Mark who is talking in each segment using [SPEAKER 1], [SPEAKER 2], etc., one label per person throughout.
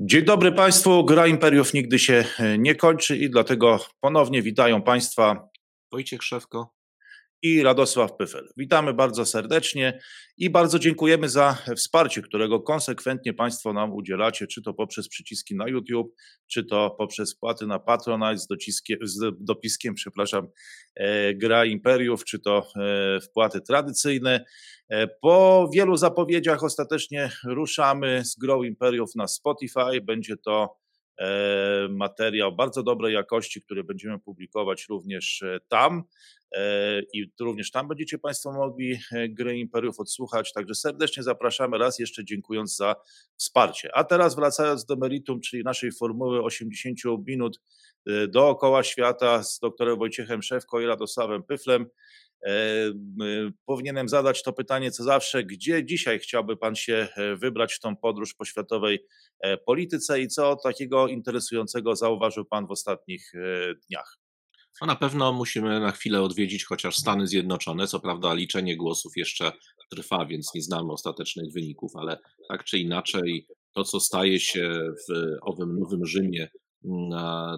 [SPEAKER 1] Dzień dobry Państwu. Gra Imperiów nigdy się e, nie kończy i dlatego ponownie witają Państwa
[SPEAKER 2] Wojciech Szewko
[SPEAKER 1] i Radosław Pyfel. Witamy bardzo serdecznie i bardzo dziękujemy za wsparcie, którego konsekwentnie Państwo nam udzielacie, czy to poprzez przyciski na YouTube, czy to poprzez wpłaty na Patronite z, dociskiem, z dopiskiem, przepraszam, e, Gra Imperiów, czy to e, wpłaty tradycyjne. E, po wielu zapowiedziach ostatecznie ruszamy z Grow Imperiów na Spotify. Będzie to materiał bardzo dobrej jakości, który będziemy publikować również e, tam. I również tam będziecie Państwo mogli gry Imperiów odsłuchać. Także serdecznie zapraszamy raz jeszcze dziękując za wsparcie. A teraz wracając do meritum, czyli naszej formuły 80 minut dookoła świata z doktorem Wojciechem Szewko i Radosławem Pyflem. Powinienem zadać to pytanie, co zawsze, gdzie dzisiaj chciałby Pan się e, wybrać w tą podróż po światowej e, polityce i co takiego interesującego zauważył Pan w ostatnich e, dniach?
[SPEAKER 2] No na pewno musimy na chwilę odwiedzić chociaż Stany Zjednoczone. Co prawda, liczenie głosów jeszcze trwa, więc nie znamy ostatecznych wyników, ale tak czy inaczej, to co staje się w owym Nowym Rzymie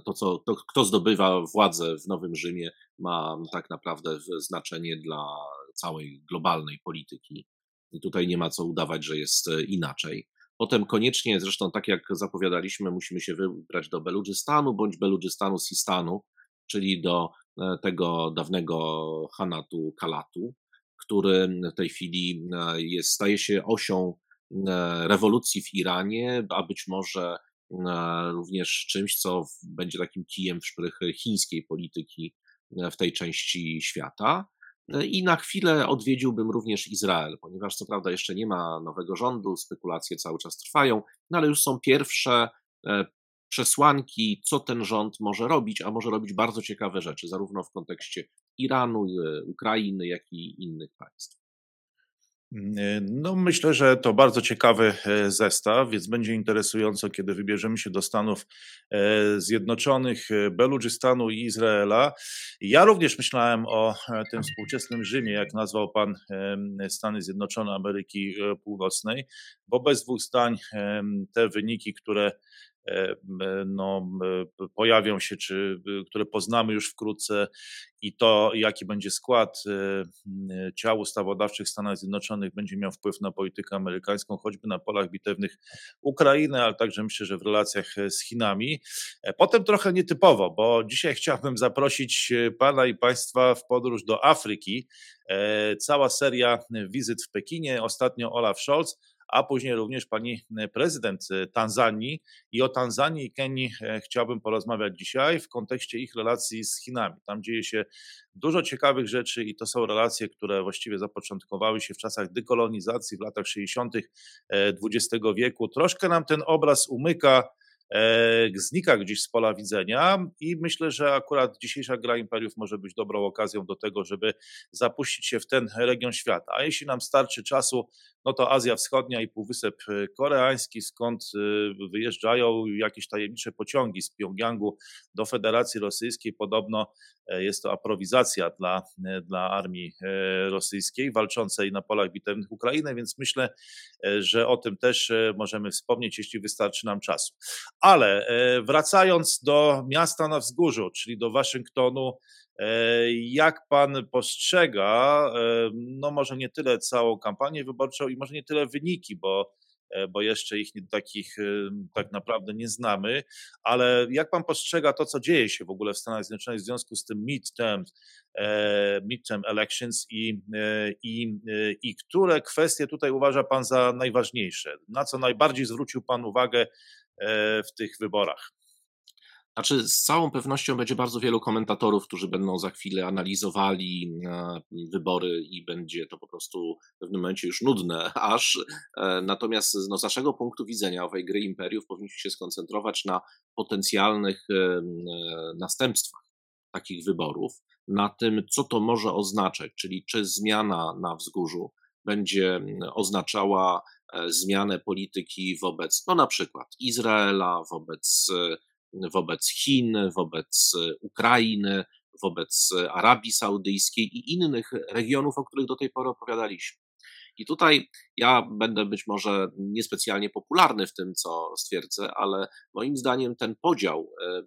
[SPEAKER 2] to, co, to, kto zdobywa władzę w Nowym Rzymie, ma tak naprawdę znaczenie dla całej globalnej polityki. I tutaj nie ma co udawać, że jest e, inaczej. Potem koniecznie, zresztą tak jak zapowiadaliśmy, musimy się wybrać do Beludżystanu bądź Beludżystanu Sistanu, czyli do e, tego dawnego Hanatu Kalatu, który w tej chwili e, jest, staje się osią rewolucji w Iranie, a być może również czymś, co będzie takim kijem w szprych chińskiej polityki e, w tej części świata. E, I na chwilę odwiedziłbym również Izrael, ponieważ co prawda jeszcze nie ma nowego rządu, spekulacje cały czas trwają, no ale już są pierwsze e, przesłanki, co ten rząd może robić, a może robić bardzo ciekawe rzeczy, zarówno w kontekście Iranu, Ukrainy, jak i innych państw.
[SPEAKER 1] No, myślę, że to bardzo ciekawy e, zestaw, więc będzie interesująco, kiedy wybierzemy się do Stanów e, Zjednoczonych, e, Beludżystanu i Izraela. Ja również myślałem o tym współczesnym Rzymie, jak nazwał pan Stany Zjednoczone Ameryki Północnej, bo bez dwóch zdań te wyniki, które no, pojawią się, czy które poznamy już wkrótce i to, jaki będzie skład e, ciał ustawodawczych Stanów Zjednoczonych, będzie miał wpływ na politykę amerykańską, choćby na polach bitewnych Ukrainy, ale także myślę, że w relacjach z Chinami. E, potem trochę nietypowo, bo dzisiaj chciałbym zaprosić Pana i Państwa w podróż do Afryki. Cała seria wizyt w Pekinie, ostatnio Olaf Scholz a później również pani e, prezydent e, Tanzanii. I o Tanzanii i Kenii e, chciałbym porozmawiać dzisiaj w kontekście ich relacji z Chinami. Tam dzieje się dużo ciekawych rzeczy i to są relacje, które właściwie zapoczątkowały się w czasach dekolonizacji w latach 60. XX wieku. Troszkę nam ten obraz umyka znika gdzieś z pola widzenia i myślę, że akurat dzisiejsza gra Imperiów może być dobrą okazją do tego, żeby zapuścić się w ten region świata. A jeśli nam starczy czasu, no to Azja Wschodnia i Półwysep Koreański, skąd e, wyjeżdżają jakieś tajemnicze pociągi z Pjongjangu do Federacji Rosyjskiej. Podobno e, jest to aprowizacja dla, dla armii rosyjskiej walczącej na polach bitewnych Ukrainy, więc myślę, że o tym też możemy wspomnieć, jeśli wystarczy nam czasu. Ale e, wracając do miasta na wzgórzu, czyli do Waszyngtonu, e, jak pan postrzega, e, no może nie tyle całą kampanię wyborczą i może nie tyle wyniki, bo, bo jeszcze ich takich tak naprawdę nie znamy, ale jak pan postrzega to, co dzieje się w ogóle w Stanach Zjednoczonych w związku z tym midterm, midterm elections i, i, i które kwestie tutaj uważa pan za najważniejsze? Na co najbardziej zwrócił pan uwagę E, w tych wyborach.
[SPEAKER 2] Znaczy, z całą pewnością będzie bardzo wielu komentatorów, którzy będą za chwilę analizowali e, wybory i będzie to po prostu w pewnym momencie już nudne, aż. E, natomiast no, z naszego punktu widzenia owej gry imperiów powinniśmy się skoncentrować na potencjalnych następstwach takich wyborów, na tym, co to może oznaczać, czyli czy zmiana na wzgórzu będzie oznaczała E, zmianę polityki wobec, no na przykład Izraela, wobec, e, wobec Chin, wobec Ukrainy, wobec Arabii Saudyjskiej i innych regionów, o których do tej pory opowiadaliśmy. I tutaj ja będę być może niespecjalnie popularny w tym, co stwierdzę, ale moim zdaniem ten podział, e, e,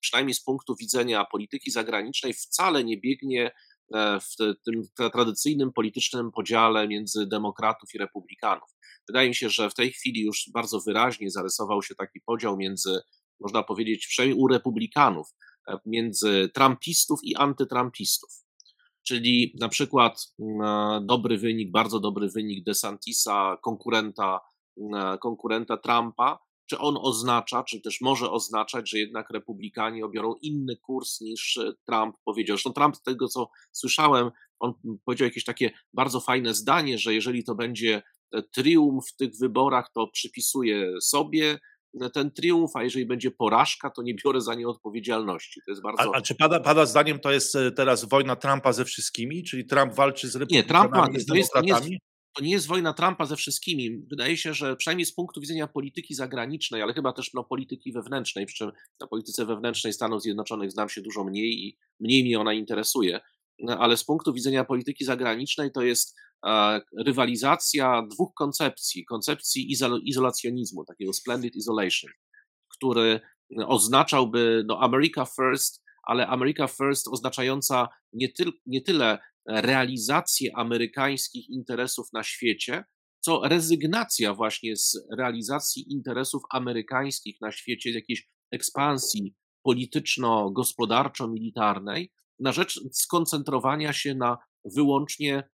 [SPEAKER 2] przynajmniej z punktu widzenia polityki zagranicznej, wcale nie biegnie e, w tym tradycyjnym politycznym podziale między demokratów i republikanów. Wydaje mi się, że w tej chwili już bardzo wyraźnie zarysował się taki podział między, można powiedzieć, przynajmniej u republikanów, między trumpistów i antytrumpistów czyli na przykład mm, dobry wynik, bardzo dobry wynik DeSantisa, konkurenta, mm, konkurenta Trumpa, czy on oznacza, czy też może oznaczać, że jednak republikanie obiorą inny kurs niż Trump powiedział. Zresztą Trump, z tego co słyszałem, on powiedział jakieś takie bardzo fajne zdanie, że jeżeli to będzie e, triumf w tych wyborach, to przypisuje sobie, ten triumf, a jeżeli będzie porażka, to nie biorę za nie odpowiedzialności. To jest bardzo...
[SPEAKER 1] A, a czy pada, pada zdaniem, to jest e, teraz wojna Trumpa ze wszystkimi? Czyli Trump walczy z republikanami, nie, Trumpa, z to jest, to, nie jest,
[SPEAKER 2] to nie jest wojna Trumpa ze wszystkimi. Wydaje się, że przynajmniej z punktu widzenia polityki zagranicznej, ale chyba też no, polityki wewnętrznej, przy czym na polityce wewnętrznej Stanów Zjednoczonych znam się dużo mniej i mniej mnie ona interesuje, no, ale z punktu widzenia polityki zagranicznej to jest rywalizacja dwóch koncepcji. Koncepcji izolacjonizmu, takiego splendid isolation, który oznaczałby no, America First, ale America First oznaczająca nie, tyl, nie tyle realizację amerykańskich interesów na świecie, co rezygnacja właśnie z realizacji interesów amerykańskich na świecie, jakiejś ekspansji polityczno-gospodarczo-militarnej, na rzecz skoncentrowania się na wyłącznie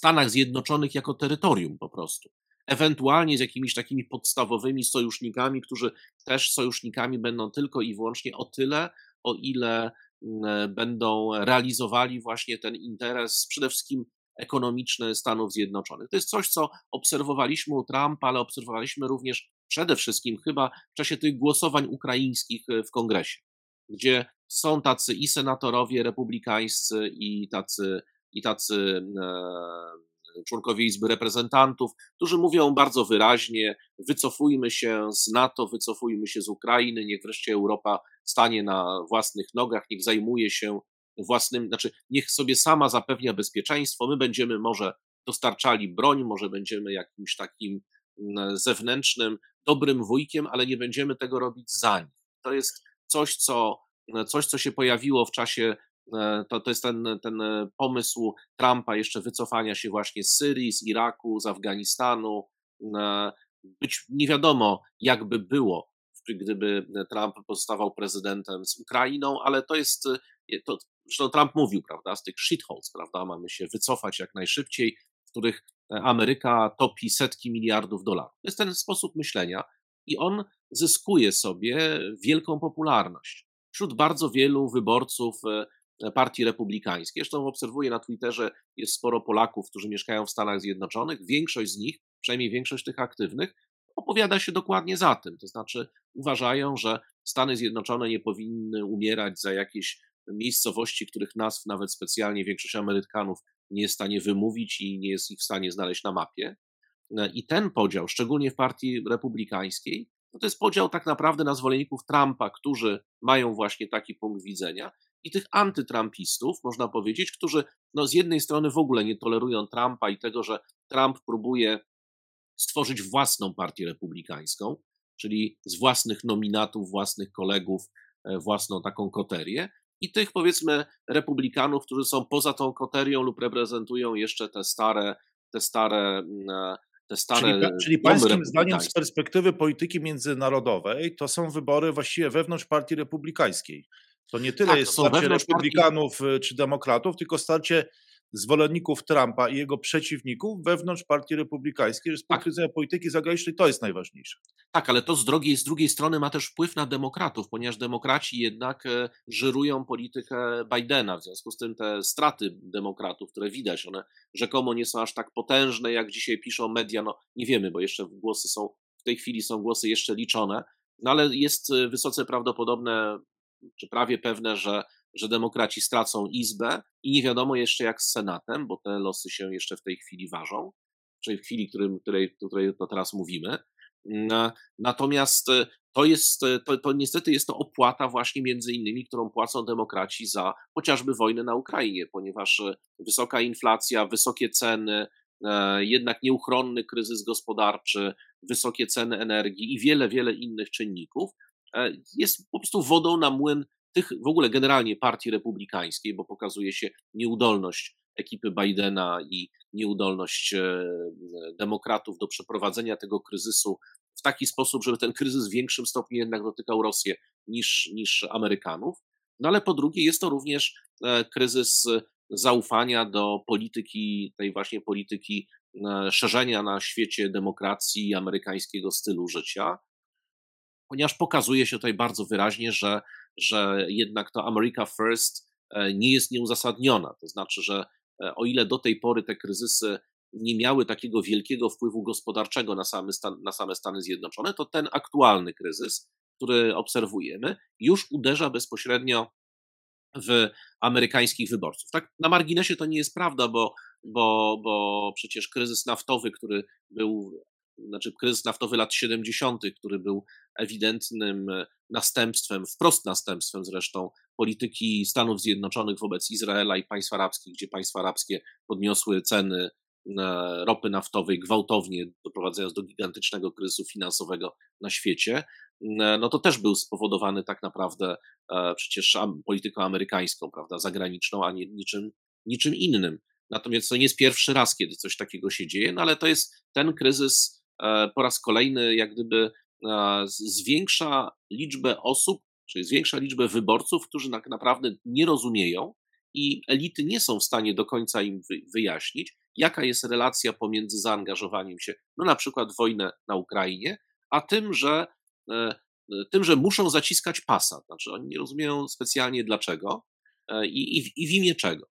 [SPEAKER 2] Stanach Zjednoczonych jako terytorium po prostu. Ewentualnie z jakimiś takimi podstawowymi sojusznikami, którzy też sojusznikami będą tylko i wyłącznie o tyle, o ile mm, będą realizowali właśnie ten interes przede wszystkim ekonomiczny Stanów Zjednoczonych. To jest coś, co obserwowaliśmy u Trumpa, ale obserwowaliśmy również przede wszystkim chyba w czasie tych głosowań ukraińskich e, w kongresie, gdzie są tacy i senatorowie republikańscy, i tacy i tacy e, członkowie Izby Reprezentantów, którzy mówią bardzo wyraźnie: wycofujmy się z NATO, wycofujmy się z Ukrainy, niech wreszcie Europa stanie na własnych nogach, niech zajmuje się własnym, znaczy niech sobie sama zapewnia bezpieczeństwo. My będziemy może dostarczali broń, może będziemy jakimś takim zewnętrznym, dobrym wujkiem, ale nie będziemy tego robić za nich. To jest coś, co, coś, co się pojawiło w czasie to, to jest ten, ten e, pomysł Trumpa jeszcze wycofania się właśnie z Syrii, z Iraku, z Afganistanu. E, być nie wiadomo, jakby było, gdyby Trump pozostawał prezydentem z Ukrainą, ale to jest, to, zresztą Trump mówił, prawda, z tych shitholes, prawda, mamy się wycofać jak najszybciej, w których Ameryka topi setki miliardów dolarów. To jest ten sposób myślenia i on zyskuje sobie wielką popularność wśród bardzo wielu wyborców Partii Republikańskiej. Zresztą obserwuję na Twitterze, jest sporo Polaków, którzy mieszkają w Stanach Zjednoczonych. Większość z nich, przynajmniej większość tych aktywnych, opowiada się dokładnie za tym. To znaczy uważają, że Stany Zjednoczone nie powinny umierać za jakieś miejscowości, których nazw nawet specjalnie większość Amerykanów nie jest w stanie wymówić i nie jest ich w stanie znaleźć na mapie. I ten podział, szczególnie w partii republikańskiej, no to jest podział tak naprawdę na zwolenników Trumpa, którzy mają właśnie taki punkt widzenia i tych antytrumpistów, można powiedzieć, którzy no, z jednej strony w ogóle nie tolerują Trumpa i tego, że Trump próbuje stworzyć własną partię republikańską, czyli z własnych nominatów, własnych kolegów, e, własną taką koterię, i tych powiedzmy republikanów, którzy są poza tą koterią lub reprezentują jeszcze te stare, te stare mm, e, te stare.
[SPEAKER 1] Czyli, czyli pańskim zdaniem, z perspektywy polityki międzynarodowej, to są wybory właściwie wewnątrz Partii Republikańskiej. To nie tyle tak, jest starcie republikanów partii... Y, czy demokratów, tylko starcie zwolenników Trumpa i jego przeciwników wewnątrz partii republikańskiej, że z punktu tak. widzenia polityki zagranicznej to jest najważniejsze.
[SPEAKER 2] Tak, ale to z drugiej, z drugiej strony ma też wpływ na demokratów, ponieważ demokraci jednak e, żyrują politykę Bidena, w związku z tym te straty demokratów, które widać, one rzekomo nie są aż tak potężne, jak dzisiaj piszą media, no nie wiemy, bo jeszcze głosy są, w tej chwili są głosy jeszcze liczone, no ale jest e, wysoce prawdopodobne czy prawie pewne, że, że demokraci stracą Izbę i nie wiadomo jeszcze jak z Senatem, bo te losy się jeszcze w tej chwili ważą, czyli w chwili, którym, której, której to teraz mówimy. Natomiast e, to jest, e, to, to niestety jest to opłata właśnie między innymi, którą płacą demokraci za chociażby wojnę na Ukrainie, ponieważ e, wysoka inflacja, wysokie ceny, jednak nieuchronny kryzys gospodarczy, wysokie ceny energii i wiele, wiele innych czynników, jest po prostu wodą na młyn tych w ogóle generalnie partii republikańskiej, bo pokazuje się nieudolność ekipy Bidena i nieudolność e, demokratów do przeprowadzenia tego kryzysu w taki sposób, żeby ten kryzys w większym stopniu jednak dotykał Rosję niż, niż Amerykanów. No ale po drugie, jest to również e, kryzys zaufania do polityki, tej właśnie polityki e, szerzenia na świecie demokracji i amerykańskiego stylu życia, ponieważ pokazuje się tutaj bardzo wyraźnie, że, że jednak to America First nie jest nieuzasadniona. To znaczy, że E, o ile do tej pory te kryzysy nie miały takiego wielkiego wpływu gospodarczego na same, Stan, na same Stany Zjednoczone, to ten aktualny kryzys, który obserwujemy, już uderza bezpośrednio w amerykańskich wyborców. Tak na marginesie to nie jest prawda, bo, bo, bo przecież kryzys naftowy, który był znaczy kryzys naftowy lat 70., który był ewidentnym następstwem, wprost następstwem zresztą polityki Stanów Zjednoczonych wobec Izraela i państw arabskich, gdzie państwa arabskie podniosły ceny e, ropy naftowej gwałtownie, doprowadzając do gigantycznego kryzysu finansowego na świecie, e, no to też był spowodowany tak naprawdę e, przecież polityką amerykańską, prawda, zagraniczną, a nie niczym, niczym innym. Natomiast to nie jest pierwszy raz, kiedy coś takiego się dzieje, no ale to jest ten kryzys E, po raz kolejny jak gdyby e, zwiększa liczbę osób, czyli zwiększa liczbę wyborców, którzy tak naprawdę nie rozumieją i elity nie są w stanie do końca im wyjaśnić, jaka jest relacja pomiędzy zaangażowaniem się, no na przykład wojnę na Ukrainie, a tym, że, e, tym, że muszą zaciskać pasa. Znaczy oni nie rozumieją specjalnie dlaczego i, i, i w imię czego.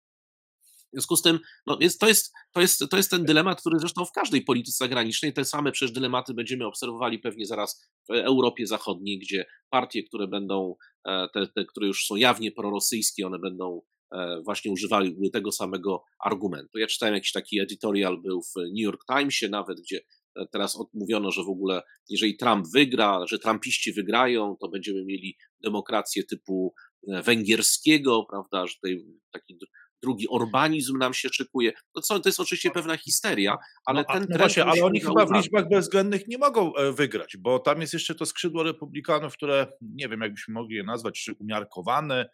[SPEAKER 2] W związku z tym no jest, to, jest, to, jest, to jest ten dylemat, który zresztą w każdej polityce zagranicznej, te same przecież dylematy będziemy obserwowali pewnie zaraz w Europie Zachodniej, gdzie partie, które będą, e, te, te które już są jawnie prorosyjskie, one będą e, właśnie używały tego samego argumentu. Ja czytałem jakiś taki editorial, był w New York Timesie nawet, gdzie e, teraz odmówiono, że w ogóle jeżeli Trump wygra, że Trumpiści wygrają, to będziemy mieli demokrację typu węgierskiego, prawda, że tutaj taki drugi urbanizm nam się szykuje. To, co, to jest oczywiście pewna histeria, ale no, ten no trend...
[SPEAKER 1] Właśnie, ale oni chyba w liczbach bezwzględnych nie mogą e, wygrać, bo tam jest jeszcze to skrzydło republikanów, które nie wiem, jakbyśmy mogli je nazwać, czy umiarkowane,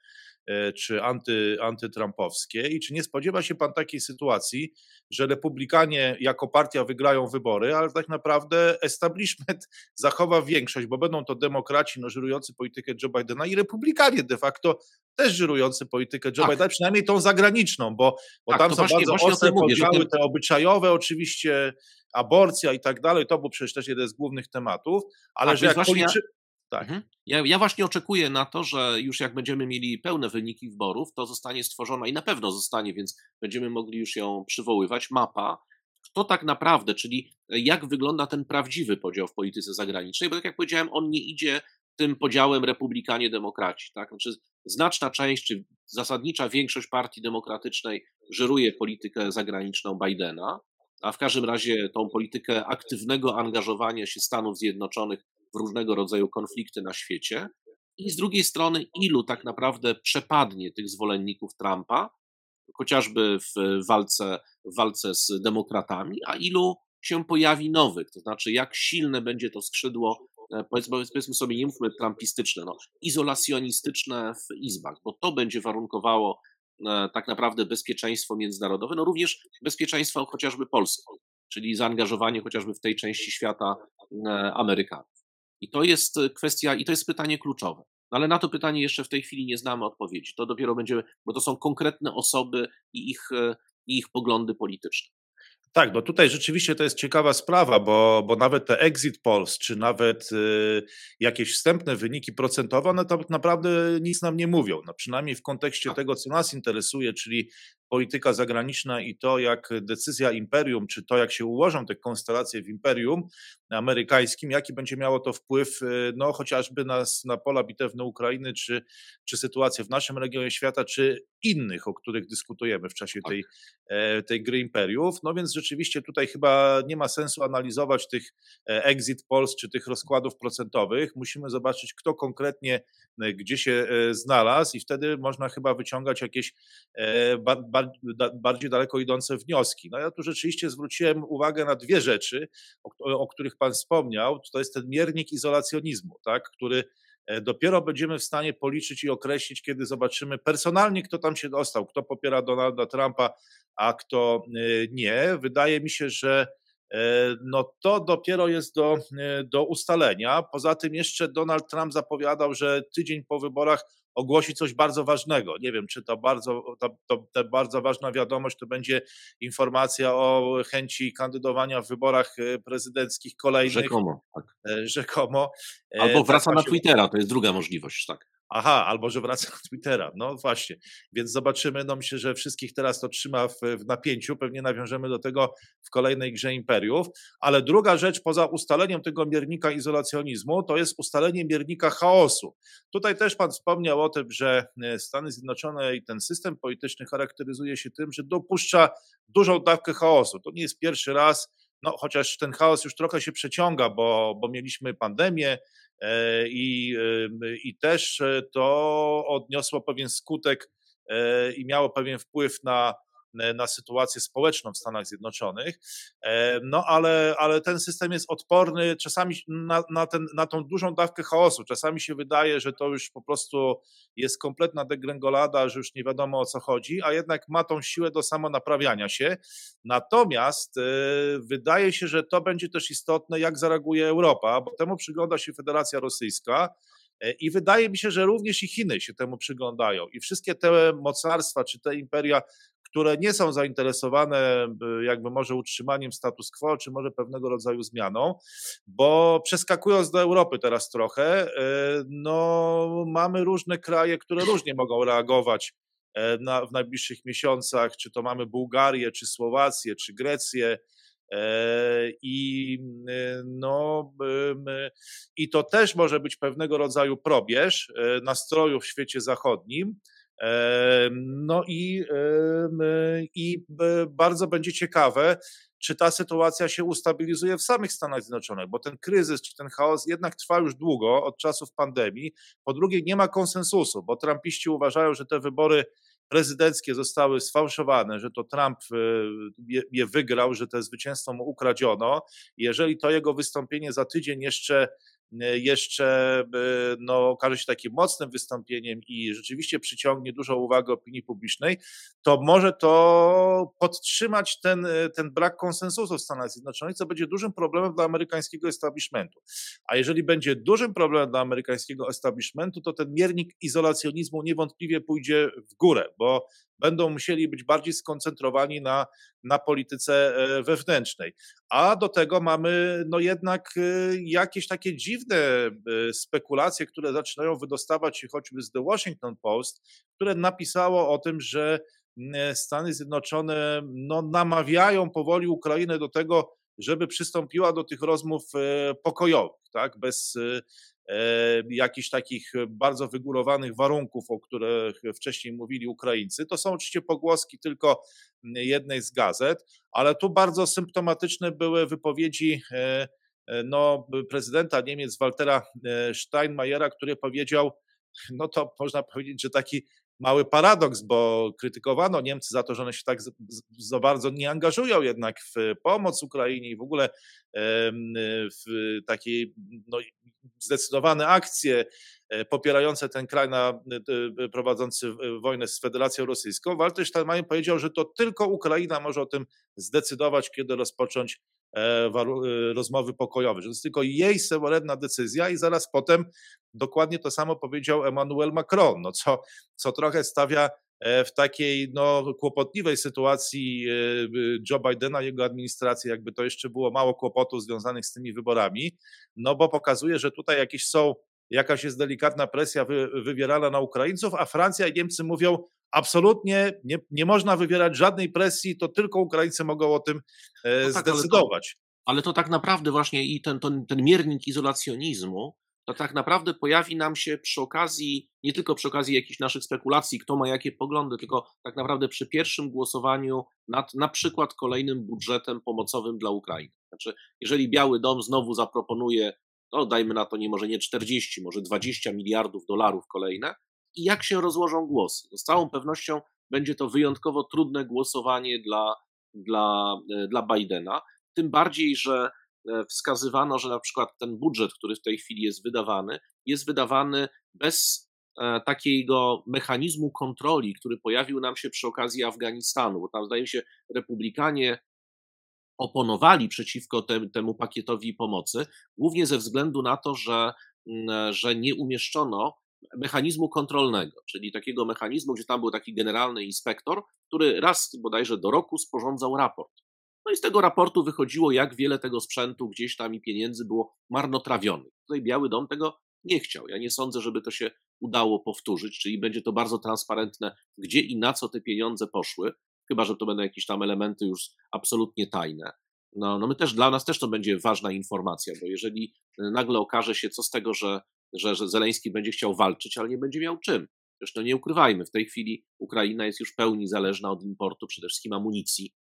[SPEAKER 1] E, czy anty, antytrumpowskie i czy nie spodziewa się pan takiej sytuacji, że republikanie jako partia wygrają wybory, ale tak naprawdę establishment zachowa większość, bo będą to demokraci no, żyrujący politykę Joe Bidena i republikanie de facto też żyrujący politykę Joe tak. Bidena, przynajmniej tą zagraniczną, bo, bo tak, tam są właśnie, bardzo właśnie ostre podziały, te obyczajowe oczywiście, aborcja i tak dalej, to był przecież też jeden z głównych tematów, ale tak, że jak policzy...
[SPEAKER 2] Tak. Mhm. Ja, ja, właśnie oczekuję na to, że już jak będziemy mieli pełne wyniki wyborów, to zostanie stworzona i na pewno zostanie, więc będziemy mogli już ją przywoływać, mapa, kto tak naprawdę, czyli jak wygląda ten prawdziwy podział w polityce zagranicznej, bo tak jak powiedziałem, on nie idzie tym podziałem republikanie-demokraci. Tak? Znaczy, znaczna część, czy zasadnicza większość partii demokratycznej żyruje politykę zagraniczną Bidena, a w każdym razie tą politykę aktywnego angażowania się Stanów Zjednoczonych w różnego rodzaju konflikty na świecie. I z drugiej strony, ilu tak naprawdę przepadnie tych zwolenników Trumpa, chociażby w walce, w walce z demokratami, a ilu się pojawi nowych, to znaczy jak silne będzie to skrzydło, powiedzmy, powiedzmy sobie, nie mówmy trumpistyczne, no, izolacjonistyczne w izbach, bo to będzie warunkowało e, tak naprawdę bezpieczeństwo międzynarodowe, no również bezpieczeństwo chociażby Polski, czyli zaangażowanie chociażby w tej części świata e, Amerykanów. I to jest e, kwestia, i to jest pytanie kluczowe. No ale na to pytanie jeszcze w tej chwili nie znamy odpowiedzi. To dopiero będziemy, bo to są konkretne osoby i ich, e, i ich poglądy polityczne.
[SPEAKER 1] Tak, bo tutaj rzeczywiście to jest ciekawa sprawa, bo, bo nawet te exit polls, czy nawet y, jakieś wstępne wyniki procentowe, one tak naprawdę nic nam nie mówią. No przynajmniej w kontekście tak. tego, co nas interesuje, czyli polityka zagraniczna i to, jak decyzja imperium, czy to, jak się ułożą te konstelacje w imperium amerykańskim, jaki będzie miało to wpływ, y, no chociażby na, na pola bitewne Ukrainy, czy, czy sytuację w naszym regionie świata, czy innych, o których dyskutujemy w czasie tak. tej, e, tej gry imperiów. No więc rzeczywiście tutaj chyba nie ma sensu analizować tych e, exit polls, czy tych rozkładów procentowych. Musimy zobaczyć, kto konkretnie e, gdzie się znalazł i wtedy można chyba wyciągać jakieś bardziej bardziej daleko idące wnioski. No ja tu rzeczywiście zwróciłem uwagę na dwie rzeczy, o, o których Pan wspomniał. To jest ten miernik izolacjonizmu, tak, który e, dopiero będziemy w stanie policzyć i określić, kiedy zobaczymy personalnie, kto tam się dostał, kto popiera Donalda Trumpa, a kto e, nie. Wydaje mi się, że E, no to dopiero jest do, do ustalenia. Poza tym jeszcze Donald Trump zapowiadał, że tydzień po wyborach ogłosi coś bardzo ważnego. Nie wiem, czy to bardzo, to, to, to bardzo ważna wiadomość to będzie informacja o chęci kandydowania w wyborach e, prezydenckich kolejnych.
[SPEAKER 2] Rzekomo, tak.
[SPEAKER 1] Rzekomo.
[SPEAKER 2] Albo wraca tak na Twittera, to jest druga możliwość, tak.
[SPEAKER 1] Aha, albo że wraca do Twittera. No właśnie, więc zobaczymy. No myślę, że wszystkich teraz to trzyma w, w, napięciu. Pewnie nawiążemy do tego w kolejnej grze imperiów. Ale druga rzecz, poza ustaleniem tego miernika izolacjonizmu, to jest ustalenie miernika chaosu. Tutaj też Pan wspomniał o tym, że e, Stany Zjednoczone i ten system polityczny charakteryzuje się tym, że dopuszcza dużą dawkę chaosu. To nie jest pierwszy raz. No, chociaż ten chaos już trochę się przeciąga, bo, bo mieliśmy pandemię, E, i, i też e, to odniosło pewien skutek e, i miało pewien wpływ na, na sytuację społeczną w Stanach Zjednoczonych. No ale, ale ten system jest odporny czasami na, na, ten, na tą dużą dawkę chaosu. Czasami się wydaje, że to już po prostu jest kompletna degrengolada, że już nie wiadomo o co chodzi, a jednak ma tą siłę do samonaprawiania się. Natomiast wydaje się, że to będzie też istotne, jak zareaguje Europa, bo temu przygląda się Federacja Rosyjska. I wydaje mi się, że również i Chiny się temu przyglądają. I wszystkie te mocarstwa, czy te imperia, które nie są zainteresowane jakby może utrzymaniem status quo, czy może pewnego rodzaju zmianą, bo przeskakując do Europy teraz trochę, e, no mamy różne kraje, które różnie mogą reagować e, na, w najbliższych miesiącach, czy to mamy Bułgarię, czy Słowację, czy Grecję, e, i, no, I to też może być pewnego rodzaju probierz nastrojów w świecie zachodnim, no i, i bardzo będzie ciekawe, czy ta sytuacja się ustabilizuje w samych Stanach Zjednoczonych, bo ten kryzys czy ten chaos jednak trwa już długo, od czasów pandemii. Po drugie, nie ma konsensusu, bo Trumpiści uważają, że te wybory prezydenckie zostały sfałszowane, że to Trump e, je, wygrał, że to zwycięstwo mu ukradziono. Jeżeli to jego wystąpienie za tydzień jeszcze E, jeszcze e, no, okaże się takim mocnym wystąpieniem i rzeczywiście przyciągnie dużą uwagę opinii publicznej, to może to podtrzymać ten, e, ten brak konsensusu w Stanach Zjednoczonych, co będzie dużym problemem dla amerykańskiego establishmentu. A jeżeli będzie dużym problemem dla amerykańskiego establishmentu, to ten miernik izolacjonizmu niewątpliwie pójdzie w górę, bo będą musieli być bardziej skoncentrowani na, na polityce e, wewnętrznej. A do tego mamy no jednak e, jakieś takie dziwne e, spekulacje, które zaczynają wydostawać się choćby z The Washington Post, które napisało o tym, że Stany Zjednoczone no, namawiają powoli Ukrainę do tego, żeby przystąpiła do tych rozmów pokojowych, tak, bez E, jakichś takich bardzo wygórowanych warunków, o których wcześniej mówili Ukraińcy. To są oczywiście pogłoski tylko jednej z gazet, ale tu bardzo symptomatyczne były wypowiedzi e, e, no, prezydenta Niemiec Waltera Steinmeiera, który powiedział, no to można powiedzieć, że taki mały paradoks, bo krytykowano Niemcy za to, że one się tak za bardzo nie angażują jednak w pomoc Ukrainie i w ogóle w takie no, zdecydowane akcje e, popierające ten kraj na, e, prowadzący wojnę z Federacją Rosyjską. Walter Steinmeier powiedział, że to tylko Ukraina może o tym zdecydować, kiedy rozpocząć e, rozmowy pokojowe, że to jest tylko jej suwerenna decyzja i zaraz potem dokładnie to samo powiedział Emmanuel Macron, no co, co trochę stawia w takiej no, kłopotliwej sytuacji Joe Bidena, jego administracji, jakby to jeszcze było mało kłopotów związanych z tymi wyborami, no bo pokazuje, że tutaj jakieś są, jakaś jest delikatna presja wy, wywierana na Ukraińców, a Francja i Niemcy mówią, absolutnie nie, nie można wywierać żadnej presji, to tylko Ukraińcy mogą o tym e, no tak, zdecydować.
[SPEAKER 2] Ale to, ale to, tak naprawdę właśnie i ten, ten, ten miernik izolacjonizmu to tak naprawdę pojawi nam się przy okazji, nie tylko przy okazji jakichś naszych spekulacji, kto ma jakie poglądy, tylko tak naprawdę przy pierwszym głosowaniu nad na przykład kolejnym budżetem pomocowym dla Ukrainy. Znaczy, jeżeli Biały Dom znowu zaproponuje, no dajmy na to nie może nie 40, może 20 miliardów dolarów kolejne, i jak się rozłożą głosy? No z całą pewnością będzie to wyjątkowo trudne głosowanie dla, dla, dla Bidena. Tym bardziej, że wskazywano, że na przykład ten budżet, który w tej chwili jest wydawany, jest wydawany bez E, takiego mechanizmu kontroli, który pojawił nam się przy okazji Afganistanu, bo tam zdaje się republikanie oponowali przeciwko te, temu pakietowi pomocy, głównie ze względu na to, że, mm, że nie umieszczono mechanizmu kontrolnego, czyli takiego mechanizmu, gdzie tam był taki generalny inspektor, który raz bodajże do roku sporządzał raport. I z tego raportu wychodziło, jak wiele tego sprzętu gdzieś tam i pieniędzy było marnotrawionych. Tutaj Biały Dom tego nie chciał. Ja nie sądzę, żeby to się udało powtórzyć, czyli będzie to bardzo transparentne, gdzie i na co te pieniądze poszły, chyba że to będą jakieś tam elementy już absolutnie tajne. No, no my też, dla nas też to będzie ważna informacja, bo jeżeli nagle okaże się, co z tego, że, że, że Zeleński będzie chciał walczyć, ale nie będzie miał czym. Zresztą nie ukrywajmy, w tej chwili Ukraina jest już w pełni zależna od importu przede wszystkim amunicji,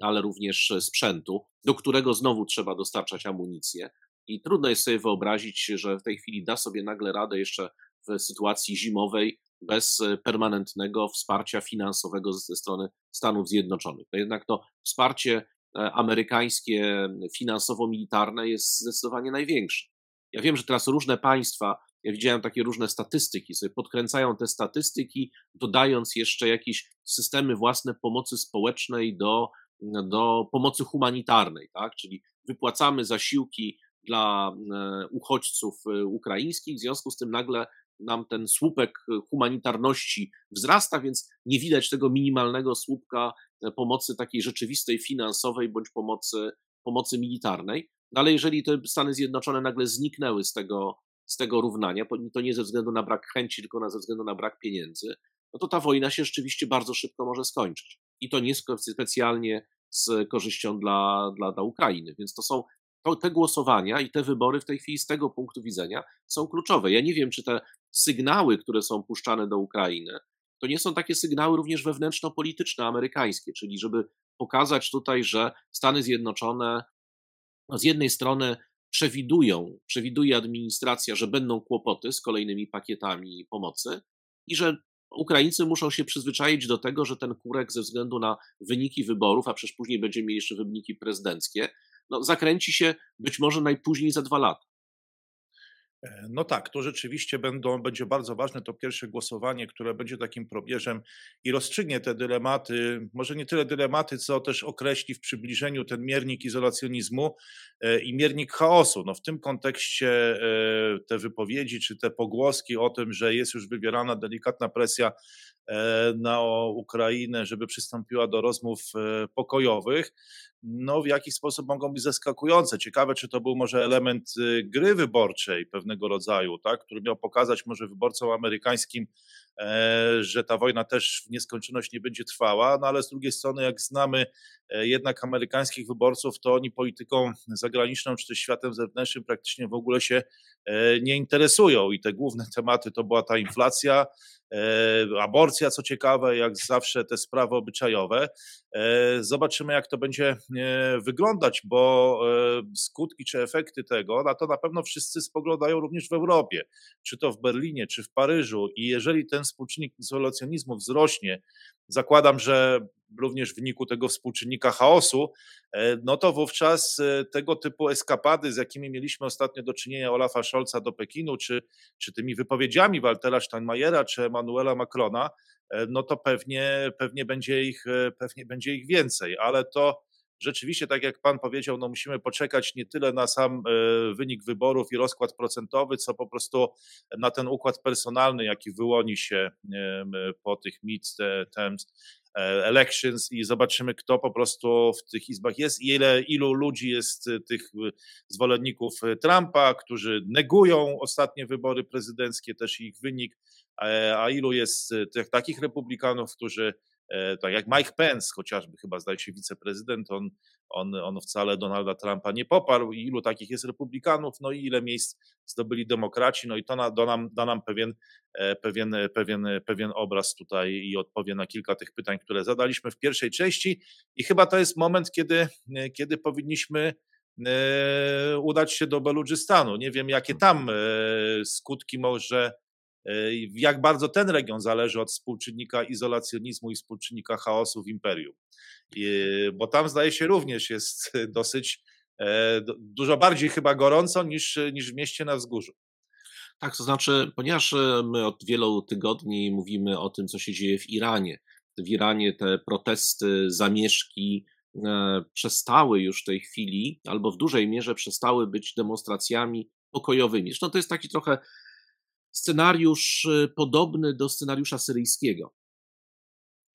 [SPEAKER 2] ale również sprzętu, do którego znowu trzeba dostarczać amunicję. I trudno jest sobie wyobrazić, że w tej chwili da sobie nagle radę jeszcze w sytuacji zimowej bez e, permanentnego wsparcia finansowego ze strony Stanów Zjednoczonych. To jednak to wsparcie e, amerykańskie finansowo-militarne jest zdecydowanie największe. Ja wiem, że teraz różne państwa, ja widziałem takie różne statystyki, sobie podkręcają te statystyki, dodając jeszcze jakieś systemy własne pomocy społecznej do, do pomocy humanitarnej, tak? czyli wypłacamy zasiłki dla e, uchodźców ukraińskich, w związku z tym nagle nam ten słupek humanitarności wzrasta, więc nie widać tego minimalnego słupka e, pomocy takiej rzeczywistej, finansowej bądź pomocy, pomocy militarnej. No ale jeżeli te Stany Zjednoczone nagle zniknęły z tego, z tego równania, to nie ze względu na brak chęci, tylko ze względu na brak pieniędzy, no to ta wojna się rzeczywiście bardzo szybko może skończyć. I to nie specjalnie z korzyścią dla, dla, dla Ukrainy. Więc to są to, te głosowania i te wybory w tej chwili z tego punktu widzenia są kluczowe. Ja nie wiem, czy te sygnały, które są puszczane do Ukrainy, to nie są takie sygnały również wewnętrzno-polityczne, amerykańskie, czyli żeby pokazać tutaj, że Stany Zjednoczone no z jednej strony przewidują, przewiduje administracja, że będą kłopoty z kolejnymi pakietami pomocy i że Ukraińcy muszą się przyzwyczaić do tego, że ten kurek ze względu na wyniki wyborów, a przecież później będziemy mieli jeszcze wyniki prezydenckie, no, zakręci się być może najpóźniej za dwa lata.
[SPEAKER 1] E, no tak, to rzeczywiście będą, będzie bardzo ważne to pierwsze głosowanie, które będzie takim probierzem i rozstrzygnie te dylematy, może nie tyle dylematy, co też określi w przybliżeniu ten miernik izolacjonizmu e, i miernik chaosu. No w tym kontekście e, te wypowiedzi czy te pogłoski o tym, że jest już wywierana delikatna presja na Ukrainę, żeby przystąpiła do rozmów pokojowych, no w jaki sposób mogą być zaskakujące. Ciekawe, czy to był może element y, gry wyborczej pewnego rodzaju, tak, który miał pokazać może wyborcom amerykańskim, że ta wojna też w nieskończoność nie będzie trwała, no ale z drugiej strony, jak znamy e, jednak amerykańskich wyborców, to oni polityką zagraniczną czy też światem zewnętrznym praktycznie w ogóle się e, nie interesują i te główne tematy to była ta inflacja, aborcja, co ciekawe, jak zawsze te sprawy obyczajowe. Zobaczymy, jak to będzie wyglądać, bo e, skutki czy efekty tego, na to na pewno wszyscy spoglądają również w Europie, czy to w Berlinie, czy w Paryżu. I jeżeli ten współczynnik izolacjonizmu wzrośnie, zakładam, że również w wyniku tego współczynnika chaosu, e, no to wówczas e, tego typu eskapady, z jakimi mieliśmy ostatnio do czynienia Olafa Scholza do Pekinu, czy, czy tymi wypowiedziami Waltera Steinmeiera, czy Emmanuela Macrona, no to pewnie, pewnie, będzie ich, pewnie będzie ich więcej, ale to rzeczywiście, tak jak Pan powiedział, no musimy poczekać nie tyle na sam e, wynik wyborów i rozkład procentowy, co po prostu na ten układ personalny, jaki wyłoni się po tych midterms e, elections i zobaczymy, kto po prostu w tych izbach jest i ile, ilu ludzi jest e, tych zwolenników Trumpa, którzy negują ostatnie wybory prezydenckie, też ich wynik, a ilu jest tych takich republikanów, którzy tak jak Mike Pence, chociażby chyba zdaje się wiceprezydent, on, on, on wcale Donalda Trumpa nie poparł. Ilu takich jest republikanów, no i ile miejsc zdobyli demokraci, no i to na, da, nam, da nam pewien, e, pewien, pewien, pewien obraz tutaj i odpowie na kilka tych pytań, które zadaliśmy w pierwszej części. I chyba to jest moment, kiedy, kiedy powinniśmy e, udać się do Beludżystanu. Nie wiem, jakie tam skutki może jak bardzo ten region zależy od współczynnika izolacjonizmu i współczynnika chaosu w imperium. Bo tam zdaje się również jest dosyć dużo bardziej chyba gorąco niż, niż w mieście na wzgórzu.
[SPEAKER 2] Tak, to znaczy, ponieważ my od wielu tygodni mówimy o tym, co się dzieje w Iranie. W Iranie te protesty, zamieszki, E, przestały już w tej chwili, albo w dużej mierze przestały być demonstracjami pokojowymi. Zresztą to jest taki trochę scenariusz e, podobny do scenariusza syryjskiego.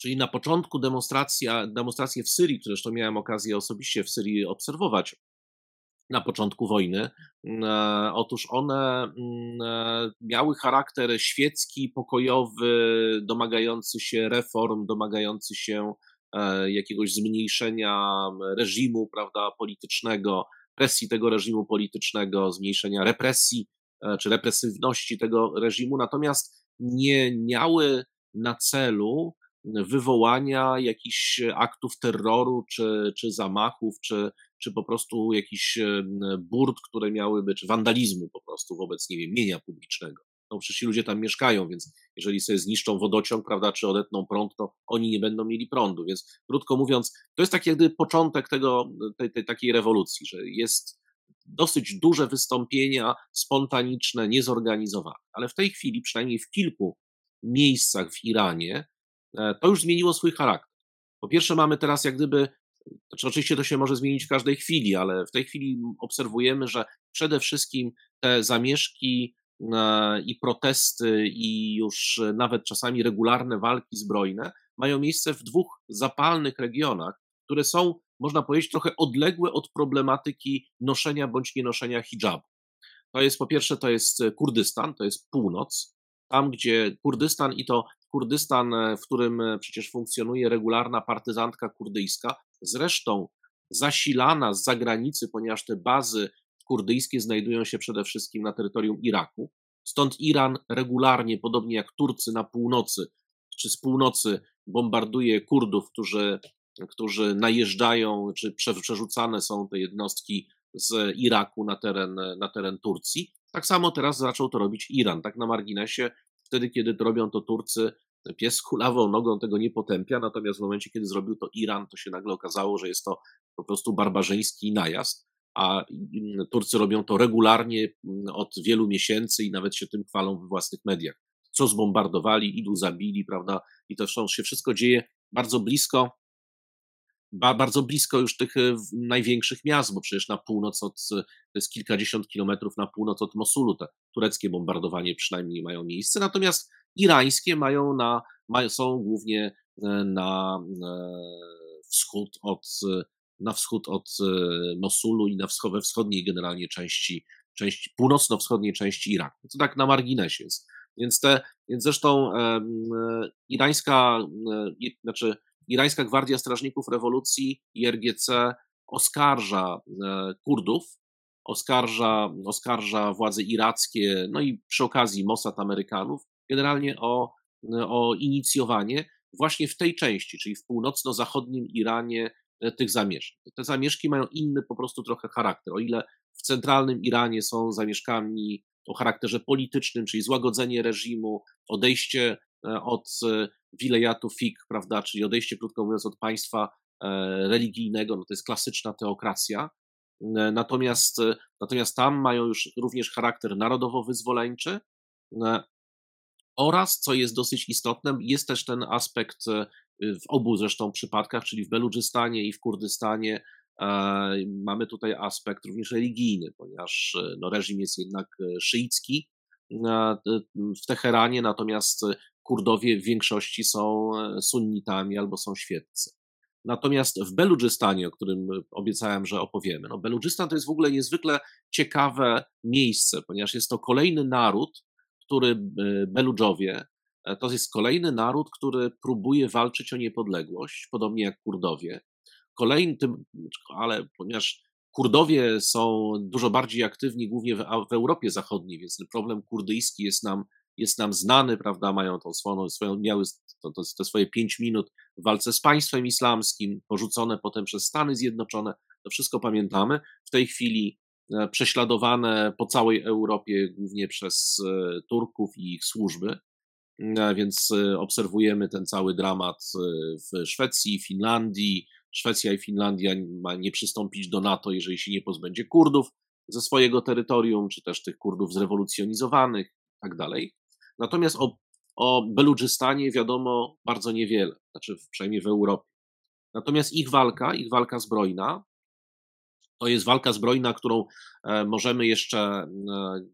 [SPEAKER 2] Czyli na początku demonstracja, demonstracje w Syrii, które zresztą miałem okazję osobiście w Syrii obserwować na początku wojny, e, otóż one mm, miały charakter świecki, pokojowy, domagający się reform, domagający się E, jakiegoś zmniejszenia reżimu prawda, politycznego, presji tego reżimu politycznego, zmniejszenia represji e, czy represywności tego reżimu, natomiast nie miały na celu wywołania jakichś aktów terroru, czy, czy zamachów, czy, czy po prostu jakichś burd, które miałyby, czy wandalizmu po prostu wobec, nie wiem, mienia publicznego no przecież ci ludzie tam mieszkają, więc jeżeli sobie zniszczą wodociąg, prawda, czy odetną prąd, to oni nie będą mieli prądu. Więc krótko mówiąc, to jest taki jakby początek tego, tej, tej takiej rewolucji, że jest dosyć duże wystąpienia spontaniczne, niezorganizowane. Ale w tej chwili, przynajmniej w kilku miejscach w Iranie, e, to już zmieniło swój charakter. Po pierwsze, mamy teraz jak gdyby, znaczy oczywiście to się może zmienić w każdej chwili, ale w tej chwili obserwujemy, że przede wszystkim te zamieszki i protesty, i już nawet czasami regularne walki zbrojne mają miejsce w dwóch zapalnych regionach, które są, można powiedzieć, trochę odległe od problematyki noszenia bądź nienoszenia hijabu. To jest po pierwsze, to jest Kurdystan, to jest północ, tam gdzie Kurdystan i to Kurdystan, w którym przecież funkcjonuje regularna partyzantka kurdyjska, zresztą zasilana z zagranicy, ponieważ te bazy kurdyjskie znajdują się przede wszystkim na terytorium Iraku. Stąd Iran regularnie, podobnie jak Turcy na północy, czy z północy bombarduje Kurdów, którzy, którzy najeżdżają, czy przerzucane są te jednostki z Iraku na teren, na teren Turcji. Tak samo teraz zaczął to robić Iran, tak na marginesie. Wtedy, kiedy to robią to Turcy, pies kulawą nogą tego nie potępia, natomiast w momencie, kiedy zrobił to Iran, to się nagle okazało, że jest to po prostu barbarzyński najazd a Turcy robią to regularnie mm, od wielu miesięcy i nawet się tym chwalą we własnych mediach. Co zbombardowali, ilu zabili, prawda? I to się wszystko dzieje bardzo blisko, bardzo blisko już tych e, największych miast, bo przecież na północ od, to jest kilkadziesiąt kilometrów na północ od Mosulu, te tureckie bombardowanie przynajmniej mają miejsce, natomiast irańskie mają na, mają, są głównie e, na e, wschód od na wschód od e, Mosulu i na wschod, we wschodniej generalnie części, części północno-wschodniej części Iraku. To tak na marginesie jest. Więc, te, więc zresztą e, irańska, e, znaczy irańska Gwardia Strażników Rewolucji IRGC oskarża e, Kurdów, oskarża, oskarża władze irackie, no i przy okazji Mossad Amerykanów, generalnie o, o inicjowanie właśnie w tej części, czyli w północno-zachodnim Iranie E, tych zamieszek. Te zamieszki mają inny po prostu trochę charakter. O ile w centralnym Iranie są zamieszkami o charakterze politycznym, czyli złagodzenie reżimu, odejście e, od e, wilejatu fik, prawda, czyli odejście, krótko mówiąc, od państwa religijnego, no to jest klasyczna teokracja. Natomiast, natomiast tam mają już również charakter narodowo-wyzwoleńczy oraz, co jest dosyć istotne, jest też ten aspekt w obu zresztą przypadkach, czyli w Beludżystanie i w Kurdystanie, e, mamy tutaj aspekt również religijny, ponieważ e, no, reżim jest jednak e, szyicki w Teheranie, natomiast Kurdowie w większości są sunnitami albo są świeccy. Natomiast w Beludżystanie, o którym obiecałem, że opowiemy, no Beludżystan to jest w ogóle niezwykle ciekawe miejsce, ponieważ jest to kolejny naród, który Beludżowie E, to jest kolejny naród, który próbuje walczyć o niepodległość, podobnie jak Kurdowie. Kolejny, ale ponieważ Kurdowie są dużo bardziej aktywni, głównie w, w Europie Zachodniej, więc ten problem kurdyjski jest nam, jest nam znany, prawda? Mają tą swoją, swoją miały to, to, te swoje pięć minut w walce z państwem islamskim, porzucone potem przez Stany Zjednoczone. To wszystko pamiętamy. W tej chwili prześladowane po całej Europie, głównie przez Turków i ich służby. Więc obserwujemy ten cały dramat w Szwecji, Finlandii. Szwecja i Finlandia ma nie przystąpić do NATO, jeżeli się nie pozbędzie Kurdów ze swojego terytorium, czy też tych Kurdów zrewolucjonizowanych tak dalej. Natomiast o, o Beludżystanie wiadomo bardzo niewiele, znaczy przynajmniej w Europie. Natomiast ich walka, ich walka zbrojna, to jest walka zbrojna, którą e, możemy jeszcze, e,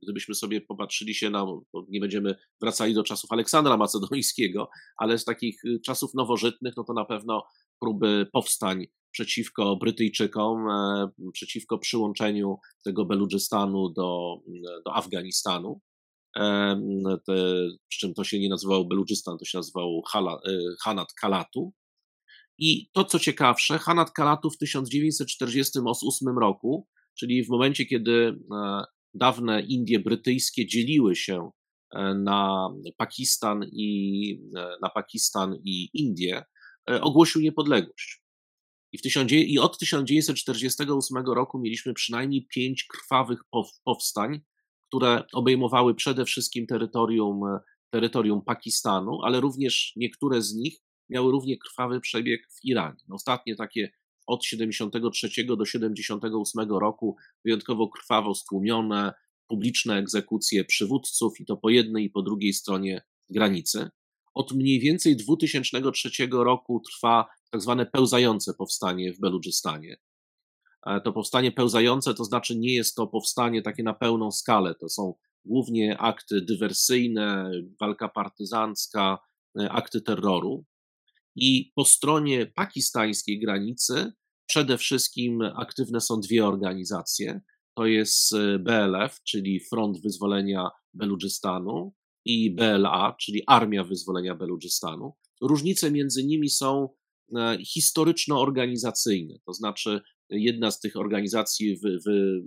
[SPEAKER 2] gdybyśmy sobie popatrzyli się na, nie będziemy wracali do czasów Aleksandra Macedońskiego, ale z takich e, czasów nowożytnych, no to na pewno próby powstań przeciwko Brytyjczykom, przeciwko przyłączeniu tego Beludżystanu do, do Afganistanu. Przy czym to się nie nazywało Beludżystan, to się nazywało Hanat Kalatu. I to, co ciekawsze, Hanat Kalatu w 1948 roku, czyli w momencie, kiedy e, dawne Indie brytyjskie dzieliły się e, na Pakistan i, e, na Pakistan i Indie, ogłosił niepodległość. I, w tysiąc, I od 1948 roku mieliśmy przynajmniej pięć krwawych powstań, które obejmowały przede wszystkim terytorium, terytorium Pakistanu, ale również niektóre z nich miały równie krwawy przebieg w Iranie. No, ostatnie takie od 73 do 78 roku wyjątkowo krwawo stłumione, publiczne egzekucje przywódców i to po jednej i po drugiej stronie granicy. Od mniej więcej 2003 roku trwa tak zwane pełzające powstanie w Beludżystanie. E, to powstanie pełzające to znaczy nie jest to powstanie takie na pełną skalę, to są głównie akty dywersyjne, walka partyzancka, e, akty terroru. I po stronie pakistańskiej granicy przede wszystkim aktywne są dwie organizacje. To jest e, BLF, czyli Front Wyzwolenia Beludżystanu, i BLA, czyli Armia Wyzwolenia Beludżystanu. Różnice między nimi są historyczno-organizacyjne, to znaczy jedna z tych organizacji wy, wy,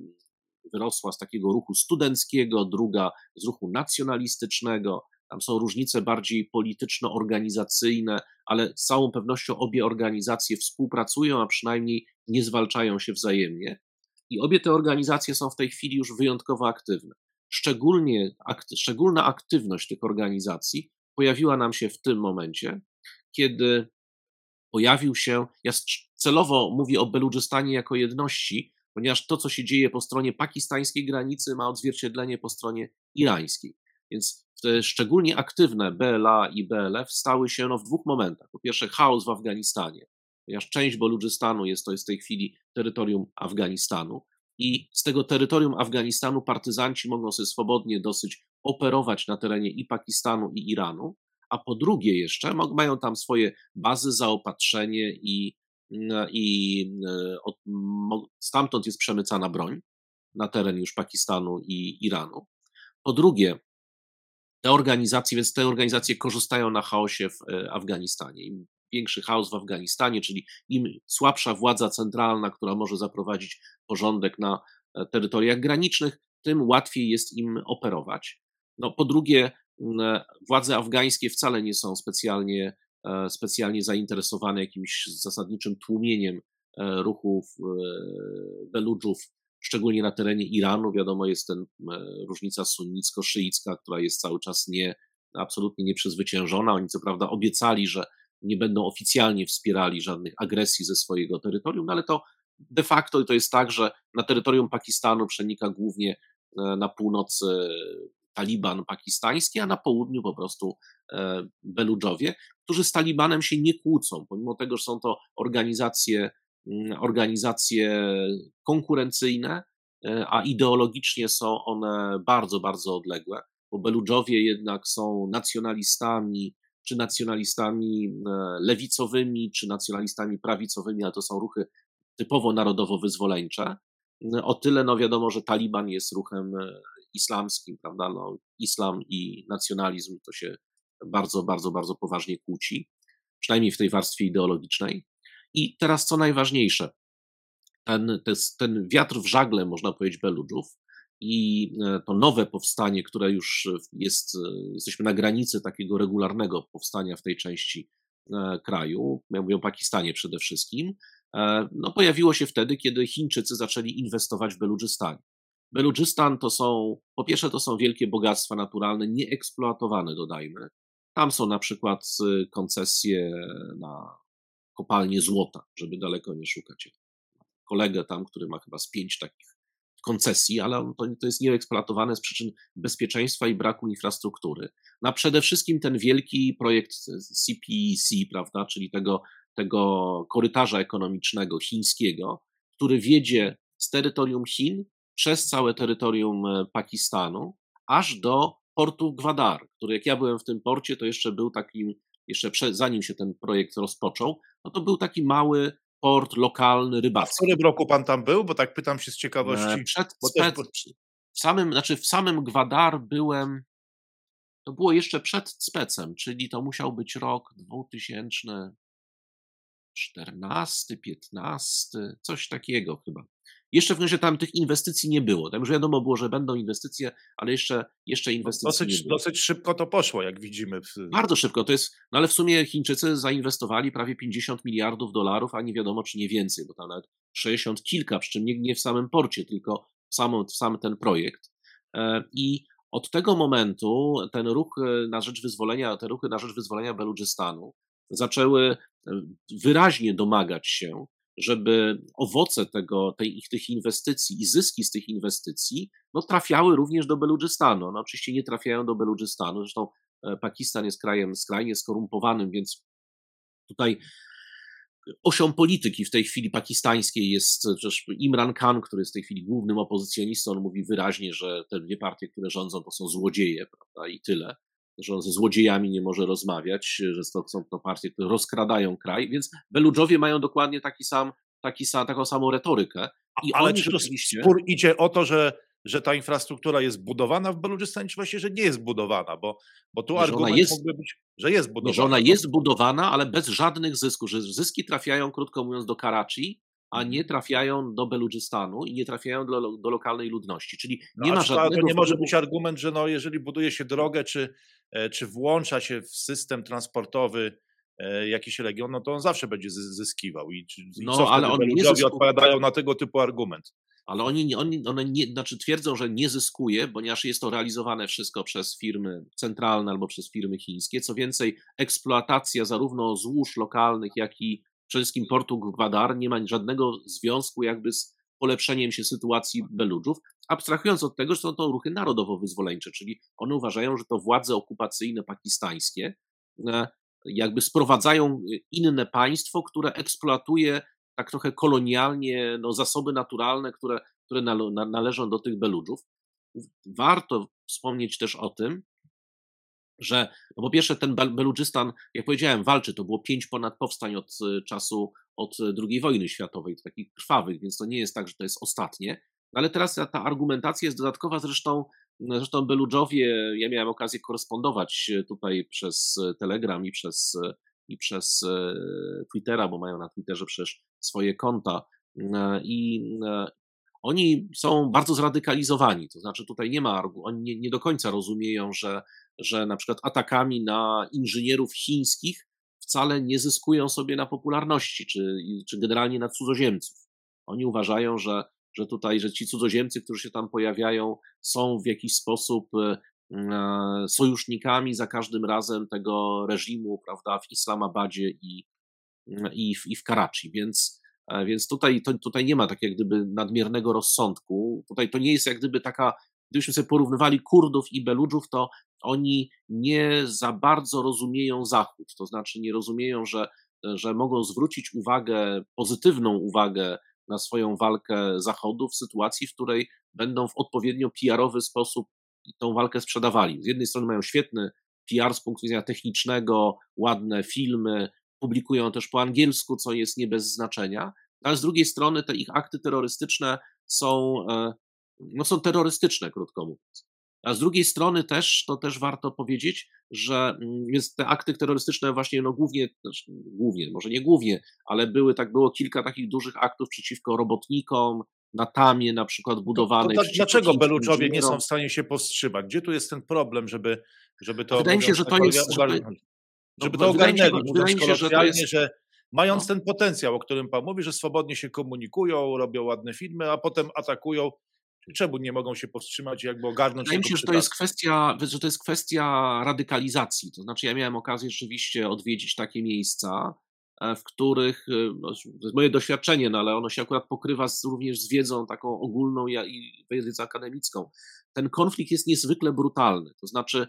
[SPEAKER 2] wyrosła z takiego ruchu studenckiego, druga z ruchu nacjonalistycznego, tam są różnice bardziej polityczno-organizacyjne, ale z całą pewnością obie organizacje współpracują, a przynajmniej nie zwalczają się wzajemnie. I obie te organizacje są w tej chwili już wyjątkowo aktywne. Szczególnie, akty, szczególna aktywność tych organizacji pojawiła nam się w tym momencie, kiedy pojawił się, ja celowo mówię o Beludżystanie jako jedności, ponieważ to, co się dzieje po stronie pakistańskiej granicy, ma odzwierciedlenie po stronie irańskiej. Więc szczególnie aktywne BLA i BLF stały się no, w dwóch momentach. Po pierwsze, chaos w Afganistanie, ponieważ część Boludżystanu jest to jest w tej chwili terytorium Afganistanu. I z tego terytorium Afganistanu partyzanci mogą sobie swobodnie dosyć operować na terenie i Pakistanu, i Iranu, a po drugie jeszcze mają tam swoje bazy, zaopatrzenie i, i stamtąd jest przemycana broń na teren już Pakistanu i Iranu. Po drugie, te organizacje, więc te organizacje korzystają na chaosie w e, Afganistanie. Im większy chaos w Afganistanie, czyli im słabsza władza centralna, która może zaprowadzić porządek na e, terytoriach granicznych, tym łatwiej jest im operować. No, po drugie, władze afgańskie wcale nie są specjalnie, e, specjalnie zainteresowane jakimś zasadniczym tłumieniem ruchów Beludżów szczególnie na terenie Iranu. Wiadomo, jest ten e, różnica sunnicko-szyicka, która jest cały czas nie, absolutnie nieprzezwyciężona. Oni co prawda obiecali, że nie będą oficjalnie wspierali żadnych agresji ze swojego terytorium, no ale to de facto to jest tak, że na terytorium Pakistanu przenika głównie e, na północy Taliban pakistański, a na południu po prostu e, Beludżowie, którzy z Talibanem się nie kłócą, pomimo tego, że są to organizacje Mm, organizacje konkurencyjne, e, a ideologicznie są one bardzo, bardzo odległe, bo Beludżowie jednak są nacjonalistami, czy nacjonalistami e, lewicowymi, czy nacjonalistami prawicowymi, ale to są ruchy typowo narodowo-wyzwoleńcze. O tyle no wiadomo, że Taliban jest ruchem islamskim, prawda? No, islam i nacjonalizm to się bardzo, bardzo, bardzo poważnie kłóci, przynajmniej w tej warstwie ideologicznej. I teraz co najważniejsze, ten, ten wiatr w żagle, można powiedzieć, Beludżów i e, to nowe powstanie, które już jest, e, jesteśmy na granicy takiego regularnego powstania w tej części e, kraju, ja mówię o Pakistanie przede wszystkim, no pojawiło się wtedy, kiedy Chińczycy zaczęli inwestować w Beludżystanie. Beludżystan to są, po pierwsze, to są wielkie bogactwa naturalne, nieeksploatowane, dodajmy. Tam są na przykład y, koncesje na kopalnie złota, żeby daleko nie szukać. Kolegę tam, który ma chyba z pięć takich koncesji, ale to, to jest nieeksploatowane z przyczyn bezpieczeństwa i braku infrastruktury. No a przede wszystkim ten wielki projekt CPEC, e prawda, czyli tego, tego korytarza ekonomicznego chińskiego, który wiedzie z terytorium Chin przez całe terytorium e, Pakistanu, aż do portu Gwadar, który jak ja byłem w tym porcie, to jeszcze był takim, jeszcze przed, zanim się ten projekt rozpoczął, no to był taki mały port lokalny, rybacki.
[SPEAKER 1] w którym roku pan tam był? Bo tak pytam się z ciekawości.
[SPEAKER 2] E, przed spec, w samym, znaczy w samym Gwadar byłem, to było jeszcze przed specem, czyli to musiał być rok 2014, 15, coś takiego chyba. Jeszcze w razie tam tych inwestycji nie było. Tam już wiadomo było, że będą inwestycje, ale jeszcze, jeszcze inwestycji
[SPEAKER 1] dosyć. Dosyć szybko to poszło, jak widzimy.
[SPEAKER 2] Bardzo szybko. To jest, no ale w sumie Chińczycy zainwestowali prawie 50 miliardów dolarów, a nie wiadomo, czy nie więcej, bo tam nawet 60 kilka, przy czym nie, nie w samym porcie, tylko w sam, w sam ten projekt. E, I od tego momentu ten ruch e, na rzecz wyzwolenia, te ruchy na rzecz wyzwolenia Beludżystanu zaczęły wyraźnie domagać się żeby owoce tego, tej, ich, tych inwestycji i zyski z tych inwestycji no, trafiały również do Beludżystanu. No, oczywiście nie trafiają do Beludżystanu, zresztą e, Pakistan jest krajem skrajnie skorumpowanym, więc tutaj osią polityki w tej chwili pakistańskiej jest przecież Imran Khan, który jest w tej chwili głównym opozycjonistą, on mówi wyraźnie, że te dwie partie, które rządzą, to są złodzieje, prawda, i tyle że on ze złodziejami nie może rozmawiać, że to są to partie, które rozkradają kraj, więc Beludżowie mają dokładnie taki sam, taki sam, taką samą retorykę.
[SPEAKER 1] I Ale czy to spór idzie o to, że, że ta infrastruktura jest budowana w Beludżystanie, czy właśnie, że nie jest budowana? Bo, bo tu że argument jest, mógłby być, że jest budowana.
[SPEAKER 2] Że ona jest budowana, ale bez żadnych zysków, że zyski trafiają, krótko mówiąc, do Karachi, a nie trafiają do Beludżystanu i nie trafiają do, do lokalnej ludności. Czyli no, nie ma żadnego.
[SPEAKER 1] To nie może być argument, że no, jeżeli buduje się drogę, czy, e, czy włącza się w system transportowy e, jakiś region, no to on zawsze będzie zyskiwał. I, i no, ale oni nie zysku... odpowiadają na tego typu argument.
[SPEAKER 2] Ale oni, oni one nie, znaczy twierdzą, że nie zyskuje, ponieważ jest to realizowane wszystko przez firmy centralne albo przez firmy chińskie. Co więcej, eksploatacja zarówno złóż lokalnych, jak i przede wszystkim portu Gwadar nie ma żadnego związku jakby z polepszeniem się sytuacji Beludżów, abstrahując od tego, że są to ruchy narodowo-wyzwoleńcze, czyli one uważają, że to władze okupacyjne pakistańskie e, jakby sprowadzają inne państwo, które eksploatuje tak trochę kolonialnie no, zasoby naturalne, które, które należą do tych Beludżów. Warto wspomnieć też o tym, że no po pierwsze ten Beludżystan, jak powiedziałem, walczy, to było pięć ponad powstań od y, czasu, od y, II wojny światowej, takich krwawych, więc to nie jest tak, że to jest ostatnie, ale teraz ta, ta argumentacja jest dodatkowa, zresztą Zresztą Beludżowie, ja miałem okazję korespondować y, tutaj przez Telegram i przez, i przez Twittera, bo mają na Twitterze przecież swoje konta. I oni są bardzo zradykalizowani, to znaczy tutaj nie ma, oni nie, nie do końca rozumieją, że że na przykład atakami na inżynierów chińskich wcale nie zyskują sobie na popularności, czy, czy generalnie na cudzoziemców. Oni uważają, że, że tutaj, że ci cudzoziemcy, którzy się tam pojawiają, są w jakiś sposób e, e, sojusznikami za każdym razem tego reżimu, prawda, w Islamabadzie i, i, w, i w Karachi. Więc, więc tutaj, to, tutaj nie ma tak jak gdyby nadmiernego rozsądku. Tutaj to nie jest jak gdyby taka gdybyśmy sobie porównywali Kurdów i Beludżów, to oni nie za bardzo rozumieją Zachód, to znaczy nie rozumieją, że, że mogą zwrócić uwagę, pozytywną uwagę na swoją walkę Zachodu w sytuacji, w której będą w odpowiednio PR-owy sposób tą walkę sprzedawali. Z jednej strony mają świetny PR z punktu widzenia technicznego, ładne filmy, publikują też po angielsku, co jest nie bez znaczenia, ale z drugiej strony te ich akty terrorystyczne są e, no są terrorystyczne, krótko mówiąc. A z drugiej strony też, to też warto powiedzieć, że mm, te akty terrorystyczne właśnie, no głównie, głównie, może nie głównie, ale były tak, było kilka takich dużych aktów przeciwko robotnikom, na tamie na przykład budowanej.
[SPEAKER 1] To, to, dlaczego Beluczowie nie są w stanie się powstrzymać? Gdzie tu jest ten problem, żeby, żeby to...
[SPEAKER 2] Wydaje mi się, że to jest... Żeby,
[SPEAKER 1] żeby no, to ogarnęli, wydaje mi się, że, to jest... że mając no. ten potencjał, o którym Pan mówi, że swobodnie się komunikują, robią ładne filmy, a potem atakują Czemu nie mogą się powstrzymać i jakby ogarnąć
[SPEAKER 2] Wydaje mi się, że to jest kwestia, że to jest kwestia radykalizacji. To znaczy, ja miałem okazję rzeczywiście odwiedzić takie miejsca, e, w których, e, no, to jest moje doświadczenie, no ale ono się akurat pokrywa z, również z wiedzą taką ogólną i wiedzą akademicką. Ten konflikt jest niezwykle brutalny. To znaczy,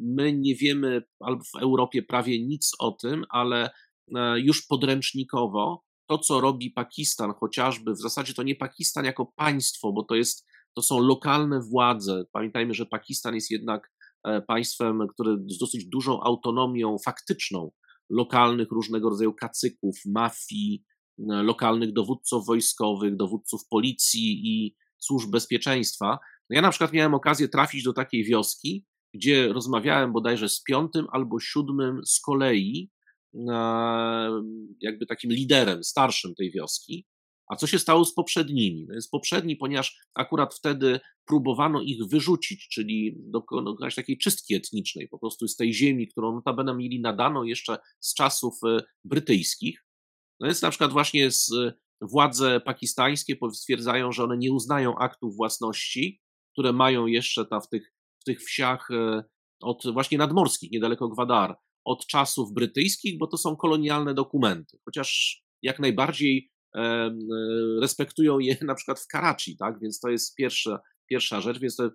[SPEAKER 2] my nie wiemy albo w Europie prawie nic o tym, ale e, już podręcznikowo to, co robi Pakistan, chociażby w zasadzie to nie Pakistan jako państwo, bo to jest to są lokalne władze. Pamiętajmy, że Pakistan jest jednak e, państwem, które z dosyć dużą autonomią faktyczną lokalnych różnego rodzaju kacyków, mafii, e, lokalnych dowódców wojskowych, dowódców policji i służb bezpieczeństwa. No ja na przykład miałem okazję trafić do takiej wioski, gdzie rozmawiałem bodajże z piątym albo siódmym z kolei, jakby takim liderem starszym tej wioski. A co się stało z poprzednimi? No jest poprzedni, ponieważ akurat wtedy próbowano ich wyrzucić, czyli dokonać takiej czystki etnicznej, po prostu z tej ziemi, którą notabene mieli nadano jeszcze z czasów e, brytyjskich. No więc na przykład właśnie z, e, władze pakistańskie stwierdzają, że one nie uznają aktów własności, które mają jeszcze ta, w, tych, tych wsiach e, od właśnie nadmorskich, niedaleko Gwadar, od czasów brytyjskich, bo to są kolonialne dokumenty. Chociaż jak najbardziej respektują je na przykład w Karachi, tak? Więc to jest pierwsza, pierwsza rzecz, więc to,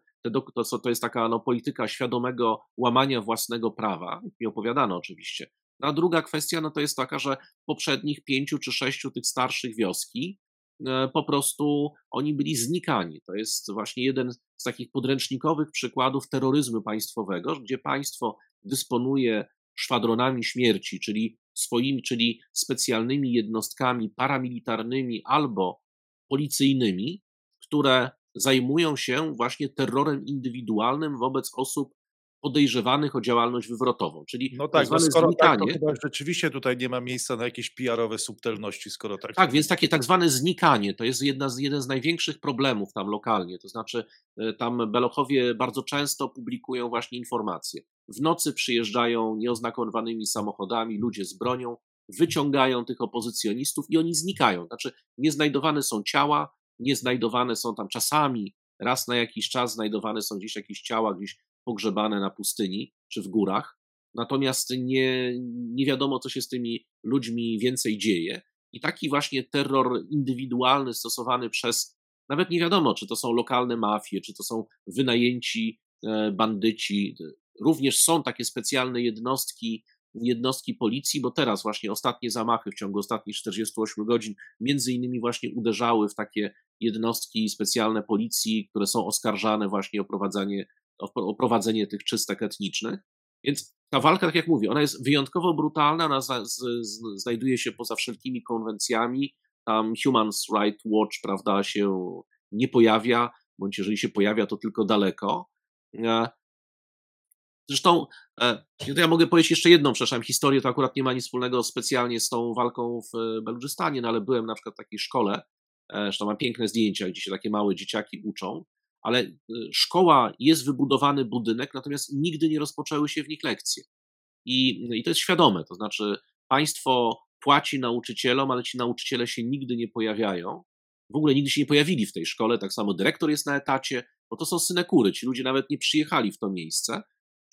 [SPEAKER 2] to, to jest taka no, polityka świadomego łamania własnego prawa, mi opowiadano oczywiście. A druga kwestia no, to jest taka, że poprzednich pięciu czy sześciu tych starszych wioski e, po prostu oni byli znikani. To jest właśnie jeden z takich podręcznikowych przykładów terroryzmu państwowego, gdzie państwo dysponuje szwadronami śmierci, czyli swoimi, czyli specjalnymi jednostkami paramilitarnymi albo policyjnymi, które zajmują się właśnie terrorem indywidualnym wobec osób podejrzewanych o działalność wywrotową, czyli
[SPEAKER 1] No
[SPEAKER 2] tak
[SPEAKER 1] tak, no skoro tak, to
[SPEAKER 2] znikanie.
[SPEAKER 1] chyba rzeczywiście tutaj nie ma miejsca na jakieś PR-owe subtelności, skoro tak.
[SPEAKER 2] Tak, więc takie tak zwane znikanie to jest jedna z, jeden z największych problemów tam lokalnie. To znaczy, e, tam Belochowie bardzo często publikują właśnie informacje. W nocy przyjeżdżają nieoznakowanymi samochodami ludzie z bronią, wyciągają tych opozycjonistów i oni znikają. Znaczy, nie znajdowane są ciała, nie znajdowane są tam czasami, raz na jakiś czas znajdowane są gdzieś jakieś ciała, gdzieś pogrzebane na pustyni czy w górach. Natomiast nie, nie wiadomo, co się z tymi ludźmi więcej dzieje. I taki właśnie terror indywidualny stosowany przez, nawet nie wiadomo, czy to są lokalne mafie, czy to są wynajęci e, bandyci. Również są takie specjalne jednostki, jednostki policji, bo teraz właśnie ostatnie zamachy w ciągu ostatnich 48 godzin między innymi właśnie uderzały w takie jednostki specjalne policji, które są oskarżane właśnie o prowadzenie, o prowadzenie tych czystek etnicznych. Więc ta walka, tak jak mówię, ona jest wyjątkowo brutalna, ona z, z, znajduje się poza wszelkimi konwencjami. Tam Human Rights Watch, prawda, się nie pojawia, bądź jeżeli się pojawia, to tylko daleko. E, zresztą, e, to ja mogę powiedzieć jeszcze jedną, przepraszam, historię, to akurat nie ma nic wspólnego specjalnie z tą walką w Belgistanie, no ale byłem na przykład w takiej szkole, e, zresztą mam piękne zdjęcia, gdzie się takie małe dzieciaki uczą, ale y, szkoła jest wybudowany budynek, natomiast nigdy nie rozpoczęły się w nich lekcje. I, I to jest świadome, to znaczy państwo płaci nauczycielom, ale ci nauczyciele się nigdy nie pojawiają. W ogóle nigdy się nie pojawili w tej szkole, tak samo dyrektor jest na etacie, bo to są synekury, ci ludzie nawet nie przyjechali w to miejsce.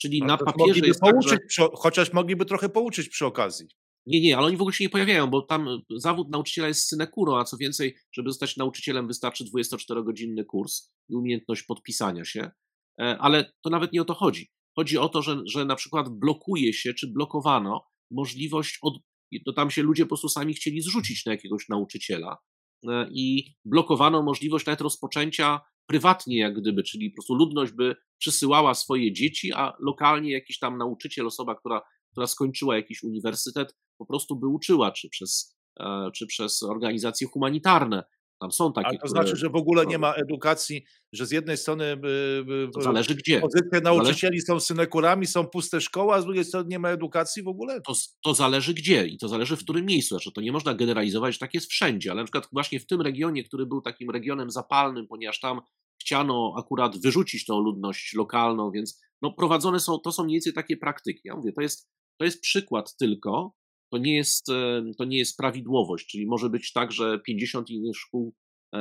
[SPEAKER 2] Czyli
[SPEAKER 1] Ale
[SPEAKER 2] na papierze jest tak,
[SPEAKER 1] pouczyć
[SPEAKER 2] że...
[SPEAKER 1] przy, chociaż mogliby trochę pouczyć przy okazji.
[SPEAKER 2] Nie, nie, ale oni w ogóle się nie pojawiają, bo tam y, zawód nauczyciela jest synekurą, a co więcej, żeby zostać nauczycielem wystarczy 24-godzinny kurs i umiejętność podpisania się, e, ale to nawet nie o to chodzi. Chodzi o to, że, że na przykład blokuje się, czy blokowano możliwość, od, to tam się ludzie po prostu sami chcieli zrzucić na jakiegoś nauczyciela e, i blokowano możliwość nawet rozpoczęcia prywatnie jak gdyby, czyli po prostu ludność by przysyłała swoje dzieci, a lokalnie jakiś tam nauczyciel, osoba, która, która skończyła jakiś uniwersytet, po prostu by uczyła, czy przez, e, czy przez organizacje humanitarne. Tam są takie.
[SPEAKER 1] Ale to
[SPEAKER 2] które-
[SPEAKER 1] znaczy, że w ogóle nie ma edukacji, że z jednej strony y,
[SPEAKER 2] To zależy gdzie.
[SPEAKER 1] pozycje nauczycieli są synekurami, są puste szkoły, a z drugiej strony nie ma edukacji w ogóle.
[SPEAKER 2] To, to zależy gdzie i to zależy w którym miejscu. Znaczy, to nie można generalizować, że tak jest wszędzie, ale na przykład właśnie w tym regionie, który był takim regionem zapalnym, ponieważ tam chciano akurat wyrzucić tą ludność lokalną, więc no, prowadzone są, to są mniej więcej takie praktyki. Ja mówię, to jest, to jest przykład tylko, to nie jest, e, to nie jest prawidłowość, czyli może być tak, że 50 innych szkół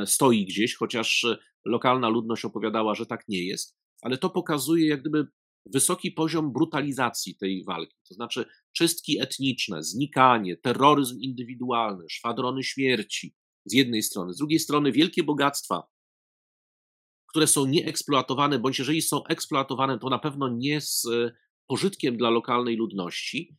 [SPEAKER 2] stoi gdzieś, chociaż lokalna ludność opowiadała, że tak nie jest, ale to pokazuje jak gdyby wysoki poziom brutalizacji tej walki, to znaczy czystki etniczne, znikanie, terroryzm indywidualny, szwadrony śmierci z jednej strony, z drugiej strony wielkie bogactwa, które są nieeksploatowane, bądź jeżeli są eksploatowane, to na pewno nie z pożytkiem dla lokalnej ludności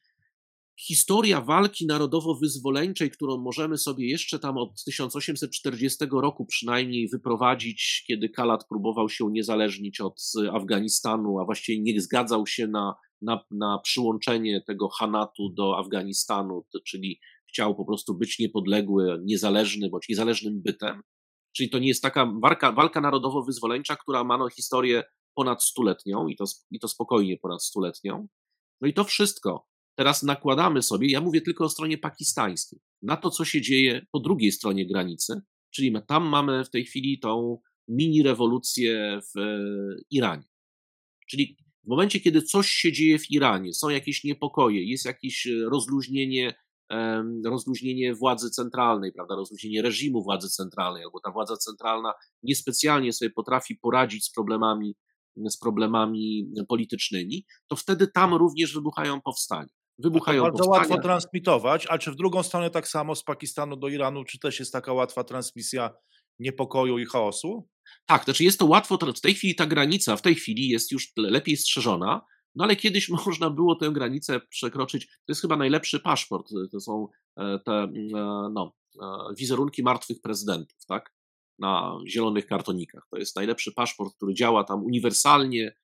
[SPEAKER 2] historia walki narodowo-wyzwoleńczej, którą możemy sobie jeszcze tam od 1840 roku przynajmniej wyprowadzić, kiedy Kalat próbował się uniezależnić od Afganistanu, a właściwie nie zgadzał się na, na, na przyłączenie tego Hanatu do Afganistanu, czyli chciał po prostu być niepodległy, niezależny, bądź niezależnym bytem. Czyli to nie jest taka walka, walka narodowo-wyzwoleńcza, która ma no historię ponad stuletnią i to, i to spokojnie ponad stuletnią. No i to wszystko teraz nakładamy sobie, ja mówię tylko o stronie pakistańskiej, na to, co się dzieje po drugiej stronie granicy, czyli tam mamy w tej chwili tą mini rewolucję w e, Iranie. Czyli w momencie, kiedy coś się dzieje w Iranie, są jakieś niepokoje, jest jakieś e, rozluźnienie, rozluźnienie władzy centralnej, prawda, rozluźnienie reżimu władzy centralnej, albo ta władza centralna niespecjalnie sobie potrafi poradzić z problemami, z problemami politycznymi, to wtedy tam również wybuchają powstania wybuchają
[SPEAKER 1] bardzo powstania. łatwo transmitować, a czy w drugą stronę tak samo z Pakistanu do Iranu, czy też jest taka łatwa transmisja niepokoju i chaosu?
[SPEAKER 2] Tak, znaczy jest to łatwo, w tej chwili ta granica w tej chwili jest już lepiej strzeżona, no ale kiedyś można było tę granicę przekroczyć, to jest chyba najlepszy paszport, to są e, te mm, e, no, e, wizerunki martwych prezydentów, tak, na zielonych kartonikach. To jest najlepszy paszport, który działa tam uniwersalnie,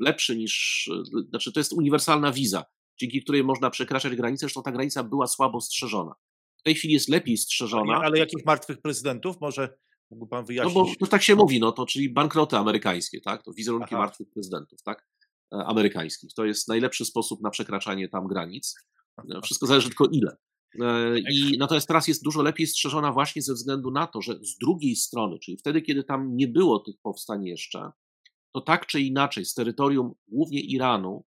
[SPEAKER 2] lepszy niż, znaczy to jest uniwersalna wiza dzięki której można przekraczać granicę, zresztą ta granica była słabo strzeżona. W tej chwili jest lepiej strzeżona.
[SPEAKER 1] Ale jakich martwych prezydentów? Może mógłby pan wyjaśnić?
[SPEAKER 2] No bo no tak się mówi, no to czyli bankroty amerykańskie, tak? To wizerunki Aha. martwych prezydentów, tak? E, amerykańskich. To jest najlepszy sposób na przekraczanie tam granic. E, wszystko zależy tylko ile. E, I natomiast teraz jest dużo lepiej strzeżona właśnie ze względu na to, że z drugiej strony, czyli wtedy, kiedy tam nie było tych powstań jeszcze, to tak czy inaczej z terytorium głównie Iranu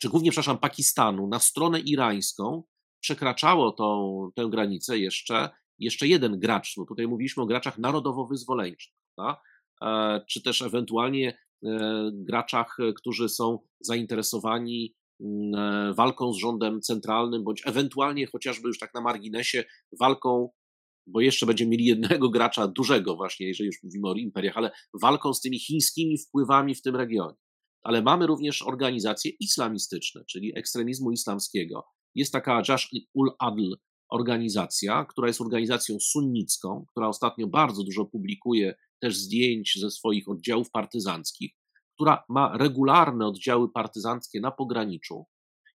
[SPEAKER 2] czy głównie, przepraszam, Pakistanu na stronę irańską przekraczało tą, tę granicę jeszcze, jeszcze jeden gracz. No tutaj mówiliśmy o graczach narodowo-wyzwoleńczych, e, czy też ewentualnie e, graczach, którzy są zainteresowani mm, e, walką z rządem centralnym, bądź ewentualnie chociażby już tak na marginesie walką, bo jeszcze będziemy mieli jednego gracza dużego właśnie, jeżeli już mówimy o imperiach, ale walką z tymi chińskimi wpływami w tym regionie ale mamy również organizacje islamistyczne, czyli ekstremizmu islamskiego. Jest taka Jash ul Adl organizacja, która jest organizacją sunnicką, która ostatnio bardzo dużo publikuje też zdjęć ze swoich oddziałów partyzanckich, która ma regularne oddziały partyzanckie na pograniczu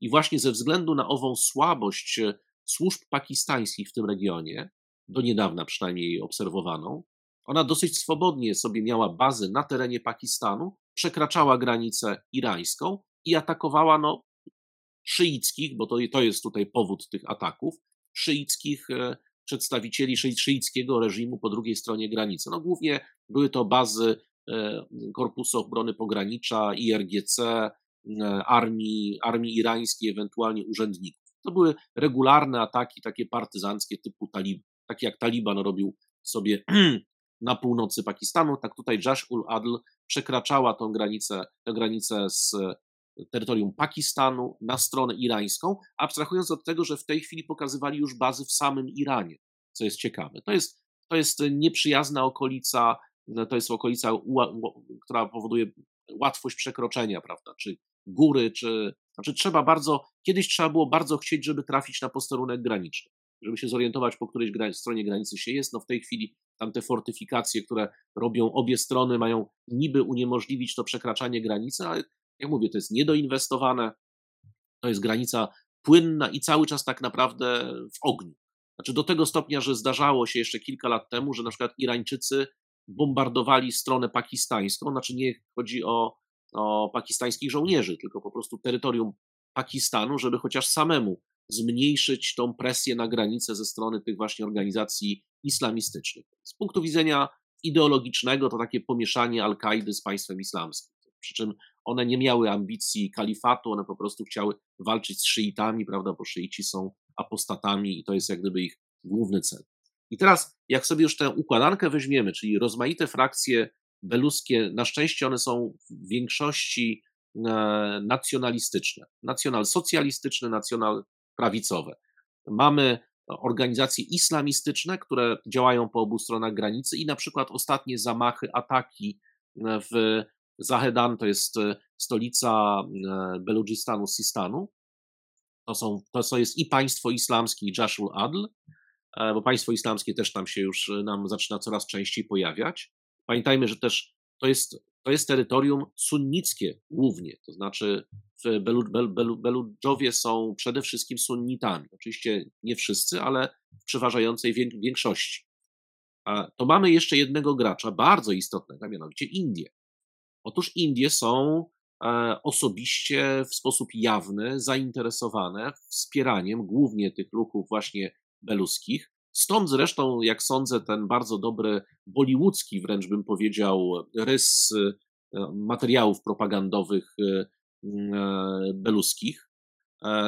[SPEAKER 2] i właśnie ze względu na ową słabość e, służb pakistańskich w tym regionie, do niedawna przynajmniej obserwowaną, ona dosyć swobodnie sobie miała bazy na terenie Pakistanu, przekraczała granicę irańską i atakowała no, szyickich, bo to, to jest tutaj powód tych ataków, szyickich e, przedstawicieli szyickiego reżimu po drugiej stronie granicy. No, głównie były to bazy e, Korpusu Obrony Pogranicza, IRGC, e, armii, armii irańskiej, ewentualnie urzędników. To były regularne ataki takie partyzanckie typu talib, takie jak Taliban robił sobie na północy Pakistanu, tak tutaj Jash ul Adl przekraczała tą granicę, tę granicę z terytorium Pakistanu na stronę irańską, abstrahując od tego, że w tej chwili pokazywali już bazy w samym Iranie, co jest ciekawe. To jest, to jest nieprzyjazna okolica, to jest okolica, która powoduje łatwość przekroczenia, prawda, czy góry, czy, znaczy trzeba bardzo, kiedyś trzeba było bardzo chcieć, żeby trafić na posterunek graniczny żeby się zorientować, po której stronie granicy się jest. No w tej chwili tam te fortyfikacje, które robią obie strony, mają niby uniemożliwić to przekraczanie granicy, ale jak mówię, to jest niedoinwestowane, to jest granica płynna i cały czas tak naprawdę w ogniu. Znaczy do tego stopnia, że zdarzało się jeszcze kilka lat temu, że na przykład Irańczycy bombardowali stronę pakistańską, znaczy nie chodzi o, o pakistańskich żołnierzy, tylko po prostu terytorium Pakistanu, żeby chociaż samemu zmniejszyć tą presję na granicę ze strony tych właśnie organizacji islamistycznych. Z punktu widzenia ideologicznego to takie pomieszanie Al-Kaidy z państwem islamskim. Przy czym one nie miały ambicji kalifatu, one po prostu chciały walczyć z szyitami, prawda, bo szyici są apostatami i to jest jak gdyby ich główny cel. I teraz, jak sobie już tę układankę weźmiemy, czyli rozmaite frakcje beluskie, na szczęście one są w większości e, nacjonalistyczne, nacjonal-socjalistyczne, nacjonal-prawicowe. Mamy organizacje islamistyczne, które działają po obu stronach granicy i na przykład ostatnie zamachy, ataki w Zahedan, to jest stolica Beludżistanu, Sistanu. To, są, to jest i państwo islamskie, i Jashul Adl, e, bo państwo islamskie też tam się już nam zaczyna coraz częściej pojawiać. Pamiętajmy, że też to jest, to jest terytorium sunnickie głównie, to znaczy Belu, Beludżowie są przede wszystkim sunnitami. Oczywiście nie wszyscy, ale w przeważającej większości. To mamy jeszcze jednego gracza, bardzo istotnego, mianowicie Indie. Otóż Indie są e, osobiście w sposób jawny zainteresowane wspieraniem głównie tych ruchów właśnie beluskich. Stąd zresztą, jak sądzę, ten bardzo dobry bollywoodzki, wręcz bym powiedział, rys e, materiałów propagandowych e, beluskich.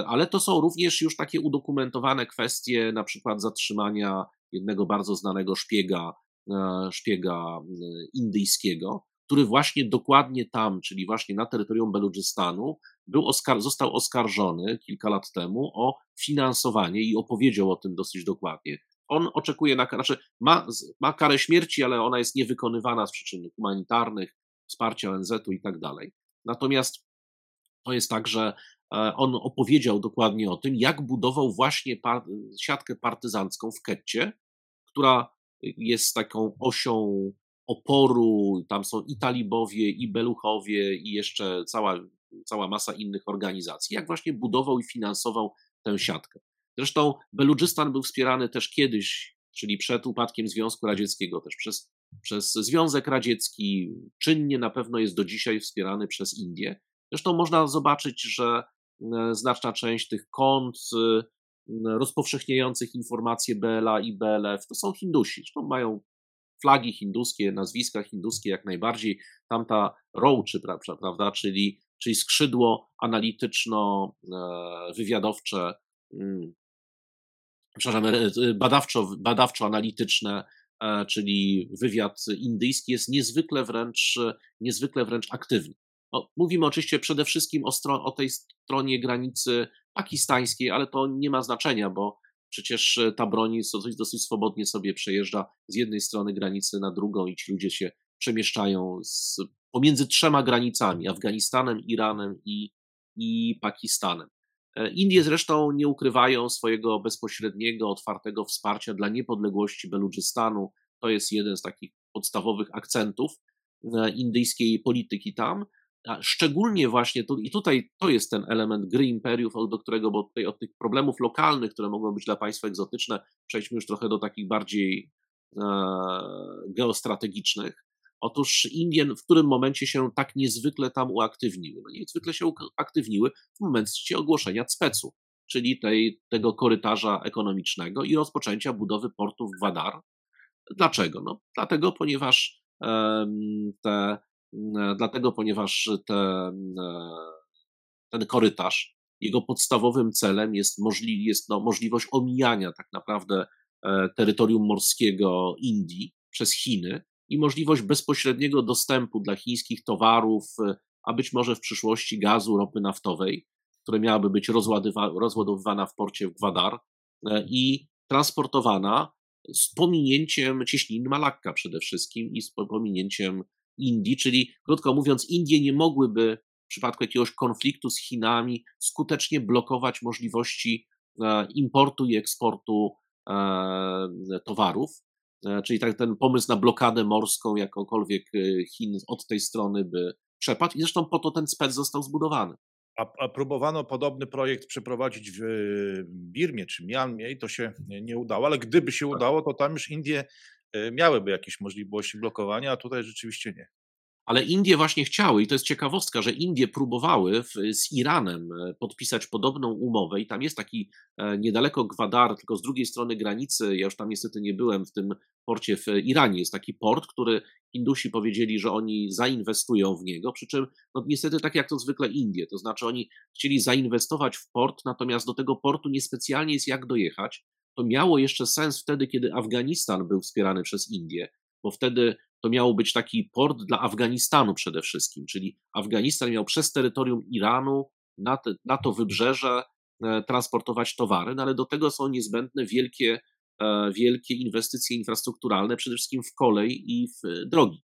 [SPEAKER 2] Ale to są również już takie udokumentowane kwestie, na przykład zatrzymania jednego bardzo znanego szpiega, szpiega indyjskiego, który właśnie dokładnie tam, czyli właśnie na terytorium Beludżystanu, był oskar został oskarżony kilka lat temu o finansowanie i opowiedział o tym dosyć dokładnie. On oczekuje na znaczy ma, ma karę śmierci, ale ona jest niewykonywana z przyczyn humanitarnych, wsparcia ONZ-u i tak dalej. Natomiast to jest tak, że e, on opowiedział dokładnie o tym, jak budował właśnie par siatkę partyzancką w Ketcie, która jest taką osią oporu, tam są i talibowie, i beluchowie, i jeszcze cała, cała masa innych organizacji, jak właśnie budował i finansował tę siatkę. Zresztą Beludżystan był wspierany też kiedyś, czyli przed upadkiem Związku Radzieckiego, też przez, przez Związek Radziecki, czynnie na pewno jest do dzisiaj wspierany przez Indię. Zresztą można zobaczyć, że e, znaczna część tych kont e, rozpowszechniających informacje BLA i BLF to są Hindusi. Zresztą mają flagi hinduskie, nazwiska hinduskie jak najbardziej. Tamta rołczy, prawda, czyli, czyli skrzydło analityczno-wywiadowcze, e, mm, przepraszam, badawczo, badawczo-analityczne, e, czyli wywiad indyjski jest niezwykle wręcz, niezwykle wręcz aktywny. No, mówimy oczywiście przede wszystkim o, stron- o tej stronie granicy pakistańskiej, ale to nie ma znaczenia, bo Przecież e, ta broń dosyć, dosyć swobodnie sobie przejeżdża z jednej strony granicy na drugą i ci ludzie się przemieszczają z, pomiędzy trzema granicami Afganistanem, Iranem i, i Pakistanem. E, Indie zresztą nie ukrywają swojego bezpośredniego, otwartego wsparcia dla niepodległości Beludżystanu. To jest jeden z takich podstawowych akcentów e, indyjskiej polityki tam. Szczególnie właśnie, tu, i tutaj to jest ten element gry imperiów, do którego, bo tutaj od tych problemów lokalnych, które mogą być dla państwa egzotyczne, przejdźmy już trochę do takich bardziej e, geostrategicznych. Otóż Indie w którym momencie się tak niezwykle tam uaktywniły? No niezwykle się uaktywniły w momencie ogłoszenia CPEC-u, czyli tej, tego korytarza ekonomicznego i rozpoczęcia budowy portu w Gwadar. Dlaczego? No, dlatego, ponieważ te E, dlatego, ponieważ te, e, ten korytarz, jego podstawowym celem jest, możli, jest no, możliwość omijania tak naprawdę e, terytorium morskiego Indii przez Chiny i możliwość bezpośredniego dostępu dla chińskich towarów, a być może w przyszłości gazu, ropy naftowej, które miałaby być rozładowywana w porcie w Gwadar i transportowana z pominięciem cieśniny Malakka przede wszystkim i z pominięciem Indii, czyli krótko mówiąc, Indie nie mogłyby w przypadku jakiegoś konfliktu z Chinami skutecznie blokować możliwości e, importu i eksportu e, towarów. E, czyli tak ten pomysł na blokadę morską jakąkolwiek Chin od tej strony by przepadł i zresztą po to ten spec został zbudowany.
[SPEAKER 1] A, a, próbowano podobny projekt przeprowadzić w Birmie czy Mianmie i to się nie udało, ale gdyby się tak. udało, to tam już Indie E, miałyby jakieś możliwości blokowania, a tutaj rzeczywiście nie.
[SPEAKER 2] Ale Indie właśnie chciały, i to jest ciekawostka, że Indie próbowały w, z Iranem e, podpisać podobną umowę, i tam jest taki e, niedaleko Gwadar, tylko z drugiej strony granicy. Ja już tam niestety nie byłem w tym porcie w Iranie. Jest taki port, który Indusi powiedzieli, że oni zainwestują w niego, przy czym no, niestety tak jak to zwykle Indie, to znaczy oni chcieli zainwestować w port, natomiast do tego portu niespecjalnie jest jak dojechać to miało jeszcze sens wtedy, kiedy Afganistan był wspierany przez Indię, bo wtedy to miało być taki port dla Afganistanu przede wszystkim, czyli Afganistan miał przez terytorium Iranu na, te, na to wybrzeże e, transportować towary, no ale do tego są niezbędne wielkie, e, wielkie inwestycje infrastrukturalne, przede wszystkim w kolej i w drogi.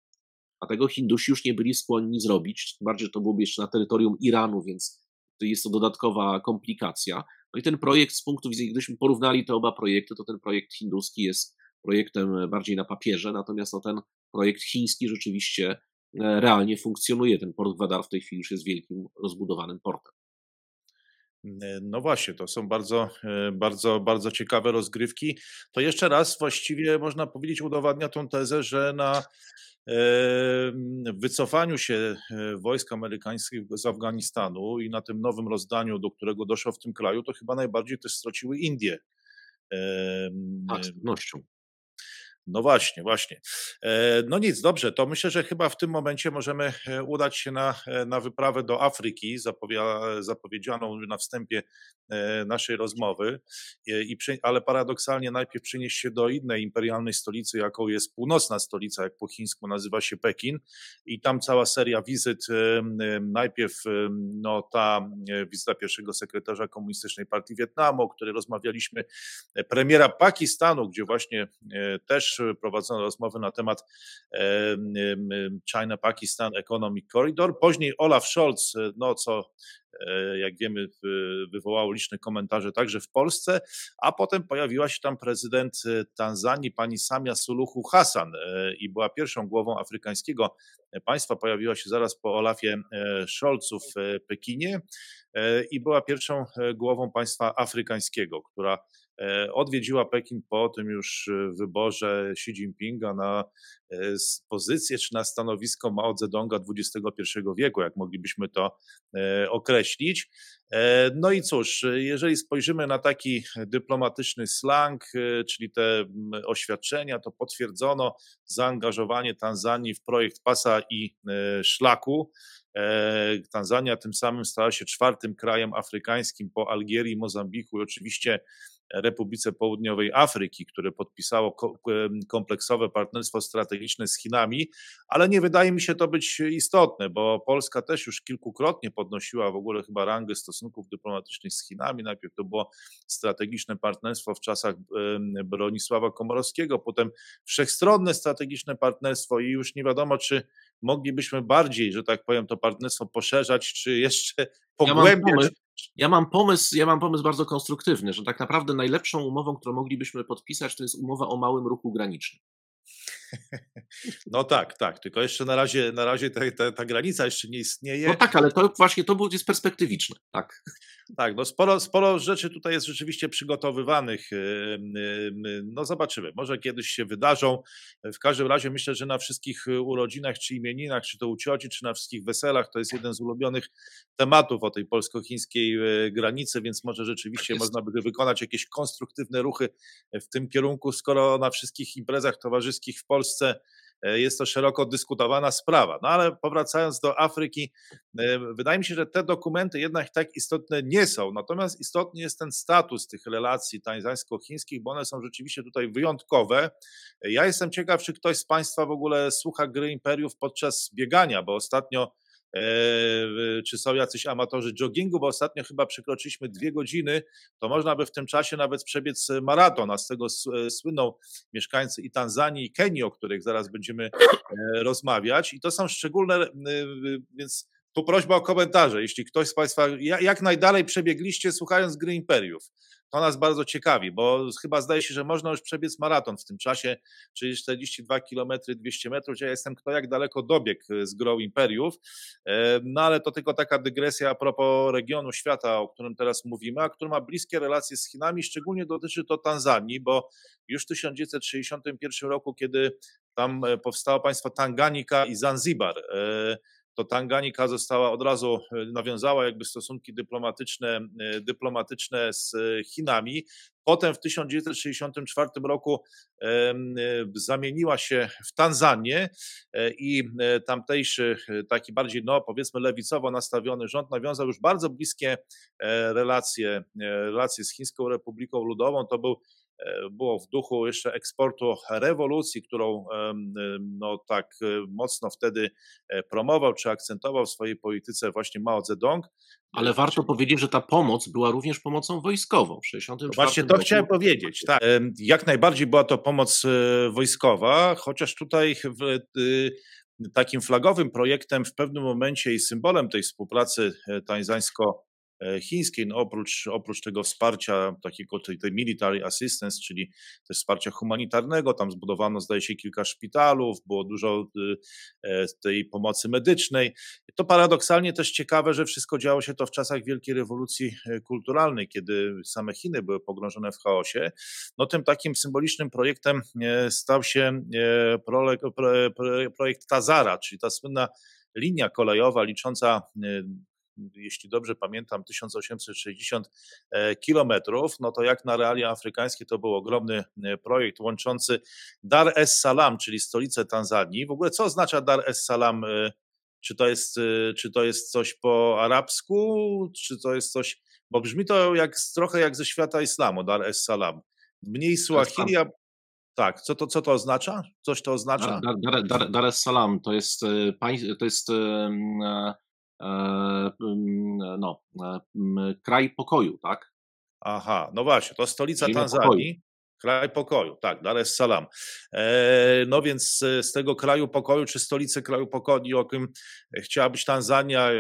[SPEAKER 2] A tego Hindusi już nie byli skłonni zrobić, tym bardziej, to byłoby jeszcze na terytorium Iranu, więc jest to dodatkowa komplikacja. No i ten projekt z punktu widzenia, gdybyśmy porównali te oba projekty, to ten projekt hinduski jest projektem bardziej na papierze, natomiast no, ten projekt chiński rzeczywiście e, realnie funkcjonuje. Ten port Gwadar w tej chwili już jest wielkim, rozbudowanym portem.
[SPEAKER 1] No właśnie, to są bardzo, e, bardzo, bardzo ciekawe rozgrywki. To jeszcze raz właściwie można powiedzieć udowadnia tą tezę, że na wycofaniu się e, wojsk amerykańskich z Afganistanu i na tym nowym rozdaniu, do którego doszło w tym kraju, to chyba najbardziej też straciły Indie.
[SPEAKER 2] Tak, z pewnością.
[SPEAKER 1] No właśnie, właśnie. E, no nic, dobrze, to myślę, że chyba w tym momencie możemy e, udać się na, e, na wyprawę do Afryki, zapowiedzianą na wstępie naszej rozmowy, I, ale paradoksalnie najpierw przenieść się do innej imperialnej stolicy, jaką jest północna stolica, jak po chińsku nazywa się Pekin. I tam cała seria wizyt, najpierw no, ta wizyta pierwszego sekretarza Komunistycznej Partii Wietnamu, o której rozmawialiśmy, premiera Pakistanu, gdzie właśnie też też prowadzono rozmowy na temat China-Pakistan Economic Corridor. Później Olaf Scholz, no co e, jak wiemy, wywołało liczne komentarze także w Polsce, a potem pojawiła się tam prezydent e, Tanzanii, pani Samia Suluhu Hassan e, i była pierwszą głową afrykańskiego państwa. Pojawiła się zaraz po Olafie Scholzu w Pekinie i była pierwszą głową państwa afrykańskiego, która E, odwiedziła Pekin po tym już e, wyborze Xi Jinpinga na e, pozycję czy na stanowisko Mao Zedonga XXI wieku, jak moglibyśmy to określić. No i cóż, jeżeli spojrzymy na taki dyplomatyczny slang, czyli te oświadczenia, to potwierdzono zaangażowanie Tanzanii w projekt pasa i szlaku. Tanzania tym samym stała się czwartym krajem afrykańskim po Algierii, Mozambiku i oczywiście Republice Południowej Afryki, które podpisało kompleksowe partnerstwo strategiczne z Chinami, ale nie wydaje mi się to być istotne, bo Polska też już kilkukrotnie podnosiła w ogóle chyba rangę stosunków dyplomatycznych z Chinami. Najpierw to było strategiczne partnerstwo w czasach Bronisława Komorowskiego, potem wszechstronne strategiczne partnerstwo i już nie wiadomo, czy moglibyśmy bardziej, że tak powiem, to partnerstwo poszerzać, czy jeszcze pogłębiać.
[SPEAKER 2] Ja ja mam pomysł, ja mam pomysł bardzo konstruktywny, że tak naprawdę najlepszą umową, którą moglibyśmy podpisać, to jest umowa o małym ruchu granicznym.
[SPEAKER 1] No tak, tak, tylko jeszcze na razie, na razie ta, ta, ta granica jeszcze nie istnieje.
[SPEAKER 2] No tak, ale to właśnie to jest perspektywiczne, tak.
[SPEAKER 1] Tak, no sporo, sporo rzeczy tutaj jest rzeczywiście przygotowywanych. No zobaczymy, może kiedyś się wydarzą. W każdym razie myślę, że na wszystkich urodzinach czy imieninach, czy to u cioci, czy na wszystkich weselach, to jest jeden z ulubionych tematów o tej polsko-chińskiej e, granicy, więc może rzeczywiście tak można by wykonać jakieś konstruktywne ruchy w tym kierunku, skoro na wszystkich imprezach towarzyskich w Polsce E, jest to szeroko dyskutowana sprawa. No ale powracając do Afryki, e, wydaje mi się, że te dokumenty jednak tak istotne nie są. Natomiast istotny jest ten status tych relacji tańzańsko-chińskich, bo one są rzeczywiście tutaj wyjątkowe. Ja jestem ciekaw, czy ktoś z Państwa w ogóle słucha gry imperiów podczas biegania, bo ostatnio czy są jacyś amatorzy joggingu, bo ostatnio chyba przekroczyliśmy dwie godziny, to można by w tym czasie nawet przebiec maraton, a z tego e, słyną mieszkańcy i Tanzanii, i Kenii, o których zaraz będziemy e, rozmawiać. I to są szczególne, więc tu prośba o komentarze. Jeśli ktoś z Państwa jak najdalej przebiegliście słuchając gry imperiów, to nas bardzo ciekawi, bo chyba zdaje się, że można już przebiec maraton w tym czasie, czyli 42 km, 200 metrów. Ja jestem kto jak daleko dobiegł e, z grą Imperiów. E, no ale to tylko taka dygresja a propos regionu świata, o którym teraz mówimy, a który ma bliskie relacje z Chinami. Szczególnie dotyczy to Tanzanii, bo już w 1961 roku, kiedy tam e, powstało państwo Tanganika i Zanzibar, to Tanganika została od razu, e, nawiązała jakby stosunki dyplomatyczne, e, dyplomatyczne z Chinami. Potem w 1964 roku e, zamieniła się w Tanzanię i tamtejszy taki bardziej, no powiedzmy lewicowo nastawiony rząd nawiązał już bardzo bliskie relacje, relacje z Chińską Republiką Ludową. To był było w duchu jeszcze eksportu rewolucji, którą no, tak mocno wtedy promował czy akcentował w swojej polityce właśnie Mao Zedong.
[SPEAKER 2] Ale warto powiedzieć, że ta pomoc była również pomocą wojskową w
[SPEAKER 1] 1964 Właśnie to roku. chciałem powiedzieć. Tak. Jak najbardziej była to pomoc wojskowa, chociaż tutaj w, takim flagowym projektem w pewnym momencie i symbolem tej współpracy tańzańsko E, chińskiej, no oprócz, oprócz tego wsparcia takiego, tej, tej military assistance, czyli też wsparcia humanitarnego, tam zbudowano zdaje się kilka szpitalów, było dużo y, e, tej pomocy medycznej. To paradoksalnie też ciekawe, że wszystko działo się to w czasach wielkiej rewolucji e, kulturalnej, kiedy same Chiny były pogrążone w chaosie. No tym takim symbolicznym projektem stał się projekt Tazara, czyli ta słynna linia kolejowa licząca jeśli dobrze pamiętam, 1860 e, kilometrów, no to jak na realia afrykańskie to był ogromny e, projekt łączący Dar es Salaam, czyli stolicę Tanzanii. W ogóle co oznacza Dar es Salaam? E, czy to jest, czy to jest coś po arabsku, czy to jest coś, bo brzmi to jak, trochę jak ze świata islamu, Dar es Salaam. Mniej Swahili, a tak, co to, co to oznacza? Coś to oznacza?
[SPEAKER 2] Dar, dar, dar, dar es Salaam to jest, to jest no, e, kraj pokoju, tak?
[SPEAKER 1] Aha, no właśnie, to stolica Tanzanii. Pokoju. Kraj pokoju, tak, Dar es Salaam. E, no więc z tego kraju pokoju, czy stolicy kraju pokoju, o którym chciała być Tanzania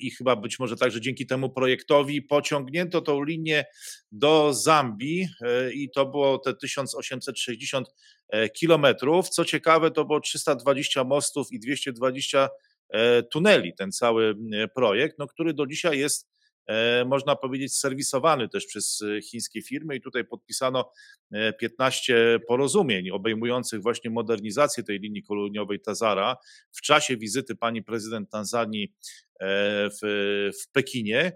[SPEAKER 1] i chyba być może także dzięki temu projektowi pociągnięto tą linię do Zambii i to było te 1860 kilometrów. Co ciekawe, to było 320 mostów i 220 E, tuneli, ten cały e, projekt, no, który do dzisiaj jest e, można powiedzieć, serwisowany też przez chińskie firmy. I tutaj podpisano 15 porozumień obejmujących właśnie modernizację tej linii koloniowej Tazara w czasie wizyty pani prezydent Tanzanii w, w Pekinie.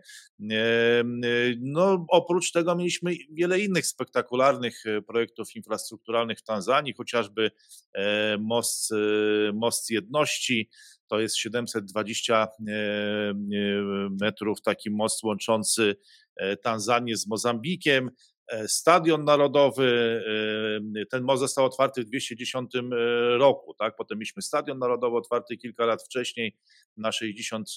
[SPEAKER 1] No, oprócz tego mieliśmy wiele innych spektakularnych projektów infrastrukturalnych w Tanzanii, chociażby most, most jedności, to jest 720 e, e, metrów, taki most łączący e, Tanzanię z Mozambikiem. E, Stadion Narodowy, e, ten most został otwarty w 210 e, roku, tak? Potem mieliśmy Stadion Narodowy otwarty kilka lat wcześniej na 60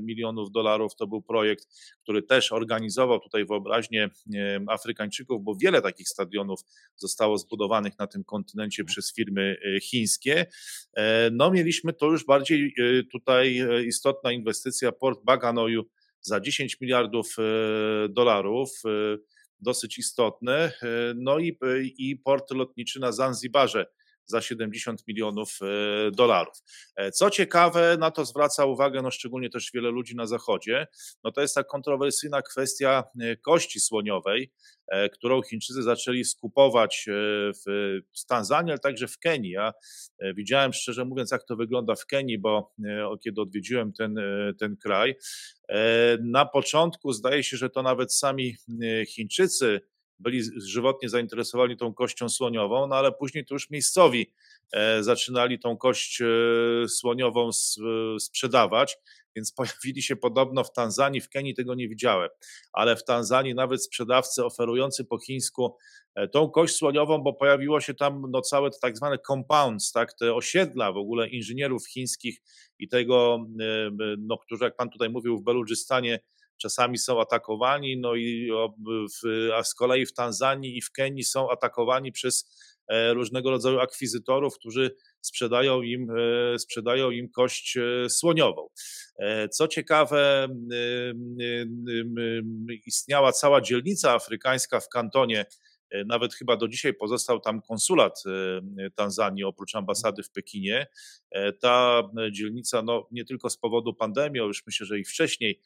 [SPEAKER 1] milionów dolarów. To był projekt, który też organizował tutaj wyobraźnię Afrykańczyków, bo wiele takich stadionów zostało zbudowanych na tym kontynencie przez firmy chińskie. No mieliśmy to już bardziej tutaj istotna inwestycja, port Baganoju za 10 miliardów dolarów dosyć istotne. E, no i, i port lotniczy na Zanzibarze za 70 milionów e, dolarów. E, co ciekawe, na to zwraca uwagę no szczególnie też wiele ludzi na Zachodzie, no to jest ta kontrowersyjna kwestia kości słoniowej, którą Chińczycy zaczęli skupować w Tanzanii, ale także w Kenii. Ja widziałem szczerze mówiąc, jak to wygląda w Kenii, bo kiedy odwiedziłem ten, ten kraj, E, na początku zdaje się, że to nawet sami e, Chińczycy byli żywotnie zainteresowani tą kością słoniową, no ale później to już miejscowi e, zaczynali tą kość słoniową sprzedawać, więc pojawili się podobno w Tanzanii, w Kenii tego nie widziałem, ale w Tanzanii nawet sprzedawcy oferujący po chińsku E, tą kość słoniową, bo pojawiło się tam no, całe tak zwane compounds, tak, te osiedla w ogóle inżynierów chińskich i tego, e, no, którzy jak pan tutaj mówił w Beludżystanie czasami są atakowani, no i w, a z kolei w Tanzanii i w Kenii są atakowani przez e, różnego rodzaju akwizytorów, którzy sprzedają im, sprzedają im kość słoniową. Co ciekawe, istniała cała dzielnica afrykańska w kantonie E, nawet chyba do dzisiaj pozostał tam konsulat e, Tanzanii oprócz ambasady w Pekinie. E, ta dzielnica, no, nie tylko z powodu pandemii, już myślę, że i wcześniej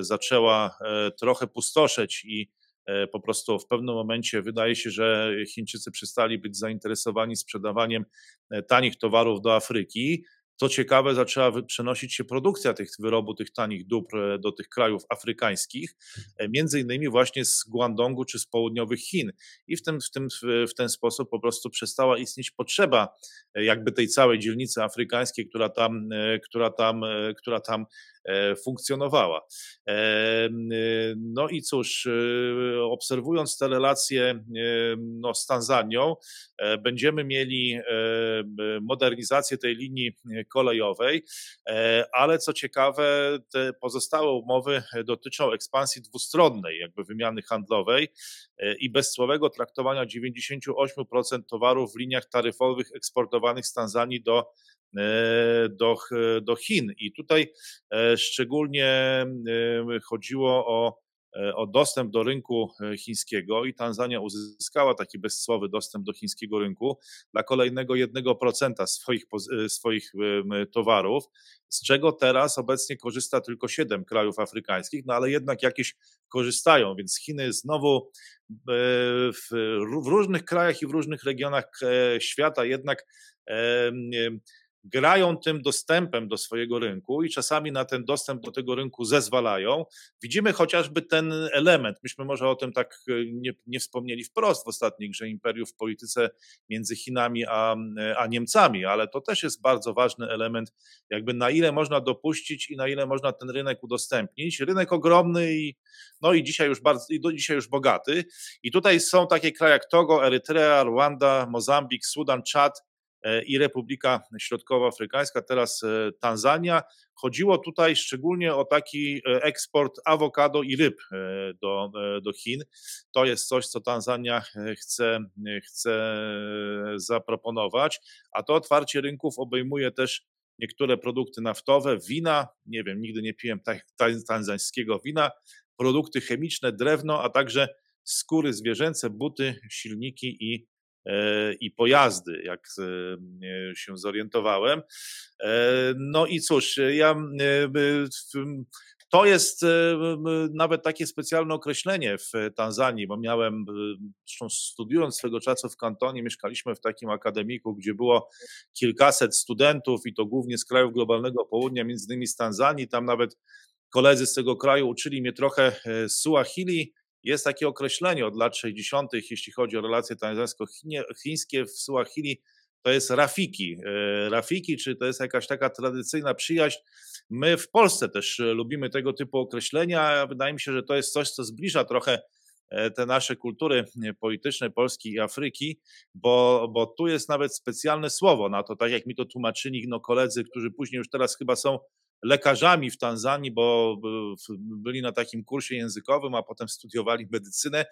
[SPEAKER 1] zaczęła trochę pustoszeć i po prostu w pewnym momencie wydaje się, że Chińczycy przestali być zainteresowani sprzedawaniem tanich towarów do Afryki. Co ciekawe, zaczęła przenosić się produkcja tych wyrobu, tych tanich dóbr e, do tych krajów afrykańskich, e, między innymi właśnie z Guangdongu czy z południowych Chin. I w, tym, w, tym, w ten sposób po prostu przestała istnieć potrzeba e, jakby tej całej dzielnicy afrykańskiej, która tam, która tam, która tam funkcjonowała. No i cóż, obserwując te relacje no, z Tanzanią, będziemy mieli modernizację tej linii kolejowej, e, ale co ciekawe, te pozostałe umowy dotyczą ekspansji dwustronnej, jakby wymiany handlowej e, i bezcłowego traktowania 98% towarów w liniach taryfowych eksportowanych z Tanzanii do e, do, do Chin. I tutaj szczególnie chodziło o o dostęp do rynku e, chińskiego i Tanzania uzyskała taki bezcłowy dostęp do chińskiego rynku dla kolejnego 1% swoich, e, swoich towarów, z czego teraz obecnie korzysta tylko 7 krajów afrykańskich, no ale jednak jakieś korzystają, więc Chiny znowu w różnych krajach i w różnych regionach świata jednak grają tym dostępem do swojego rynku i czasami na ten dostęp do tego rynku zezwalają. Widzimy chociażby ten element, myśmy może o tym tak e, nie, nie wspomnieli wprost w ostatniej grze imperiów w polityce między Chinami a, e, a Niemcami, ale to też jest bardzo ważny element, jakby na ile można dopuścić i na ile można ten rynek udostępnić. Rynek ogromny i, no i dzisiaj już bardzo, i do dzisiaj już bogaty. I tutaj są takie kraje jak Togo, Erytrea, Rwanda, Mozambik, Sudan, Czad, i Republika Środkowoafrykańska, teraz e, Tanzania. Chodziło tutaj szczególnie o taki e, eksport awokado i ryb do, do Chin. To jest coś, co Tanzania chce, chce zaproponować, a to otwarcie rynków obejmuje też niektóre produkty naftowe, wina, nie wiem, nigdy nie piłem tanzańskiego wina, produkty chemiczne, drewno, a także skóry zwierzęce, buty, silniki i E, i pojazdy, jak e, się zorientowałem. E, no i cóż, ja to jest nawet takie specjalne określenie w Tanzanii, bo miałem, zresztą studiując swego czasu w kantonie, mieszkaliśmy w takim akademiku, gdzie było kilkaset studentów i to głównie z krajów globalnego południa, między innymi z Tanzanii. Tam nawet koledzy z tego kraju uczyli mnie trochę Suahili, jest takie określenie od lat 60., jeśli chodzi o relacje tanzańsko-chińskie w Suahili, to jest rafiki. E, rafiki, czy to jest jakaś taka tradycyjna przyjaźń. My w Polsce też lubimy tego typu określenia. Wydaje mi się, że to jest coś, co zbliża trochę e, te nasze kultury polityczne Polski i Afryki, bo, bo tu jest nawet specjalne słowo na to, tak jak mi to tłumaczyli no, koledzy, którzy później już teraz chyba są lekarzami w Tanzanii, bo byli na takim kursie językowym, a potem studiowali medycynę,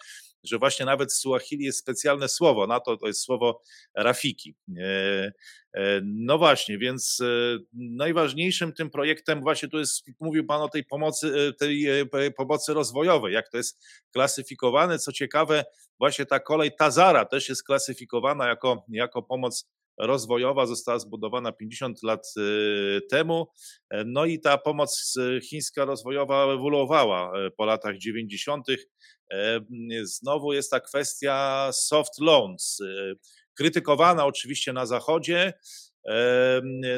[SPEAKER 1] że właśnie nawet w Suahili jest specjalne słowo na to, to jest słowo rafiki. E, e, no właśnie, więc e, najważniejszym tym projektem właśnie tu jest, mówił Pan o tej pomocy, tej pomocy rozwojowej, jak to jest klasyfikowane. Co ciekawe, właśnie ta kolej Tazara też jest klasyfikowana jako, jako pomoc rozwojowa została zbudowana 50 lat y, temu. No i ta pomoc y, chińska rozwojowa ewoluowała e, po latach 90. E, znowu jest ta kwestia soft loans, krytykowana oczywiście na Zachodzie,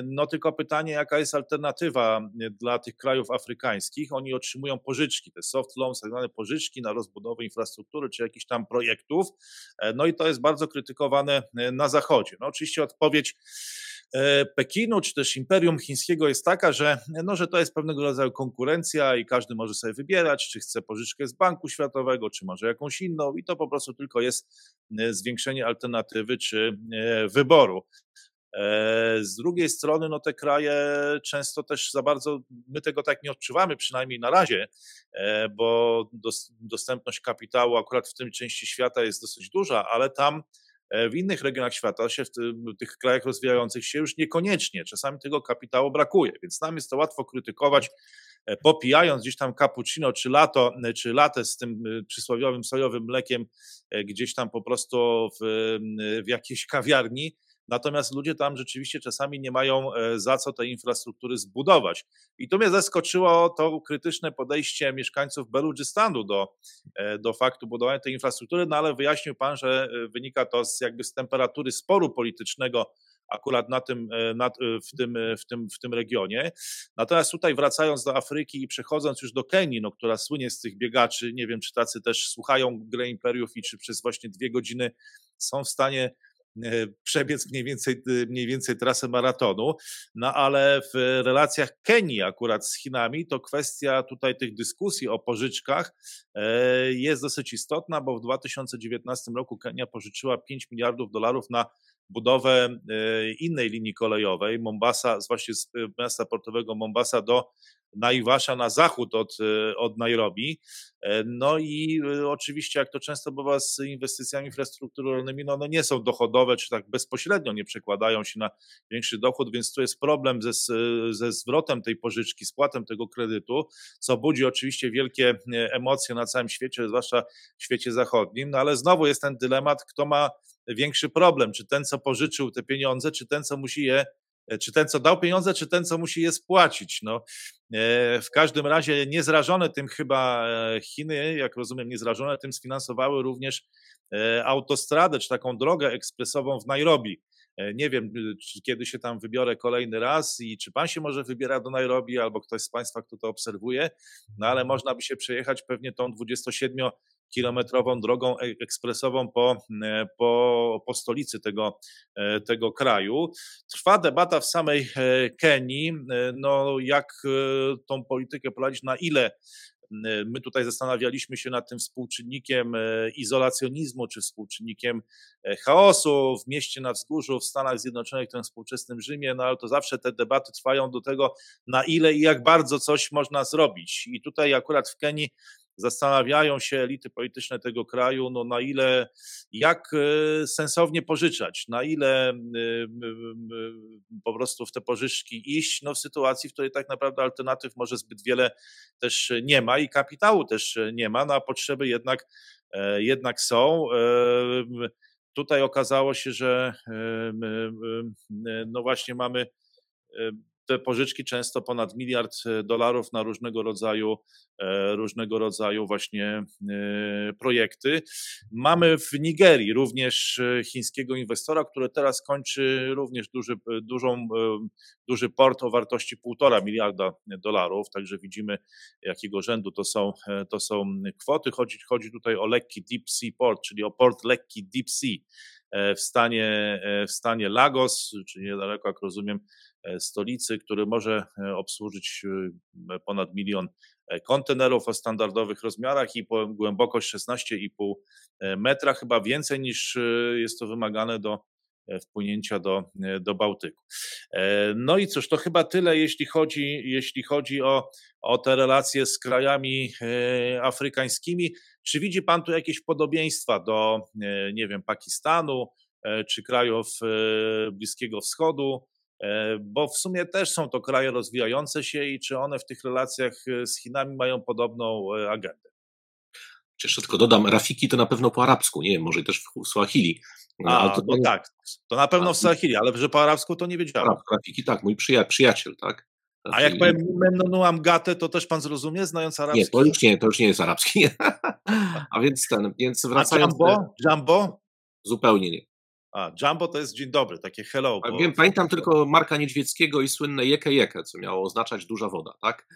[SPEAKER 1] no tylko pytanie, jaka jest alternatywa dla tych krajów afrykańskich? Oni otrzymują pożyczki, te soft loans, tak zwane pożyczki na rozbudowę infrastruktury czy jakichś tam projektów. E, no i to jest bardzo krytykowane e, na Zachodzie. No oczywiście odpowiedź e, Pekinu czy też Imperium Chińskiego jest taka, że, no, że to jest pewnego rodzaju konkurencja i każdy może sobie wybierać, czy chce pożyczkę z Banku Światowego, czy może jakąś inną, i to po prostu tylko jest zwiększenie alternatywy czy wyboru. E, z drugiej strony, no te kraje często też za bardzo, my tego tak nie odczuwamy, przynajmniej na razie, e, bo dostępność kapitału akurat w tej części świata jest dosyć duża, ale tam e, w innych regionach świata, się w, tych krajach rozwijających się już niekoniecznie. Czasami tego kapitału brakuje, więc nam jest to łatwo krytykować, popijając gdzieś tam cappuccino czy lato, czy latę z tym przysłowiowym sojowym mlekiem gdzieś tam po prostu w, w jakiejś kawiarni, Natomiast ludzie tam rzeczywiście czasami nie mają e, za co tej infrastruktury zbudować. I tu mnie zaskoczyło to krytyczne podejście mieszkańców Beludżystanu do, e, do faktu budowania tej infrastruktury, no ale wyjaśnił pan, że e, wynika to z jakby z temperatury sporu politycznego akurat na tym, na, w, tym, w, tym, w tym regionie. Natomiast tutaj wracając do Afryki i przechodząc już do Kenii, no, która słynie z tych biegaczy, nie wiem, czy tacy też słuchają Grę Imperiów i czy przez właśnie dwie godziny są w stanie przebiec mniej więcej, e, mniej więcej trasę maratonu. No ale w relacjach Kenii akurat z Chinami to kwestia tutaj tych dyskusji o pożyczkach e, jest dosyć istotna, bo w 2019 roku Kenia pożyczyła 5 miliardów dolarów na budowę innej linii kolejowej, Mombasa, właśnie z miasta portowego Mombasa do Naiwasza na zachód od, e, od Nairobi. E, no i oczywiście, jak to często bywa z inwestycjami infrastrukturalnymi, no, no nie są dochodowe, czy tak bezpośrednio nie przekładają się na większy dochód, więc tu jest problem ze, ze zwrotem tej pożyczki, spłatem tego kredytu, co budzi oczywiście wielkie emocje na całym świecie, zwłaszcza w świecie zachodnim, no ale znowu jest ten dylemat, kto ma większy problem, czy ten, co pożyczył te pieniądze, czy ten, co musi je E, czy ten, co dał pieniądze, czy ten, co musi je spłacić. No, e, w każdym razie niezrażone tym chyba e, Chiny, jak rozumiem, niezrażone tym sfinansowały również autostradę, czy taką drogę ekspresową w Nairobi. Nie wiem, czy kiedy się tam wybiorę kolejny raz i czy pan się może wybiera do Nairobi, albo ktoś z państwa, kto to obserwuje, no ale można by się przejechać pewnie tą 27 kilometrową drogą e, ekspresową po, e, po, po stolicy tego, e, tego kraju. Trwa debata w samej Kenii, no jak tą politykę prowadzić, na ile My tutaj zastanawialiśmy się nad tym współczynnikiem izolacjonizmu, czy współczynnikiem chaosu w mieście na wzgórzu, w Stanach Zjednoczonych, tym współczesnym Rzymie, no ale to zawsze te debaty trwają do tego, na ile i jak bardzo coś można zrobić. I tutaj akurat w Kenii zastanawiają się elity polityczne tego kraju, no na ile, jak e, sensownie pożyczać, na ile e, po prostu w te pożyczki iść, no w sytuacji, w której tak naprawdę alternatyw może zbyt wiele też nie ma i kapitału też nie ma, no a potrzeby jednak, e, jednak są. Tutaj okazało się, że no właśnie mamy te pożyczki często ponad miliard e, dolarów na różnego rodzaju, e, różnego rodzaju właśnie e, projekty. Mamy w Nigerii również chińskiego inwestora, który teraz kończy również duży, dużą, duży port o wartości półtora miliarda dolarów, także widzimy jakiego rzędu to są, to są kwoty. Chodzi, chodzi tutaj o lekki deep sea port, czyli o port lekki deep sea w stanie, w stanie Lagos, czyli niedaleko, jak rozumiem, E, stolicy, który może e, obsłużyć e, ponad milion kontenerów o standardowych rozmiarach i głębokość 16,5 metra, chyba więcej niż jest to wymagane do wpłynięcia do, do Bałtyku. No i cóż, to chyba tyle, jeśli chodzi, jeśli chodzi o, o te relacje z krajami afrykańskimi. Czy widzi Pan tu jakieś podobieństwa do, nie wiem, Pakistanu czy krajów Bliskiego Wschodu? E, bo w sumie też są to kraje rozwijające się i czy one w tych relacjach e, z Chinami mają podobną e, agendę?
[SPEAKER 2] Jeszcze tylko dodam, Rafiki to na pewno po arabsku, nie wiem, może też w Swahili.
[SPEAKER 1] A, to, no tak, to na pewno w Swahili, ale że po arabsku to nie wiedziałem.
[SPEAKER 2] Rafiki, tak, mój przyja przyjaciel, tak.
[SPEAKER 1] A jak powiem Memnonuam Gatę, to też pan zrozumie, znając arabski?
[SPEAKER 2] Nie, to już nie, to już nie jest arabski. A więc ten, więc wracając...
[SPEAKER 1] A Jumbo? Jumbo?
[SPEAKER 2] Zupełnie nie.
[SPEAKER 1] A, Jumbo to jest dzień dobry, takie hello.
[SPEAKER 2] Bo... Wiem, pamiętam tylko Marka Niedźwieckiego i słynne Jeke Jeke, co miało oznaczać duża woda, tak?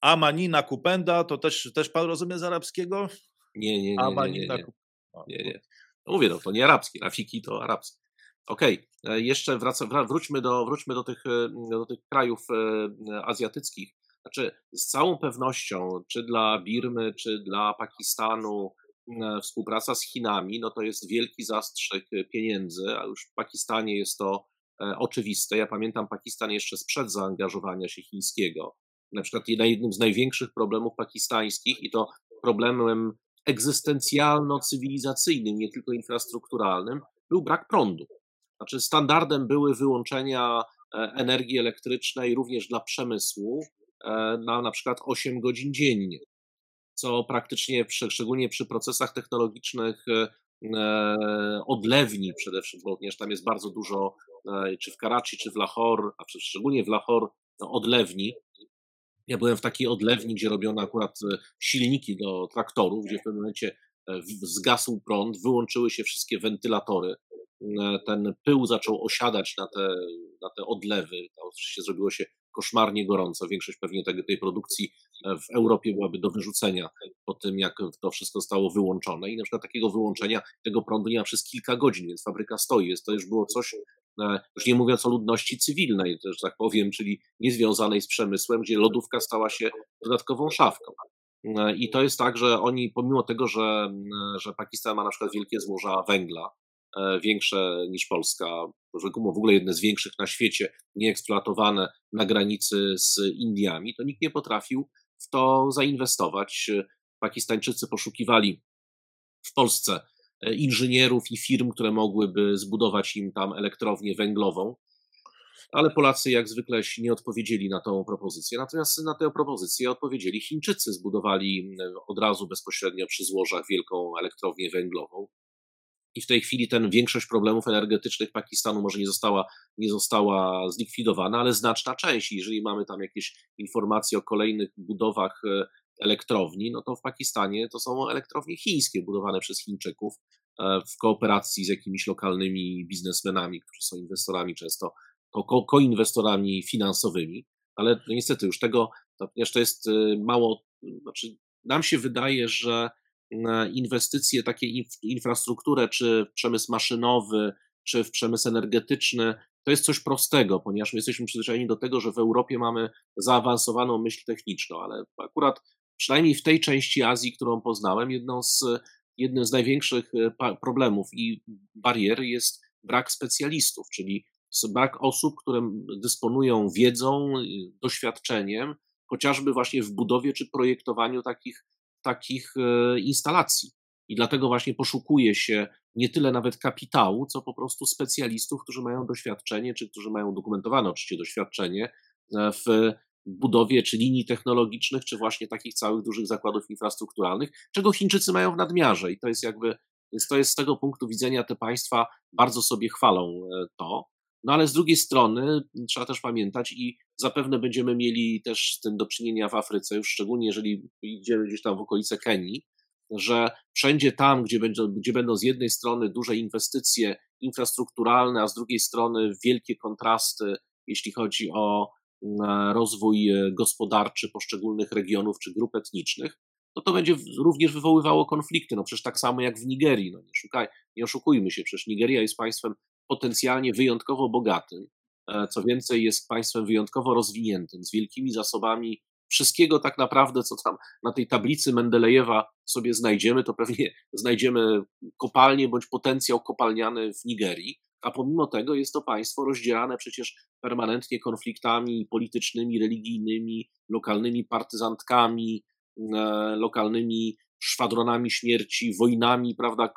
[SPEAKER 1] A Manina Kupenda, to też, też pan rozumie z arabskiego?
[SPEAKER 2] Nie, nie, nie. nie, nie, nie. nie, nie. No mówię, no, to nie arabski, Rafiki to arabski. Okej, okay. E, jeszcze wraca, wróćmy, do, wróćmy do, tych, e, do tych krajów e, azjatyckich. Znaczy, z całą pewnością, czy dla Birmy, czy dla Pakistanu, współpraca z Chinami, no to jest wielki zastrzyk pieniędzy, a już w Pakistanie jest to oczywiste. Ja pamiętam Pakistan jeszcze sprzed zaangażowania się chińskiego. Na przykład jednym z największych problemów pakistańskich i to problemem egzystencjalno-cywilizacyjnym, nie tylko infrastrukturalnym, był brak prądu. Znaczy standardem były wyłączenia e, energii elektrycznej również dla przemysłu na na przykład 8 godzin dziennie co praktycznie, szczególnie przy procesach technologicznych, e, e, odlewni przede wszystkim, ponieważ tam jest bardzo dużo, e, czy w Karachi, czy w Lahore, a szczególnie w Lahore, no, odlewni. Ja byłem w takiej odlewni, gdzie robiono akurat silniki do traktorów, gdzie w pewnym momencie zgasł prąd, wyłączyły się wszystkie wentylatory. ten pył zaczął osiadać na te, na te odlewy, to oczywiście zrobiło się koszmarnie gorąco. Większość pewnie tej, tej produkcji w Europie byłaby do wyrzucenia po tym, jak to wszystko zostało wyłączone. I na przykład takiego wyłączenia tego prądu nie ma przez kilka godzin, więc fabryka stoi. Jest, to już było coś, e, już nie mówiąc o ludności cywilnej, że tak powiem, czyli niezwiązanej z przemysłem, gdzie lodówka stała się dodatkową szafką. E, I to jest tak, że oni, pomimo tego, że, że Pakistan ma na przykład wielkie złoża węgla, E, większe niż Polska, w ogóle jedne z większych na świecie, nieeksploatowane na granicy z Indiami, to nikt nie potrafił w to zainwestować. Pakistańczycy poszukiwali w Polsce e, inżynierów i firm, które mogłyby zbudować im tam elektrownię węglową, ale Polacy jak zwykle nie odpowiedzieli na tą propozycję. Natomiast na tę propozycję odpowiedzieli Chińczycy, zbudowali od razu bezpośrednio przy złożach wielką elektrownię węglową i w tej chwili ten większość problemów energetycznych Pakistanu może nie została, nie została zlikwidowana, ale znaczna część. Jeżeli mamy tam jakieś informacje o kolejnych budowach e, elektrowni, no to w Pakistanie to są elektrownie chińskie budowane przez Chińczyków e, w kooperacji z jakimiś lokalnymi biznesmenami, którzy są inwestorami często, ko koinwestorami finansowymi, ale no niestety już tego, ponieważ to jest e, mało, znaczy nam się wydaje, że inwestycje, takie w infrastrukturę, czy w przemysł maszynowy, czy w przemysł energetyczny, to jest coś prostego, ponieważ my jesteśmy przyzwyczajeni do tego, że w Europie mamy zaawansowaną myśl techniczną, ale akurat przynajmniej w tej części Azji, którą poznałem, jedną z, jednym z największych e, problemów i barier jest brak specjalistów, czyli brak osób, które dysponują wiedzą, doświadczeniem, chociażby właśnie w budowie czy projektowaniu takich takich e, instalacji. I dlatego właśnie poszukuje się nie tyle nawet kapitału, co po prostu specjalistów, którzy mają doświadczenie, czy którzy mają dokumentowane oczywiście doświadczenie e, w budowie czy linii technologicznych, czy właśnie takich całych dużych zakładów infrastrukturalnych, czego Chińczycy mają w nadmiarze. I to jest jakby, więc to jest z tego punktu widzenia te państwa bardzo sobie chwalą e, to. No ale z drugiej strony trzeba też pamiętać i zapewne będziemy mieli też z tym do czynienia w Afryce, już szczególnie jeżeli idziemy gdzieś tam w okolice Kenii, że wszędzie tam, gdzie będą, gdzie będą z jednej strony duże inwestycje infrastrukturalne, a z drugiej strony wielkie kontrasty, jeśli chodzi o rozwój e, gospodarczy poszczególnych regionów czy grup etnicznych, to to będzie również wywoływało konflikty. No przecież tak samo jak w Nigerii. No nie, szukaj, nie oszukujmy się, przecież Nigeria jest państwem potencjalnie wyjątkowo bogatym. E, co więcej, jest państwem wyjątkowo rozwiniętym, z wielkimi zasobami wszystkiego tak naprawdę, co tam na tej tablicy Mendelejewa sobie znajdziemy, to pewnie znajdziemy kopalnię bądź potencjał kopalniany w Nigerii, a pomimo tego jest to państwo rozdzierane przecież permanentnie konfliktami politycznymi, religijnymi, lokalnymi partyzantkami, e, lokalnymi szwadronami śmierci, wojnami, prawda,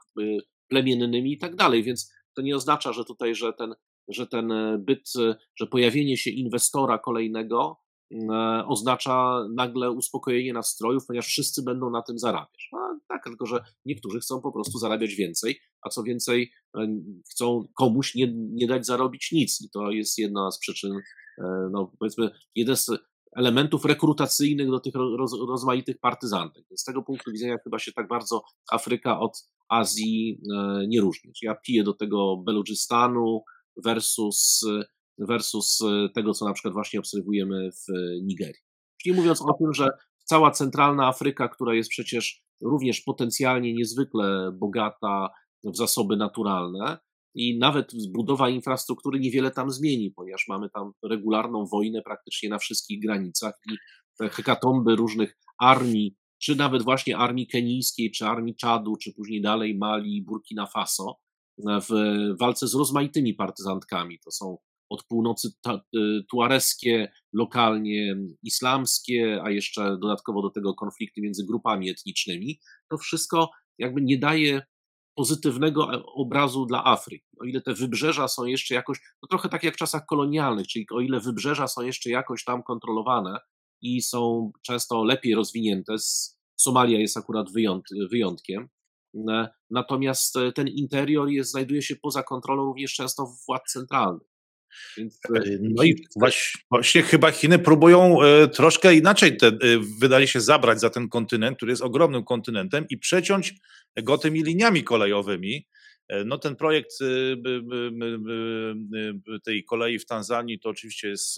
[SPEAKER 2] plemiennymi i tak dalej, więc to nie oznacza, że tutaj, że ten, że ten e, byt, e, że pojawienie się inwestora kolejnego e, oznacza nagle uspokojenie nastrojów, ponieważ wszyscy będą na tym zarabiać. No, tak, tylko że niektórzy chcą po prostu zarabiać więcej, a co więcej, chcą komuś nie, nie dać zarobić nic. I to jest jedna z przyczyn, no powiedzmy, jeden z elementów rekrutacyjnych do tych roz, rozmaitych partyzantek. Z tego punktu widzenia chyba się tak bardzo Afryka od Azji e, nie różni. Ja piję do tego Beludżystanu versus, versus tego, co na przykład właśnie obserwujemy w Nigerii. Czyli mówiąc o tym, że cała centralna Afryka, która jest przecież również potencjalnie niezwykle bogata w zasoby naturalne, i nawet budowa infrastruktury niewiele tam zmieni, ponieważ mamy tam regularną wojnę praktycznie na wszystkich granicach i te hekatomby różnych armii, czy nawet właśnie armii kenijskiej, czy armii Czadu, czy później dalej Mali, Burkina Faso, w walce z rozmaitymi partyzantkami. To są od północy y, tuareskie, lokalnie islamskie, a jeszcze dodatkowo do tego konflikty między grupami etnicznymi. To wszystko jakby nie daje pozytywnego e, obrazu dla Afryki. O ile te wybrzeża są jeszcze jakoś, no trochę tak jak w czasach kolonialnych, czyli o ile wybrzeża są jeszcze jakoś tam kontrolowane i są często lepiej rozwinięte, Somalia jest akurat wyjątkiem, natomiast e, ten interior jest, znajduje się poza kontrolą również często władz centralnych.
[SPEAKER 1] E, e, no i właśnie, chyba Chiny próbują e, troszkę inaczej, te, wydaje się, zabrać za ten kontynent, który jest ogromnym kontynentem i przeciąć go tymi liniami kolejowymi. No ten projekt tej kolei w Tanzanii to oczywiście jest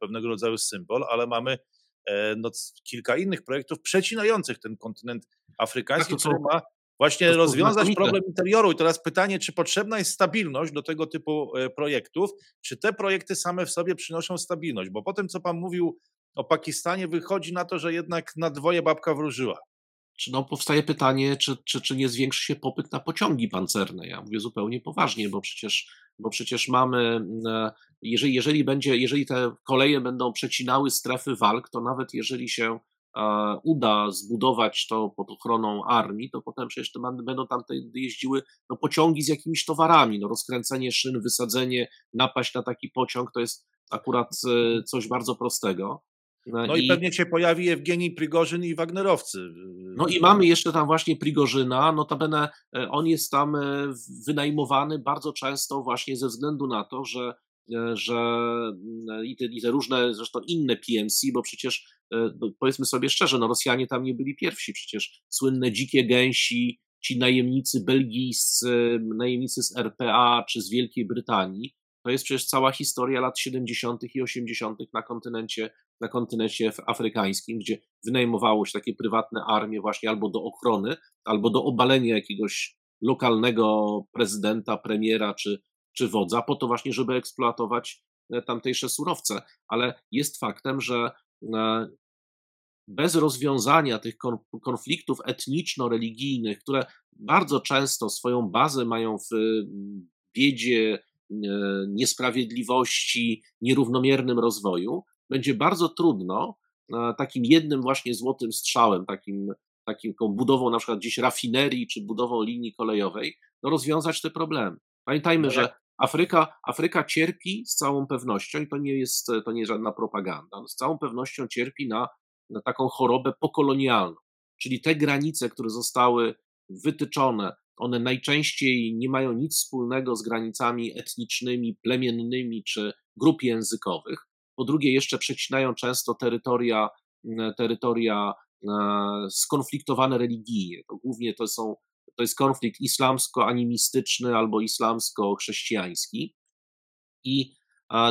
[SPEAKER 1] pewnego rodzaju symbol, ale mamy no, kilka innych projektów przecinających ten kontynent afrykański, który ma właśnie rozwiązać problem interioru. I teraz pytanie, czy potrzebna jest stabilność do tego typu e, projektów, czy te projekty same w sobie przynoszą stabilność? Bo po tym, co pan mówił o Pakistanie, wychodzi na to, że jednak na dwoje babka wróżyła.
[SPEAKER 2] Czy no, powstaje pytanie, czy, czy, czy nie zwiększy się popyt na pociągi pancerne? Ja mówię zupełnie poważnie, bo przecież, bo przecież mamy, e, jeżeli, jeżeli, będzie, jeżeli te koleje będą przecinały strefy walk, to nawet jeżeli się uda zbudować to pod ochroną armii, to potem przecież to będą tam jeździły no, pociągi z jakimiś towarami, no, rozkręcenie szyn, wysadzenie, napaść na taki pociąg, to jest akurat e, coś bardzo prostego.
[SPEAKER 1] No, no i, i, pewnie się pojawi Ewgenii Prigorzyn i Wagnerowcy.
[SPEAKER 2] No i mamy jeszcze tam właśnie Prigorzyna, notabene e, on jest tam e, wynajmowany bardzo często właśnie ze względu na to, że że mm, i te, i te różne zresztą inne PMC, bo przecież e, no, powiedzmy sobie szczerze, no Rosjanie tam nie byli pierwsi, przecież słynne dzikie gęsi, ci najemnicy belgijscy, najemnicy z RPA czy z Wielkiej Brytanii, to jest przecież cała historia lat 70. i 80. na kontynencie, na kontynencie afrykańskim, gdzie wynajmowało się takie prywatne armie właśnie albo do ochrony, albo do obalenia jakiegoś lokalnego prezydenta, premiera czy, czy wodza, po to właśnie, żeby eksploatować e, tamtejsze surowce. Ale jest faktem, że e, bez rozwiązania tych konfliktów etniczno-religijnych, które bardzo często swoją bazę mają w biedzie, e, niesprawiedliwości, nierównomiernym rozwoju, będzie bardzo trudno takim jednym właśnie złotym strzałem, takim, taką budową na przykład gdzieś rafinerii czy budową linii kolejowej, no rozwiązać te problemy. Pamiętajmy, no że Afryka, Afryka cierpi z całą pewnością, i to nie jest, to nie jest żadna propaganda, z całą pewnością cierpi na, na taką chorobę pokolonialną. Czyli te granice, które zostały wytyczone, one najczęściej nie mają nic wspólnego z granicami etnicznymi, plemiennymi czy grup językowych. Po drugie, jeszcze przecinają często terytoria, terytoria e, skonfliktowane religijnie. To głównie to są to jest konflikt islamsko-animistyczny albo islamsko-chrześcijański. I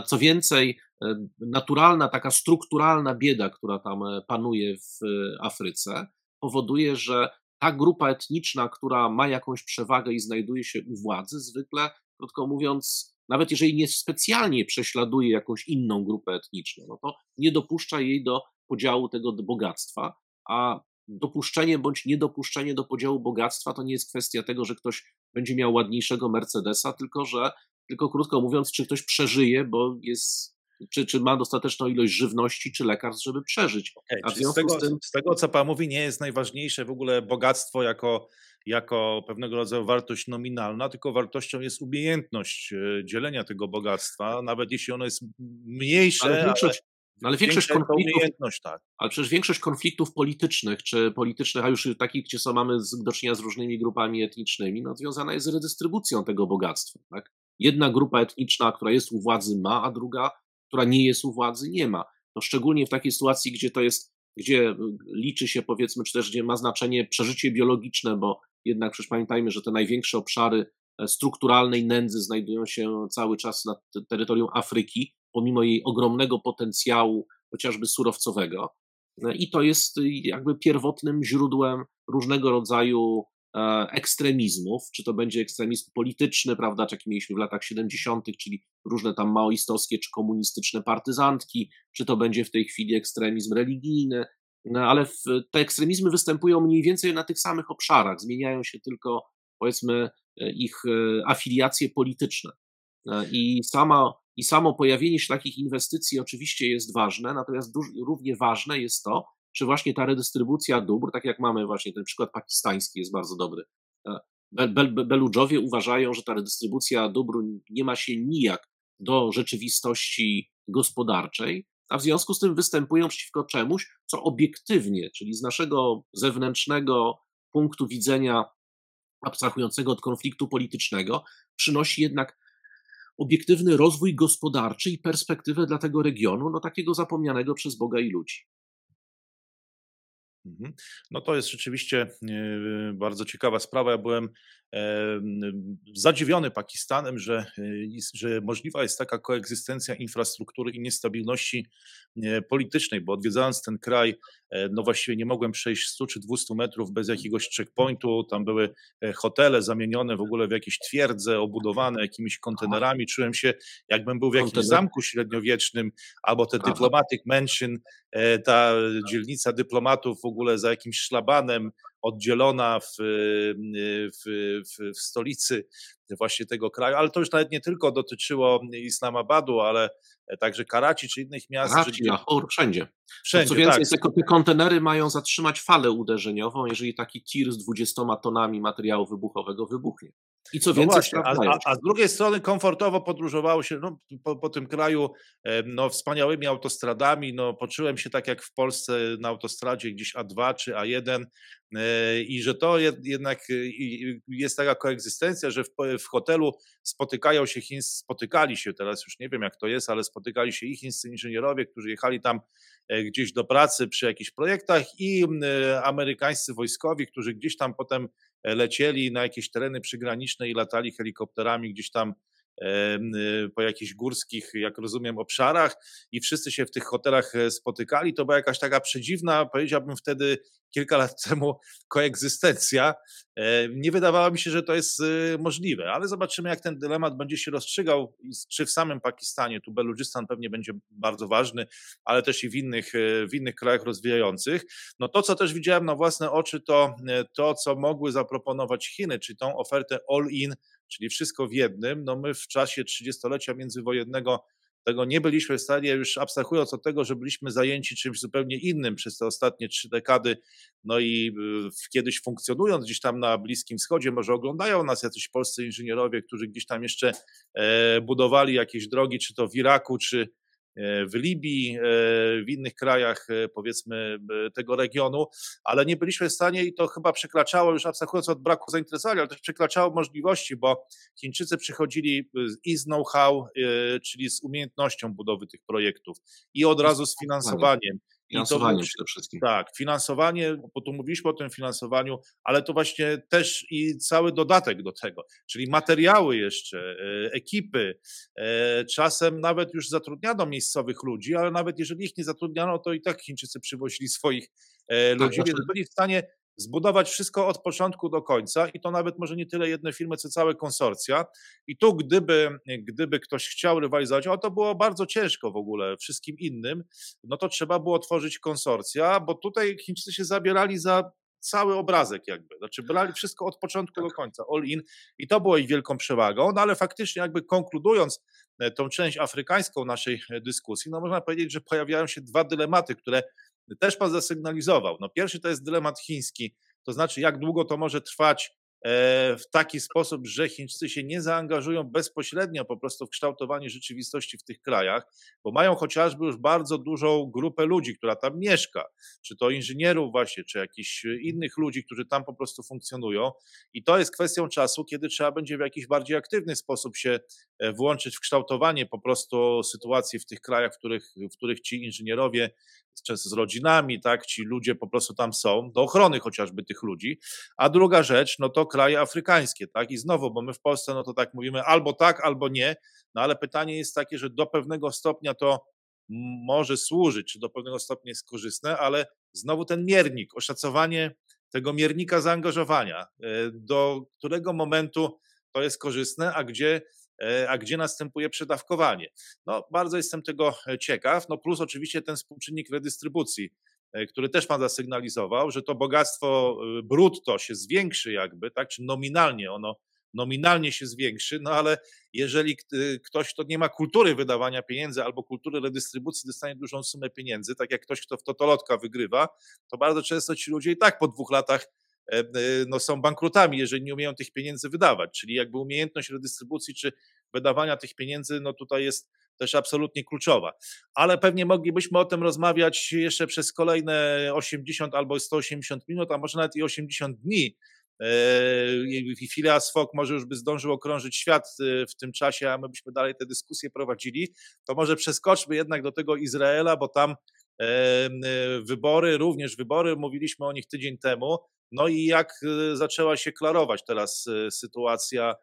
[SPEAKER 2] co więcej, e, naturalna, taka strukturalna bieda, która tam e, panuje w Afryce, powoduje, że ta grupa etniczna, która ma jakąś przewagę i znajduje się u władzy, zwykle, krótko mówiąc, nawet jeżeli nie specjalnie prześladuje jakąś inną grupę etniczną, no to nie dopuszcza jej do podziału tego bogactwa, a dopuszczenie bądź niedopuszczenie do podziału bogactwa to nie jest kwestia tego, że ktoś będzie miał ładniejszego Mercedesa, tylko że, tylko krótko mówiąc, czy ktoś przeżyje, bo jest, czy, czy ma dostateczną ilość żywności czy lekarstw, żeby przeżyć.
[SPEAKER 1] Okay, A z, tego, z, tym... z tego, co Pan mówi, nie jest najważniejsze w ogóle bogactwo jako, jako pewnego rodzaju wartość nominalna, tylko wartością jest umiejętność e, dzielenia tego bogactwa, nawet jeśli ono jest mniejsze, ale, większość,
[SPEAKER 2] no ale większość konfliktów, tak. ale przecież większość konfliktów politycznych, czy politycznych, a już takich, gdzie są, mamy do czynienia z różnymi grupami etnicznymi, no, związana jest z redystrybucją tego bogactwa. Tak? Jedna grupa etniczna, która jest u władzy ma, a druga, która nie jest u władzy nie ma. No szczególnie w takiej sytuacji, gdzie to jest, gdzie liczy się powiedzmy, czy też gdzie ma znaczenie przeżycie biologiczne, bo jednak przecież pamiętajmy, że te największe obszary e, strukturalnej nędzy znajdują się cały czas na terytorium Afryki, pomimo jej ogromnego potencjału, chociażby surowcowego. I to jest jakby pierwotnym źródłem różnego rodzaju e, ekstremizmów, czy to będzie ekstremizm polityczny, prawda, czy jaki mieliśmy w latach 70., czyli różne tam maoistowskie czy komunistyczne partyzantki, czy to będzie w tej chwili ekstremizm religijny, no, ale w, te ekstremizmy występują mniej więcej na tych samych obszarach, zmieniają się tylko, powiedzmy, e, ich e, afiliacje polityczne. I sama i samo pojawienie się takich inwestycji oczywiście jest ważne, natomiast równie ważne jest to, czy właśnie ta redystrybucja dóbr, tak jak mamy właśnie ten przykład pakistański jest bardzo dobry. E, Beludżowie uważają, że ta redystrybucja dóbr nie ma się nijak do rzeczywistości gospodarczej, a w związku z tym występują przeciwko czemuś, co obiektywnie, czyli z naszego zewnętrznego punktu widzenia, abstrahującego od konfliktu politycznego, przynosi jednak obiektywny rozwój gospodarczy i perspektywę dla tego regionu, no takiego zapomnianego przez Boga i ludzi.
[SPEAKER 1] Mhm. No to jest rzeczywiście e, bardzo ciekawa sprawa. Ja byłem zadziwiony Pakistanem, że, e, że możliwa jest taka koegzystencja infrastruktury i niestabilności e, politycznej, bo odwiedzając ten kraj, no właściwie nie mogłem przejść 100 czy 200 metrów bez jakiegoś checkpointu. Tam były hotele zamienione w ogóle w jakieś twierdze, obudowane jakimiś kontenerami. Czułem się, jakbym był w jakimś zamku średniowiecznym, albo te Diplomatic Mansion, ta dzielnica dyplomatów w ogóle za jakimś szlabanem, oddzielona w, w, w, w, stolicy właśnie tego kraju, ale to już nawet nie tylko dotyczyło Islamabadu, ale także Karachi czy innych miast.
[SPEAKER 2] Karachi, Lahore, wszędzie. wszędzie. Co więcej, tak. te kontenery mają zatrzymać falę uderzeniową, jeżeli taki tir z 20 tonami materiału wybuchowego wybuchnie. I co no więcej, właśnie,
[SPEAKER 1] a, a, a, z drugiej strony komfortowo podróżowało się no, po, po, tym kraju no, wspaniałymi autostradami. No, poczułem się tak jak w Polsce na autostradzie gdzieś A2 czy A1 e, i że to jednak e, jest taka koegzystencja, że w, w hotelu spotykają się chińscy, spotykali się teraz już nie wiem jak to jest, ale spotykali się i chińscy inżynierowie, którzy jechali tam e, gdzieś do pracy przy jakichś projektach i amerykańscy wojskowi, którzy gdzieś tam potem lecieli na jakieś tereny przygraniczne i latali helikopterami gdzieś tam po jakichś górskich, jak rozumiem, obszarach i wszyscy się w tych hotelach e, spotykali. To była jakaś taka przedziwna, powiedziałbym wtedy kilka lat temu, koegzystencja. E, nie wydawało mi się, że to jest e, możliwe, ale zobaczymy, jak ten dylemat będzie się rozstrzygał, czy w samym Pakistanie, tu Beludżystan pewnie będzie bardzo ważny, ale też i w innych, w innych krajach rozwijających. No to, co też widziałem na własne oczy, to to, co mogły zaproponować Chiny, czy tą ofertę all-in, czyli wszystko w jednym. No my w czasie trzydziestolecia międzywojennego tego nie byliśmy w stanie, już abstrahując od tego, że byliśmy zajęci czymś zupełnie innym przez te ostatnie trzy dekady, no i y, kiedyś funkcjonując gdzieś tam na Bliskim Wschodzie, może oglądają nas jacyś polscy inżynierowie, którzy gdzieś tam jeszcze e, budowali jakieś drogi, czy to w Iraku, czy, w Libii, e, w innych krajach, e, powiedzmy, tego regionu, ale nie byliśmy w stanie i to chyba przekraczało, już abstrahując od braku zainteresowania, ale też przekraczało możliwości, bo Chińczycy przychodzili i z know-how, czyli z umiejętnością budowy tych projektów i od razu z finansowaniem.
[SPEAKER 2] Finansowanie przede wszystkim.
[SPEAKER 1] Tak, finansowanie, bo tu mówiliśmy o tym finansowaniu, ale to właśnie też i cały dodatek do tego, czyli materiały jeszcze, e, ekipy. E, czasem nawet już zatrudniano miejscowych ludzi, ale nawet jeżeli ich nie zatrudniano, to i tak Chińczycy przywozili swoich e, tak, ludzi, tak, więc byli w stanie zbudować wszystko od początku do końca i to nawet może nie tyle jedne firmy, co całe konsorcja. I tu gdyby, gdyby ktoś chciał rywalizować, o to było bardzo ciężko w ogóle wszystkim innym, no to trzeba było tworzyć konsorcja, bo tutaj Chińczycy się zabierali za cały obrazek jakby, znaczy brali wszystko od początku do tak. końca, all in i to było ich wielką przewagą, no ale faktycznie jakby konkludując e, tą część afrykańską naszej e, dyskusji, no można powiedzieć, że pojawiają się dwa dylematy, które też Pan zasygnalizował. No pierwszy to jest dylemat chiński, to znaczy jak długo to może trwać E, w taki sposób, że Chińczycy się nie zaangażują bezpośrednio po prostu w kształtowanie rzeczywistości w tych krajach, bo mają chociażby już bardzo dużą grupę ludzi, która tam mieszka, czy to inżynierów właśnie, czy jakichś innych ludzi, którzy tam po prostu funkcjonują. I to jest kwestią czasu, kiedy trzeba będzie w jakiś bardziej aktywny sposób się e, włączyć w kształtowanie po prostu sytuacji w tych krajach, w których, w których ci inżynierowie często z rodzinami, tak, ci ludzie po prostu tam są, do ochrony chociażby tych ludzi. A druga rzecz, no to kraje afrykańskie, tak, i znowu, bo my w Polsce, no to tak mówimy albo tak, albo nie, no ale pytanie jest takie, że do pewnego stopnia to może służyć, czy do pewnego stopnia jest korzystne, ale znowu ten miernik, oszacowanie tego miernika zaangażowania, e, do którego momentu to jest korzystne, a gdzie a gdzie następuje przedawkowanie. No, bardzo jestem tego e, ciekaw. No, plus oczywiście ten współczynnik redystrybucji, e, który też Pan zasygnalizował, że to bogactwo brutto się zwiększy jakby, tak, czy nominalnie ono nominalnie się zwiększy, no ale jeżeli ktoś, kto nie ma kultury wydawania pieniędzy albo kultury redystrybucji, dostanie dużą sumę pieniędzy, tak jak ktoś, kto w totolotka wygrywa, to bardzo często ci ludzie i tak po dwóch latach E, e, no, są bankrutami, jeżeli nie umieją tych pieniędzy wydawać. Czyli jakby umiejętność redystrybucji czy wydawania tych pieniędzy, no tutaj jest też absolutnie kluczowa. Ale pewnie moglibyśmy o tym rozmawiać jeszcze przez kolejne 80 albo 180 minut, a może nawet i 80 dni. I Phileas Fogg może już by zdążył okrążyć świat e, w tym czasie, a my byśmy dalej te dyskusje prowadzili. To może przeskoczmy jednak do tego Izraela, bo tam wybory, również wybory, mówiliśmy o nich tydzień temu. No i jak zaczęła się klarować teraz sytuacja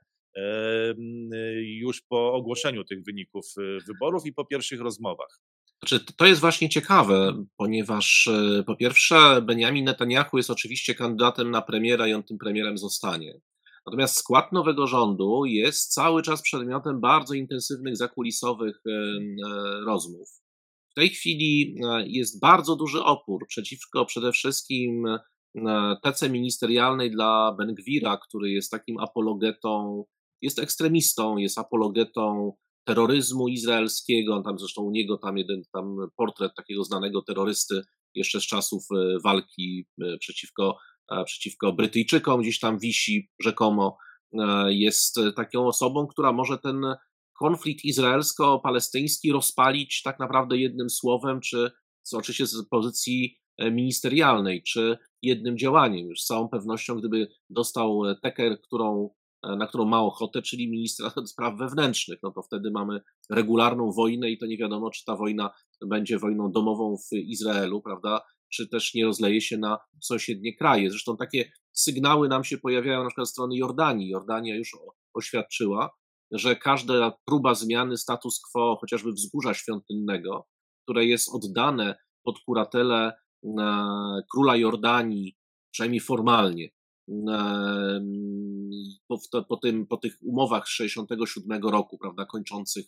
[SPEAKER 1] już po ogłoszeniu tych wyników wyborów i po pierwszych rozmowach?
[SPEAKER 2] Znaczy, to jest właśnie ciekawe, ponieważ po pierwsze Benjamin Netanyahu jest oczywiście kandydatem na premiera i on tym premierem zostanie. Natomiast skład nowego rządu jest cały czas przedmiotem bardzo intensywnych zakulisowych rozmów. W tej chwili e, jest bardzo duży opór przeciwko przede wszystkim e, tece ministerialnej dla Bengwira, który jest takim apologetą, jest ekstremistą, jest apologetą terroryzmu izraelskiego. Tam zresztą u niego tam jeden tam portret takiego znanego terrorysty jeszcze z czasów e, walki przeciwko, przeciwko Brytyjczykom gdzieś tam wisi rzekomo. Jest taką osobą, która może ten konflikt izraelsko-palestyński rozpalić tak naprawdę jednym słowem, czy oczywiście z pozycji e, ministerialnej, czy jednym działaniem. Już z całą pewnością, gdyby dostał e, tekę, którą, e, na którą ma ochotę, czyli ministra spraw wewnętrznych, no to wtedy mamy regularną wojnę i to nie wiadomo, czy ta wojna będzie wojną domową w Izraelu, prawda, czy też nie rozleje się na sąsiednie kraje. Zresztą takie sygnały nam się pojawiają na przykład ze strony Jordanii. Jordania już oświadczyła, że każda próba zmiany status quo, chociażby wzgórza świątynnego, które jest oddane pod kuratelę króla Jordanii, przynajmniej formalnie, po, po, tym, po tych umowach z 67 roku, prawda, kończących,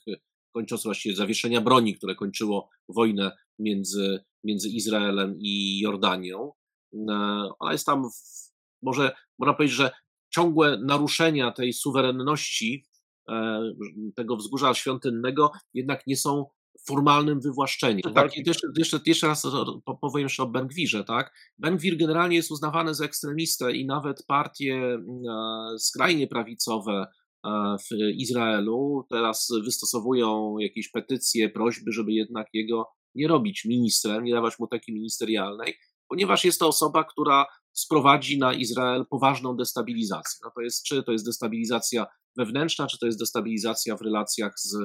[SPEAKER 2] kończących właściwie zawieszenia broni, które kończyło wojnę między, między Izraelem i Jordanią. Ona jest tam, może można powiedzieć, że ciągłe naruszenia tej suwerenności E, tego wzgórza świątynnego jednak nie są formalnym wywłaszczeniem. Tak, tak jeszcze, jeszcze, jeszcze raz powiem jeszcze o Bengwirze, tak? Bengwir generalnie jest uznawany za ekstremistę i nawet partie mm, e, skrajnie prawicowe e, w Izraelu teraz wystosowują jakieś petycje, prośby, żeby jednak jego nie robić ministrem, nie dawać mu takiej ministerialnej, ponieważ jest to osoba, która sprowadzi na Izrael poważną destabilizację. No to jest, czy to jest destabilizacja wewnętrzna, czy to jest destabilizacja w relacjach z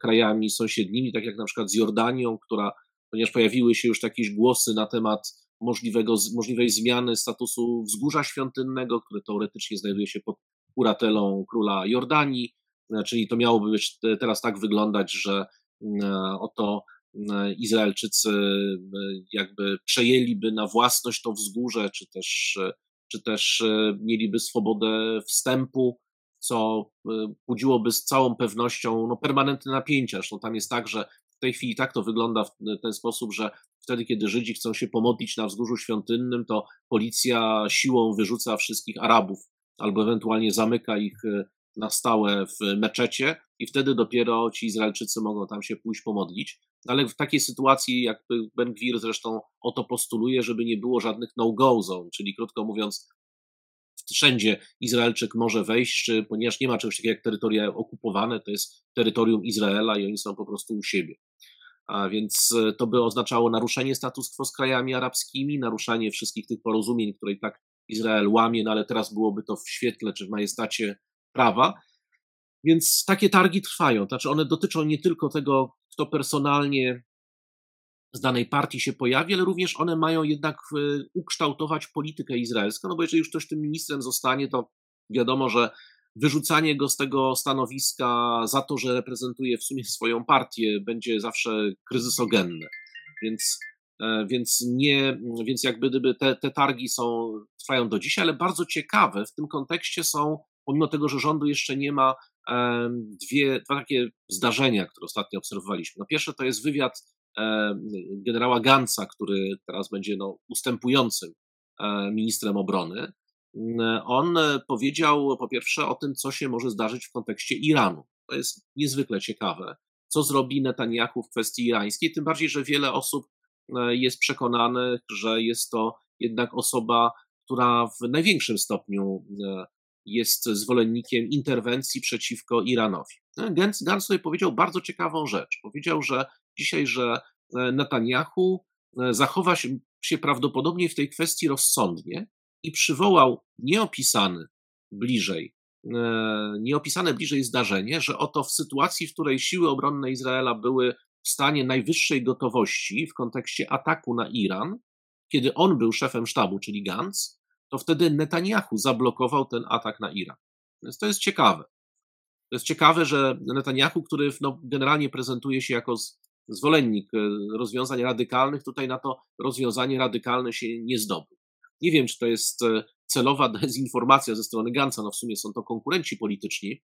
[SPEAKER 2] krajami sąsiednimi, tak jak na przykład z Jordanią, która, ponieważ pojawiły się już jakieś głosy na temat możliwego, możliwej zmiany statusu wzgórza świątynnego, które teoretycznie znajduje się pod kuratelą króla Jordanii, e, czyli to miałoby być teraz tak wyglądać, że e, oto Izraelczycy e, jakby przejęliby na własność to wzgórze, czy też, czy też mieliby swobodę wstępu co y, budziłoby z całą pewnością no, permanentne napięcia. Zresztą tam jest tak, że w tej chwili tak to wygląda w ten sposób, że wtedy, kiedy Żydzi chcą się pomodlić na wzgórzu świątynnym, to policja siłą wyrzuca wszystkich Arabów albo ewentualnie zamyka ich y, na stałe w meczecie i wtedy dopiero ci Izraelczycy mogą tam się pójść pomodlić. Ale w takiej sytuacji, jak Ben Gwir zresztą o to postuluje, żeby nie było żadnych no-go zone, czyli krótko mówiąc, wszędzie Izraelczyk może wejść, ponieważ nie ma czegoś takiego jak terytoria okupowane, to jest terytorium Izraela i oni są po prostu u siebie. A więc e, to by oznaczało naruszenie status quo z krajami arabskimi, naruszanie wszystkich tych porozumień, które i tak Izrael łamie, no ale teraz byłoby to w świetle czy w majestacie prawa. Więc takie targi trwają. Znaczy one dotyczą nie tylko tego, kto personalnie z danej partii się pojawi, ale również one mają jednak e, ukształtować politykę izraelską, no bo jeżeli już ktoś tym ministrem zostanie, to wiadomo, że wyrzucanie go z tego stanowiska za to, że reprezentuje w sumie swoją partię, będzie zawsze kryzysogenne. Więc, e, więc, nie, więc jakby gdyby te, te targi są, trwają do dzisiaj, ale bardzo ciekawe w tym kontekście są, pomimo tego, że rządu jeszcze nie ma, dwie, dwa takie zdarzenia, które ostatnio obserwowaliśmy. No pierwsze to jest wywiad E, generała Gansa, który teraz będzie no, ustępującym e, ministrem obrony, on powiedział po pierwsze o tym, co się może zdarzyć w kontekście Iranu. To jest niezwykle ciekawe. Co zrobi Netanyahu w kwestii irańskiej, tym bardziej, że wiele osób e, jest przekonanych, że jest to jednak osoba, która w największym stopniu jest zwolennikiem interwencji przeciwko Iranowi. Gantz, Gantz sobie powiedział bardzo ciekawą rzecz. Powiedział, że dzisiaj, że e, Netanyahu e, zachowa się, prawdopodobnie w tej kwestii rozsądnie i przywołał nieopisany bliżej, e, nieopisane bliżej zdarzenie, że oto w sytuacji, w której siły obronne Izraela były w stanie najwyższej gotowości w kontekście ataku na Iran, kiedy on był szefem sztabu, czyli Gantz, to wtedy Netanyahu zablokował ten atak na Iran. Więc to jest ciekawe. To jest ciekawe, że Netanyahu, który no, generalnie prezentuje się jako zwolennik e, rozwiązań radykalnych, tutaj na to rozwiązanie radykalne się nie zdobył. Nie wiem, czy to jest e, celowa dezinformacja ze strony Ganca, no w sumie są to konkurenci polityczni,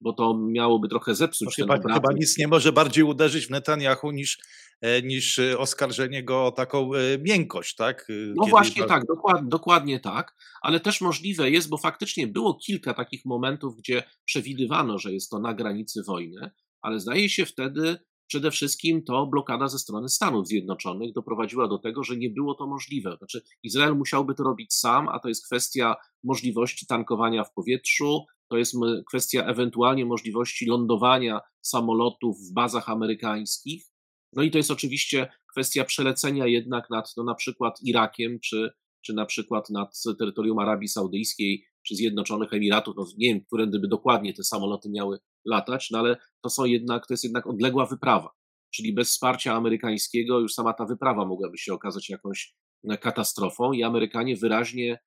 [SPEAKER 2] bo to miałoby trochę zepsuć
[SPEAKER 1] no chyba, chyba nic nie może bardziej uderzyć w Netanyahu niż, e, niż oskarżenie go o taką miękkość, tak?
[SPEAKER 2] No Kiedy właśnie tak, dokładnie, dokładnie tak, ale też możliwe jest, bo faktycznie było kilka takich momentów, gdzie przewidywano, że jest to na granicy wojny, ale zdaje się wtedy Przede wszystkim to blokada ze strony Stanów Zjednoczonych doprowadziła do tego, że nie było to możliwe. Znaczy, Izrael musiałby to robić sam, a to jest kwestia możliwości tankowania w powietrzu, to jest kwestia ewentualnie możliwości lądowania samolotów w bazach amerykańskich. No i to jest oczywiście kwestia przelecenia jednak nad no, na przykład Irakiem, czy, czy na przykład nad terytorium Arabii Saudyjskiej, czy Zjednoczonych Emiratów. No, nie wiem, którędy by dokładnie te samoloty miały latać, no ale to są jednak, to jest jednak odległa wyprawa. Czyli bez wsparcia amerykańskiego już sama ta wyprawa mogłaby się okazać jakąś e, katastrofą i Amerykanie wyraźnie,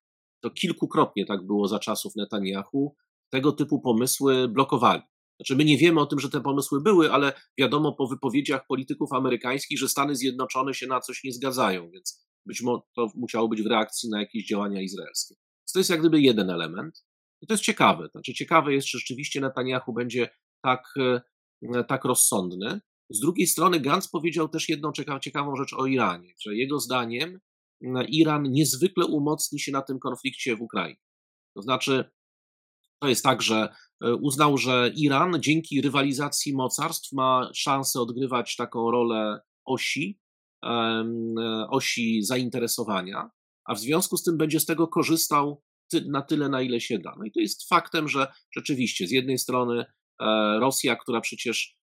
[SPEAKER 2] to kilkukrotnie tak było za czasów Netanyahu, tego typu pomysły blokowali. Znaczy, my nie wiemy o tym, że te pomysły były, ale wiadomo po wypowiedziach polityków amerykańskich, że Stany Zjednoczone się na coś nie zgadzają, więc być może to musiało być w reakcji na jakieś działania izraelskie. To jest jak gdyby jeden element. I to jest ciekawe. Znaczy, ciekawe jest, czy rzeczywiście Netanyahu będzie tak, e, tak rozsądny. Z drugiej strony Gantz powiedział też jedną ciekawą rzecz o Iranie, że jego zdaniem Iran niezwykle umocni się na tym konflikcie w Ukrainie. To znaczy, to jest tak, że e, uznał, że Iran dzięki rywalizacji mocarstw ma szansę odgrywać taką rolę osi, e, osi zainteresowania, a w związku z tym będzie z tego korzystał na tyle, na ile się da. No i to jest faktem, że rzeczywiście z jednej strony e, Rosja, która przecież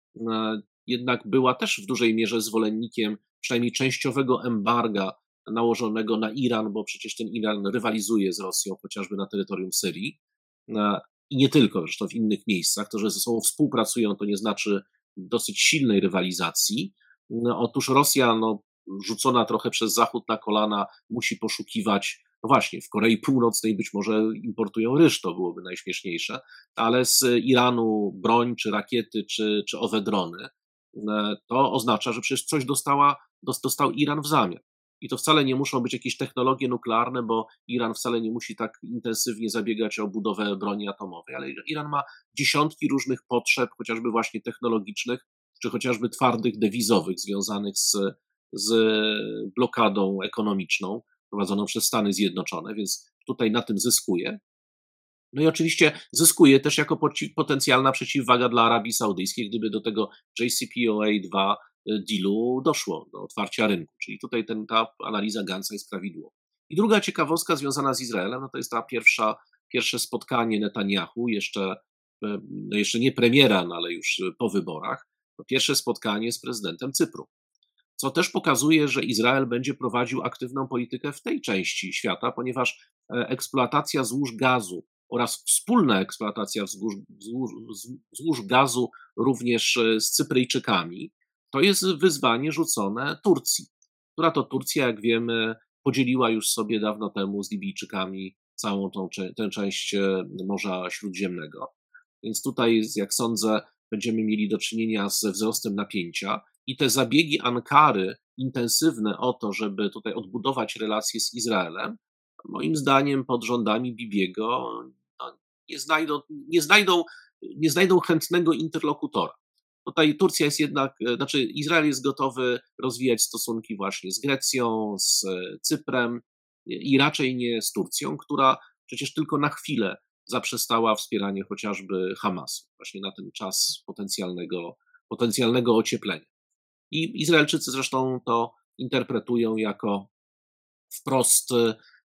[SPEAKER 2] jednak była też w dużej mierze zwolennikiem przynajmniej częściowego embarga nałożonego na Iran, bo przecież ten Iran rywalizuje z Rosją, chociażby na terytorium Syrii i nie tylko, zresztą w innych miejscach. To, że ze sobą współpracują, to nie znaczy dosyć silnej rywalizacji. Otóż Rosja, no, rzucona trochę przez Zachód na kolana, musi poszukiwać no właśnie, w Korei Północnej być może importują ryż, to byłoby najśmieszniejsze, ale z Iranu broń, czy rakiety, czy, czy owe drony, e, to oznacza, że przecież coś dostała, dostał Iran w zamian. I to wcale nie muszą być jakieś technologie nuklearne, bo Iran wcale nie musi tak intensywnie zabiegać o budowę broni atomowej, ale Iran ma dziesiątki różnych potrzeb, chociażby właśnie technologicznych, czy chociażby twardych dewizowych związanych z, z blokadą ekonomiczną prowadzoną przez Stany Zjednoczone, więc tutaj na tym zyskuje. No i oczywiście zyskuje też jako potencjalna przeciwwaga dla Arabii Saudyjskiej, gdyby do tego JCPOA-2 y, dealu doszło, do otwarcia rynku. Czyli tutaj ten, ta analiza Gansa jest prawidłowa. I druga ciekawostka związana z Izraelem, no to jest ta pierwsza, pierwsze spotkanie Netanyahu, jeszcze, y, no jeszcze nie premiera, no ale już po wyborach, to pierwsze spotkanie z prezydentem Cypru co też pokazuje, że Izrael będzie prowadził aktywną politykę w tej części świata, ponieważ e, eksploatacja złóż gazu oraz wspólna eksploatacja złóż, złóż, złóż gazu również e, z Cypryjczykami, to jest wyzwanie rzucone Turcji, która to Turcja, jak wiemy, podzieliła już sobie dawno temu z Libijczykami całą tą, tę część e, Morza Śródziemnego. Więc tutaj, jak sądzę, będziemy mieli do czynienia ze wzrostem napięcia i te zabiegi Ankary intensywne o to, żeby tutaj odbudować relacje z Izraelem, moim zdaniem pod rządami Bibiego no, nie, znajdą, nie, znajdą, nie znajdą chętnego interlokutora. Tutaj Turcja jest jednak, znaczy Izrael jest gotowy rozwijać stosunki właśnie z Grecją, z Cyprem i raczej nie z Turcją, która przecież tylko na chwilę zaprzestała wspieranie chociażby Hamasu, właśnie na ten czas potencjalnego, potencjalnego ocieplenia. I Izraelczycy zresztą to interpretują jako wprost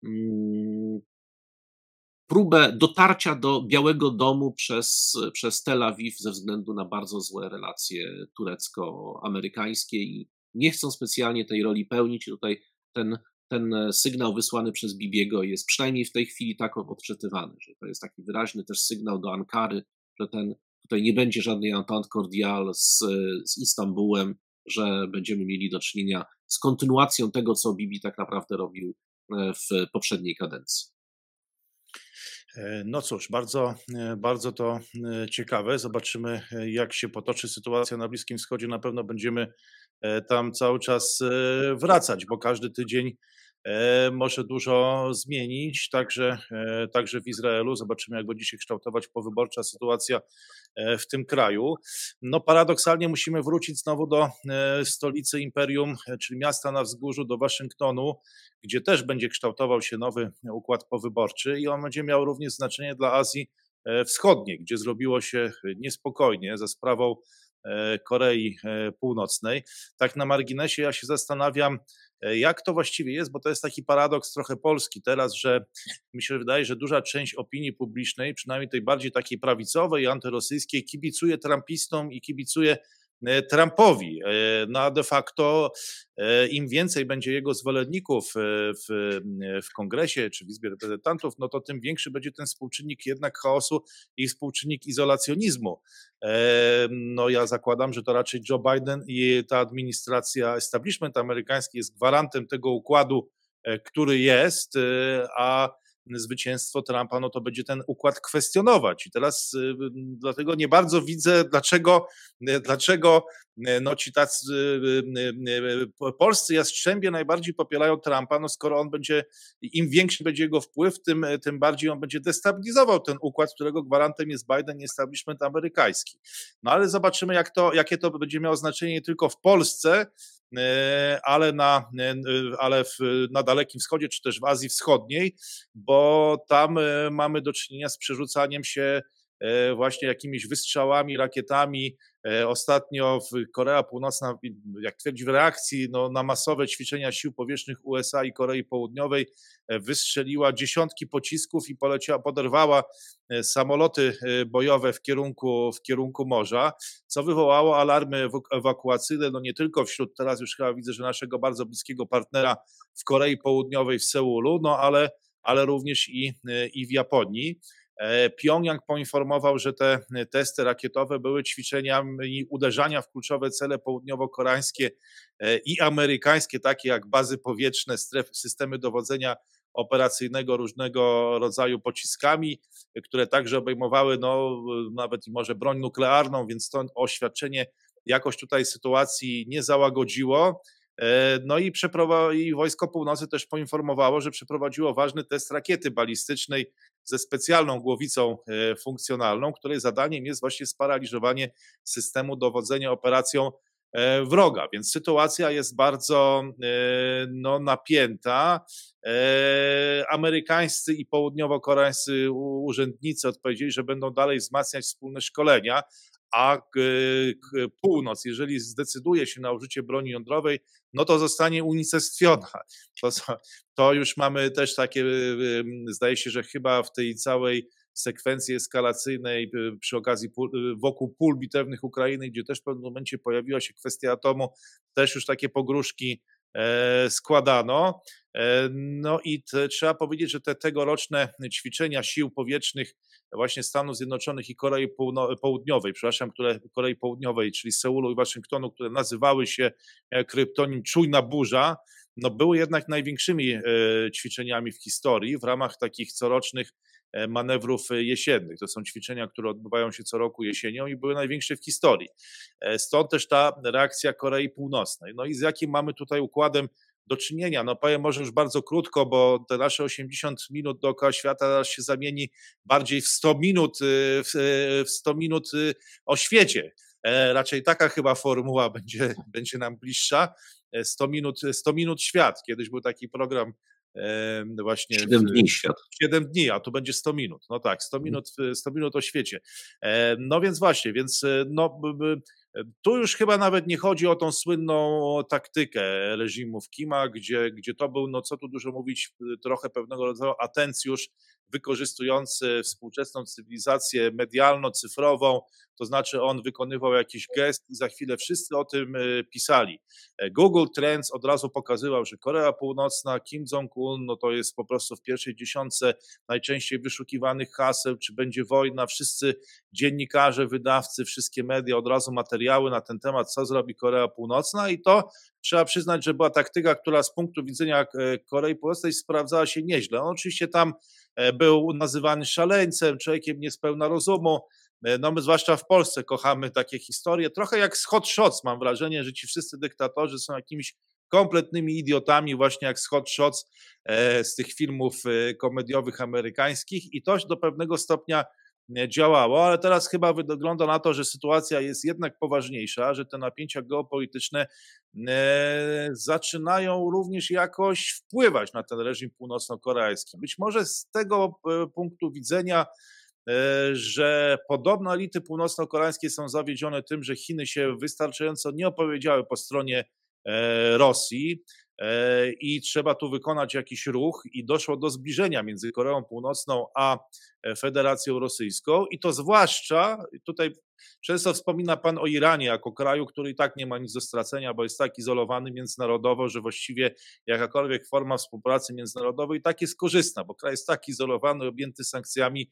[SPEAKER 2] mm, próbę dotarcia do Białego Domu przez, przez Tel Awiw ze względu na bardzo złe relacje turecko-amerykańskie i nie chcą specjalnie tej roli pełnić. Tutaj ten, ten sygnał wysłany przez Bibiego jest przynajmniej w tej chwili tak odczytywany, że to jest taki wyraźny też sygnał do Ankary, że ten, tutaj nie będzie żadnej entente cordiale z, z Istambułem, że będziemy mieli do czynienia z kontynuacją tego, co Bibi tak naprawdę robił w poprzedniej kadencji.
[SPEAKER 1] E, no cóż, bardzo, e, bardzo to e, ciekawe. Zobaczymy, jak się potoczy sytuacja na Bliskim Wschodzie. Na pewno będziemy tam cały czas wracać, bo każdy tydzień może dużo zmienić, także, e, także w Izraelu. Zobaczymy, jak będzie się kształtować powyborcza sytuacja e, w tym kraju. No paradoksalnie musimy wrócić znowu do stolicy imperium, czyli miasta na wzgórzu, do Waszyngtonu, gdzie też będzie kształtował się nowy układ powyborczy i on będzie miał również znaczenie dla Azji Wschodniej, gdzie zrobiło się niespokojnie za sprawą Korei Północnej. Tak na marginesie ja się zastanawiam, E, jak to właściwie jest, bo to jest taki paradoks trochę polski teraz, że mi się wydaje, że duża część opinii publicznej, przynajmniej tej bardziej takiej prawicowej, antyrosyjskiej, kibicuje Trumpistom i kibicuje E, Trumpowi. E, no a de facto e, im więcej będzie jego zwolenników w, w kongresie czy w Izbie Reprezentantów, no to tym większy będzie ten współczynnik jednak chaosu i współczynnik izolacjonizmu. No ja zakładam, że to raczej Joe Biden i ta administracja, establishment amerykański jest gwarantem tego układu, który jest, a zwycięstwo Trumpa, no to będzie ten układ kwestionować. I teraz y, dlatego nie bardzo widzę, dlaczego, y, dlaczego y, no ci tacy polscy jastrzębie najbardziej popierają Trumpa, no skoro on będzie, im większy będzie jego wpływ, tym, tym bardziej on będzie destabilizował ten układ, którego gwarantem jest Biden i establishment amerykański. No ale zobaczymy, jak to, jakie to będzie miało znaczenie nie tylko w Polsce, ale, na, e, ale w, na Dalekim Wschodzie, czy też w Azji Wschodniej, bo tam e, mamy do czynienia z przerzucaniem się właśnie jakimiś wystrzałami, rakietami. Ostatnio w Korea Północna, jak twierdzi w reakcji no, na masowe ćwiczenia sił powietrznych USA i Korei Południowej, wystrzeliła dziesiątki pocisków i poleciała, poderwała E, samoloty e, bojowe w kierunku, w kierunku morza, co wywołało alarmy ewakuacyjne, no nie tylko wśród, teraz już chyba widzę, że naszego bardzo bliskiego partnera w Korei Południowej, w Seulu, no ale, ale również i, e, i w Japonii. Pjongjang poinformował, że te testy rakietowe były ćwiczeniami uderzania w kluczowe cele południowo-koreańskie i amerykańskie, takie jak bazy powietrzne, strefy, systemy dowodzenia operacyjnego różnego rodzaju pociskami, które także obejmowały no, nawet może broń nuklearną, więc stąd oświadczenie jakoś tutaj sytuacji nie załagodziło. E, no i, i Wojsko Północy też poinformowało, że przeprowadziło ważny test rakiety balistycznej ze specjalną głowicą e, funkcjonalną, której zadaniem jest właśnie sparaliżowanie systemu dowodzenia operacją E, wroga, więc sytuacja jest bardzo no, napięta. Amerykańscy i południowo-koreańscy urzędnicy odpowiedzieli, że będą dalej wzmacniać wspólne szkolenia, a północ, jeżeli zdecyduje się na użycie broni jądrowej, no to zostanie unicestwiona. To, to już mamy też takie, zdaje się, że chyba w tej całej sekwencji eskalacyjnej y, przy okazji y, wokół pól bitewnych Ukrainy, gdzie też w pewnym momencie pojawiła się kwestia atomu, też już takie pogróżki składano. E, no i te, trzeba powiedzieć, że te tegoroczne ćwiczenia sił powietrznych właśnie Stanów Zjednoczonych i Korei Południowej, przepraszam, które Korei Południowej, czyli Seulu i Waszyngtonu, które nazywały się e, kryptonim Czujna Burza, no były jednak największymi ćwiczeniami w historii w ramach takich corocznych E, manewrów e, jesiennych. To są ćwiczenia, które odbywają się co roku jesienią i były największe w historii. E, stąd też ta reakcja Korei Północnej. No i z jakim mamy tutaj układem do czynienia? No powiem może już bardzo krótko, bo te nasze 80 minut dookoła świata się zamieni bardziej w 100 minut, w 100 minut o świecie. Raczej taka chyba formuła będzie, będzie nam bliższa. 100 minut, 100 minut świat. Kiedyś był taki program właśnie
[SPEAKER 2] 7 dni świat.
[SPEAKER 1] 7 dni, a tu będzie 100 minut. No tak, 100 mhm. minut, 100 minut o świecie. No więc właśnie, więc e, no, tu już chyba nawet nie chodzi o tą słynną taktykę reżimów Kima, gdzie, gdzie to był, no co tu dużo mówić, trochę pewnego rodzaju atencjusz wykorzystujący współczesną cywilizację medialno-cyfrową, to znaczy on wykonywał jakiś gest i za chwilę wszyscy o tym e, pisali. E, Google Trends od razu pokazywał, że Korea Północna, Kim Jong-un, no to jest po prostu w pierwszej dziesiątce najczęściej wyszukiwanych haseł, czy będzie wojna, wszyscy dziennikarze, wydawcy, wszystkie media od razu materiały materiały na ten temat, co zrobi Korea Północna. I to trzeba przyznać, że była taktyka, która z punktu widzenia Korei Północnej sprawdzała się nieźle. On oczywiście tam był nazywany szaleńcem, człowiekiem niespełna rozumu, no my zwłaszcza w Polsce kochamy takie historie, trochę jak z Hot Shots mam wrażenie, że ci wszyscy dyktatorzy są jakimiś kompletnymi idiotami, właśnie jak z Hot Shots e, z tych filmów e, komediowych amerykańskich. I to do pewnego stopnia e, działało, ale teraz chyba wygląda na to, że sytuacja jest jednak poważniejsza, że te napięcia geopolityczne zaczynają również jakoś wpływać na ten reżim północno-koreański. Być może z tego punktu widzenia że podobno elity północno-koreańskie są zawiedzione tym, że Chiny się wystarczająco nie opowiedziały po stronie E, Rosji e, i trzeba tu wykonać jakiś ruch i doszło do zbliżenia między Koreą Północną a e, Federacją Rosyjską i to zwłaszcza, tutaj często wspomina Pan o Iranie jako kraju, który i tak nie ma nic do stracenia, bo jest tak izolowany międzynarodowo, że właściwie jakakolwiek forma współpracy międzynarodowej tak jest korzystna, bo kraj jest tak izolowany, objęty sankcjami,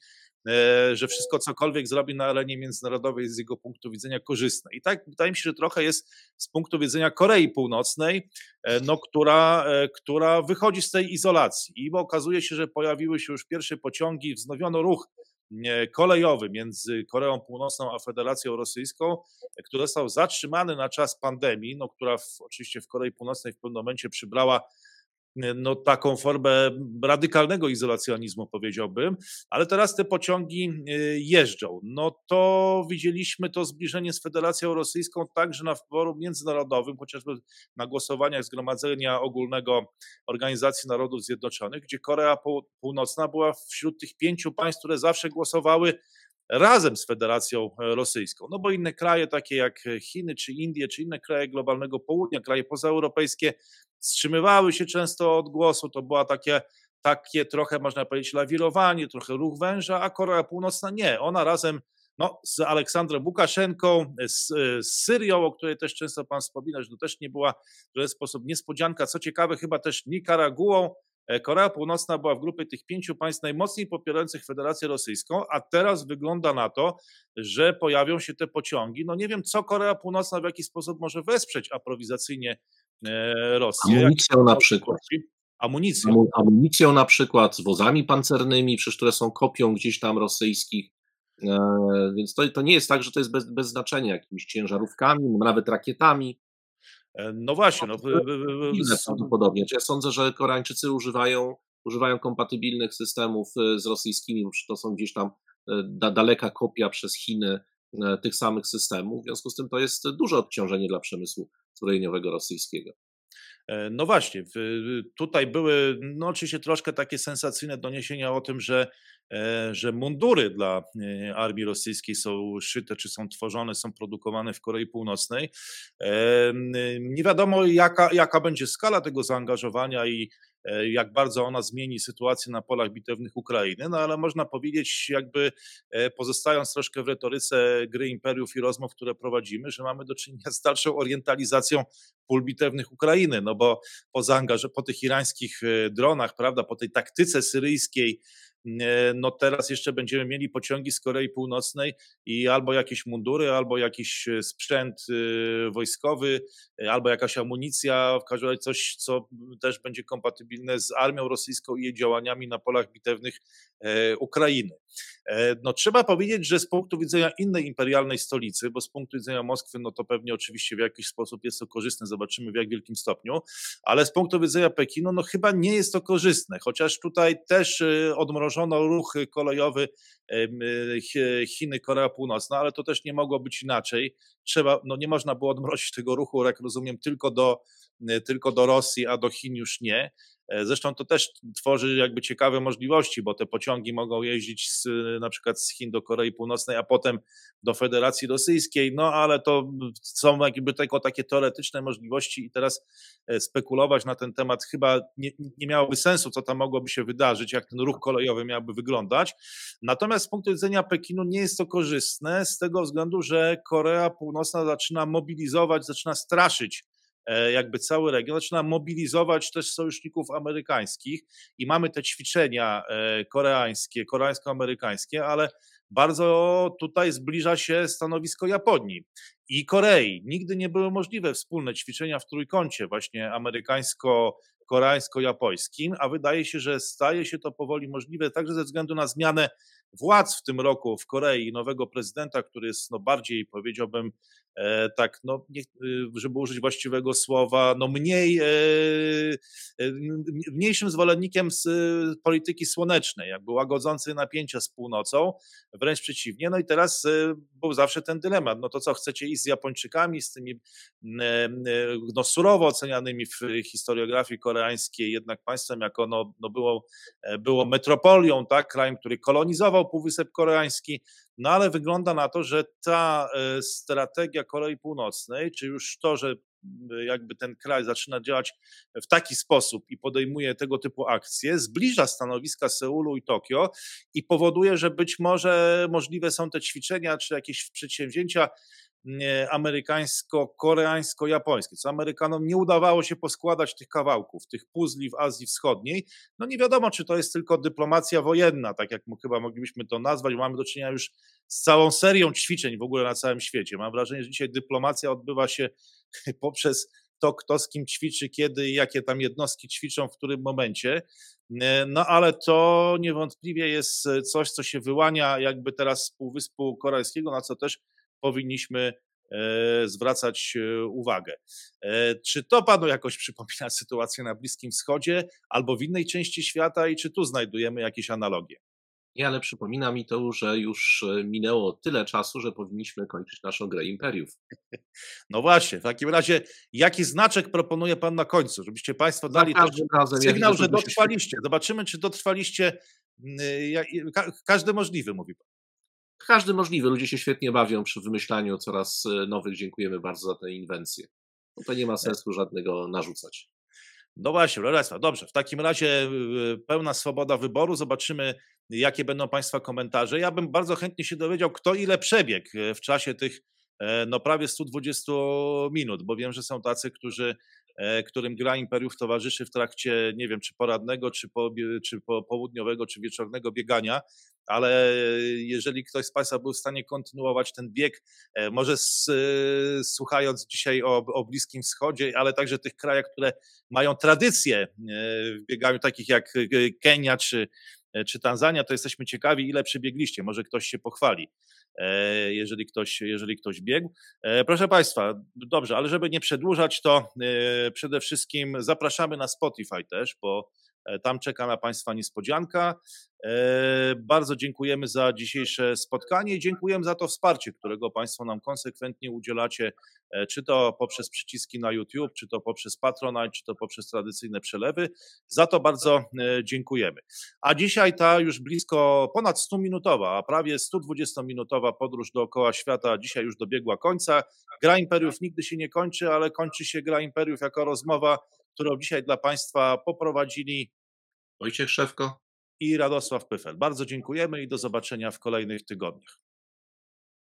[SPEAKER 1] E, że wszystko cokolwiek zrobi na arenie międzynarodowej jest z jego punktu widzenia korzystne. I tak wydaje mi się, że trochę jest z punktu widzenia Korei Północnej, e, no, która, e, która wychodzi z tej izolacji. I okazuje się, że pojawiły się już pierwsze pociągi, wznowiono ruch kolejowy między Koreą Północną a Federacją Rosyjską, który został zatrzymany na czas pandemii, no, która w, oczywiście w Korei Północnej w pewnym momencie przybrała no, taką formę radykalnego izolacjonizmu, powiedziałbym, ale teraz te pociągi y, jeżdżą. No to widzieliśmy to zbliżenie z Federacją Rosyjską także na forum międzynarodowym, chociażby na głosowaniach Zgromadzenia Ogólnego Organizacji Narodów Zjednoczonych, gdzie Korea Północna była wśród tych pięciu państw, które zawsze głosowały razem z Federacją Rosyjską. No bo inne kraje, takie jak Chiny, czy Indie, czy inne kraje globalnego południa, kraje pozaeuropejskie, wstrzymywały się często od głosu. To była takie, takie trochę, można powiedzieć, lawirowanie, trochę ruch węża, a Korea Północna nie. Ona razem no, z Aleksandrem Łukaszenką, z, z, Syrią, o której też często Pan wspomina, że to też nie była w żaden sposób niespodzianka. Co ciekawe, chyba też Nikaraguą. E, Korea Północna była w grupie tych pięciu państw najmocniej popierających Federację Rosyjską, a teraz wygląda na to, że pojawią się te pociągi. No nie wiem, co Korea Północna w jaki sposób może wesprzeć aprowizacyjnie E, Rosję.
[SPEAKER 2] Amunicją na przykład.
[SPEAKER 1] Amunicją.
[SPEAKER 2] Amunicją na przykład, z wozami pancernymi, przecież które są kopią gdzieś tam rosyjskich. E, więc to, to nie jest tak, że to jest bez, bez znaczenia, jakimiś ciężarówkami, nawet rakietami.
[SPEAKER 1] No właśnie. No,
[SPEAKER 2] prawdopodobnie. Ja sądzę, że Koreańczycy używają, używają kompatybilnych systemów z rosyjskimi, to są gdzieś tam da, daleka kopia przez Chiny tych samych systemów. W związku z tym to jest duże odciążenie dla przemysłu zbrojeniowego rosyjskiego.
[SPEAKER 1] E, no właśnie, tutaj były no oczywiście troszkę takie sensacyjne doniesienia o tym, że, e, że mundury dla e, armii rosyjskiej są szyte, czy są tworzone, są produkowane w Korei Północnej. Nie wiadomo, jaka, jaka będzie skala tego zaangażowania i jak bardzo ona zmieni sytuację na polach bitewnych Ukrainy, no ale można powiedzieć, jakby e, pozostając troszkę w retoryce gry imperiów i rozmów, które prowadzimy, że mamy do czynienia z dalszą orientalizacją pól bitewnych Ukrainy, no bo po zaangaż- po tych irańskich e, dronach, prawda, po tej taktyce syryjskiej, no teraz jeszcze będziemy mieli pociągi z Korei Północnej i albo jakieś mundury, albo jakiś e, sprzęt e, wojskowy, e, albo jakaś amunicja, w każdym razie coś, co też będzie kompatybilne z armią rosyjską i jej działaniami na polach bitewnych Ukrainy. No trzeba powiedzieć, że z punktu widzenia innej imperialnej stolicy, bo z punktu widzenia Moskwy, no to pewnie oczywiście w jakiś sposób jest to korzystne, zobaczymy w jak wielkim stopniu, ale z punktu widzenia Pekinu, no chyba nie jest to korzystne, chociaż tutaj też odmrożono zamrożono ruch kolejowy Chiny, Korea Północna, ale to też nie mogło być inaczej. Trzeba, no nie można było odmrozić tego ruchu, jak rozumiem, tylko do, tylko do Rosji, a do Chin już nie. E, zresztą to też tworzy jakby ciekawe możliwości, bo te pociągi mogą jeździć z, na przykład z Chin do Korei Północnej, a potem do Federacji Rosyjskiej, no ale to są jakby tylko takie teoretyczne możliwości i teraz e, spekulować na ten temat chyba nie, nie miałoby sensu, co tam mogłoby się wydarzyć, jak ten ruch kolejowy miałby wyglądać. Natomiast z punktu widzenia Pekinu nie jest to korzystne z tego względu, że Korea Północna zaczyna mobilizować, zaczyna straszyć jakby cały region, zaczyna mobilizować też sojuszników amerykańskich i mamy te ćwiczenia e, koreańskie, koreańsko-amerykańskie, ale bardzo tutaj zbliża się stanowisko Japonii. i Korei. Nigdy nie były możliwe wspólne ćwiczenia w trójkącie, właśnie amerykańsko koreańsko-japońskim, a wydaje się, że staje się to powoli możliwe także ze względu na zmianę władz w tym roku w Korei, nowego prezydenta, który jest no bardziej, powiedziałbym, e, tak, no, nie, e, żeby użyć właściwego słowa, no mniej, e, e mniejszym zwolennikiem z e, polityki słonecznej, jakby łagodzącej napięcia z północą, wręcz przeciwnie. No i teraz e, był zawsze ten dylemat, no to co, chcecie iść z Japończykami, z tymi no, surowo ocenianymi w historiografii koreańskiej jednak państwem, jako no, no było, było metropolią, tak, krajem, który kolonizował Półwysep Koreański, no ale wygląda na to, że ta e, strategia Korei Północnej, czy już to, że jakby ten kraj zaczyna działać w taki sposób i podejmuje tego typu akcje, zbliża stanowiska Seulu i Tokio i powoduje, że być może możliwe są te ćwiczenia czy jakieś przedsięwzięcia amerykańsko-koreańsko-japońskie, co Amerykanom nie udawało się poskładać tych kawałków, tych puzli w Azji Wschodniej. No nie wiadomo, czy to jest tylko dyplomacja wojenna, tak jak chyba moglibyśmy to nazwać, mamy do czynienia już z całą serią ćwiczeń w ogóle na całym świecie. Mam wrażenie, że dzisiaj dyplomacja odbywa się poprzez to, kto z kim ćwiczy, kiedy i jakie tam jednostki ćwiczą, w którym momencie. No ale to niewątpliwie jest coś, co się wyłania jakby teraz z Półwyspu Koreańskiego, na co też powinniśmy e, zwracać e, uwagę. E, czy to panu jakoś przypomina sytuację na Bliskim Wschodzie albo w innej części świata i czy tu znajdujemy jakieś analogie?
[SPEAKER 2] Nie, ale przypomina mi to, że już minęło tyle czasu, że powinniśmy kończyć naszą grę imperiów.
[SPEAKER 1] No właśnie, w takim razie jaki znaczek proponuje Pan na końcu, żebyście Państwo dali
[SPEAKER 2] razem,
[SPEAKER 1] sygnał, że dotrwaliście. Zobaczymy, czy dotrwaliście każdy możliwy, mówi Pan.
[SPEAKER 2] Każdy możliwy. Ludzie się świetnie bawią przy wymyślaniu coraz e, nowych. Dziękujemy bardzo za tę inwencję. No to nie ma sensu żadnego narzucać.
[SPEAKER 1] No właśnie, Loresa, dobrze. W takim razie e, pełna swoboda wyboru. Zobaczymy, jakie będą Państwa komentarze. Ja bym bardzo chętnie się dowiedział, kto ile przebiegł e, w czasie tych no prawie 120 minut, bo wiem, że są tacy, którzy którym gra imperiów towarzyszy w trakcie, nie wiem, czy poradnego, czy, po, czy po południowego, czy wieczornego biegania, ale jeżeli ktoś z Państwa był w stanie kontynuować ten bieg, e, może z, e, słuchając dzisiaj o, o Bliskim Wschodzie, ale także tych krajach, które mają tradycję e, w bieganiu, takich jak Kenia czy, czy Tanzania, to jesteśmy ciekawi, ile przebiegliście. Może ktoś się pochwali, jeżeli ktoś, jeżeli ktoś biegł. Proszę Państwa, dobrze, ale żeby nie przedłużać, to przede wszystkim zapraszamy na Spotify też, bo E, tam czeka na Państwa niespodzianka. E, bardzo dziękujemy za dzisiejsze spotkanie i dziękujemy za to wsparcie, którego Państwo nam konsekwentnie udzielacie, e, czy to poprzez przyciski na YouTube, czy to poprzez Patronite, czy to poprzez tradycyjne przelewy. Za to bardzo dziękujemy. A dzisiaj ta już blisko ponad 100-minutowa, a prawie 120-minutowa podróż dookoła świata dzisiaj już dobiegła końca. Gra Imperiów nigdy się nie kończy, ale kończy się Gra Imperiów jako rozmowa, którą dzisiaj dla Państwa poprowadzili
[SPEAKER 2] Wojciech Szewko
[SPEAKER 1] i Radosław Pyfel. Bardzo dziękujemy i do zobaczenia w kolejnych tygodniach.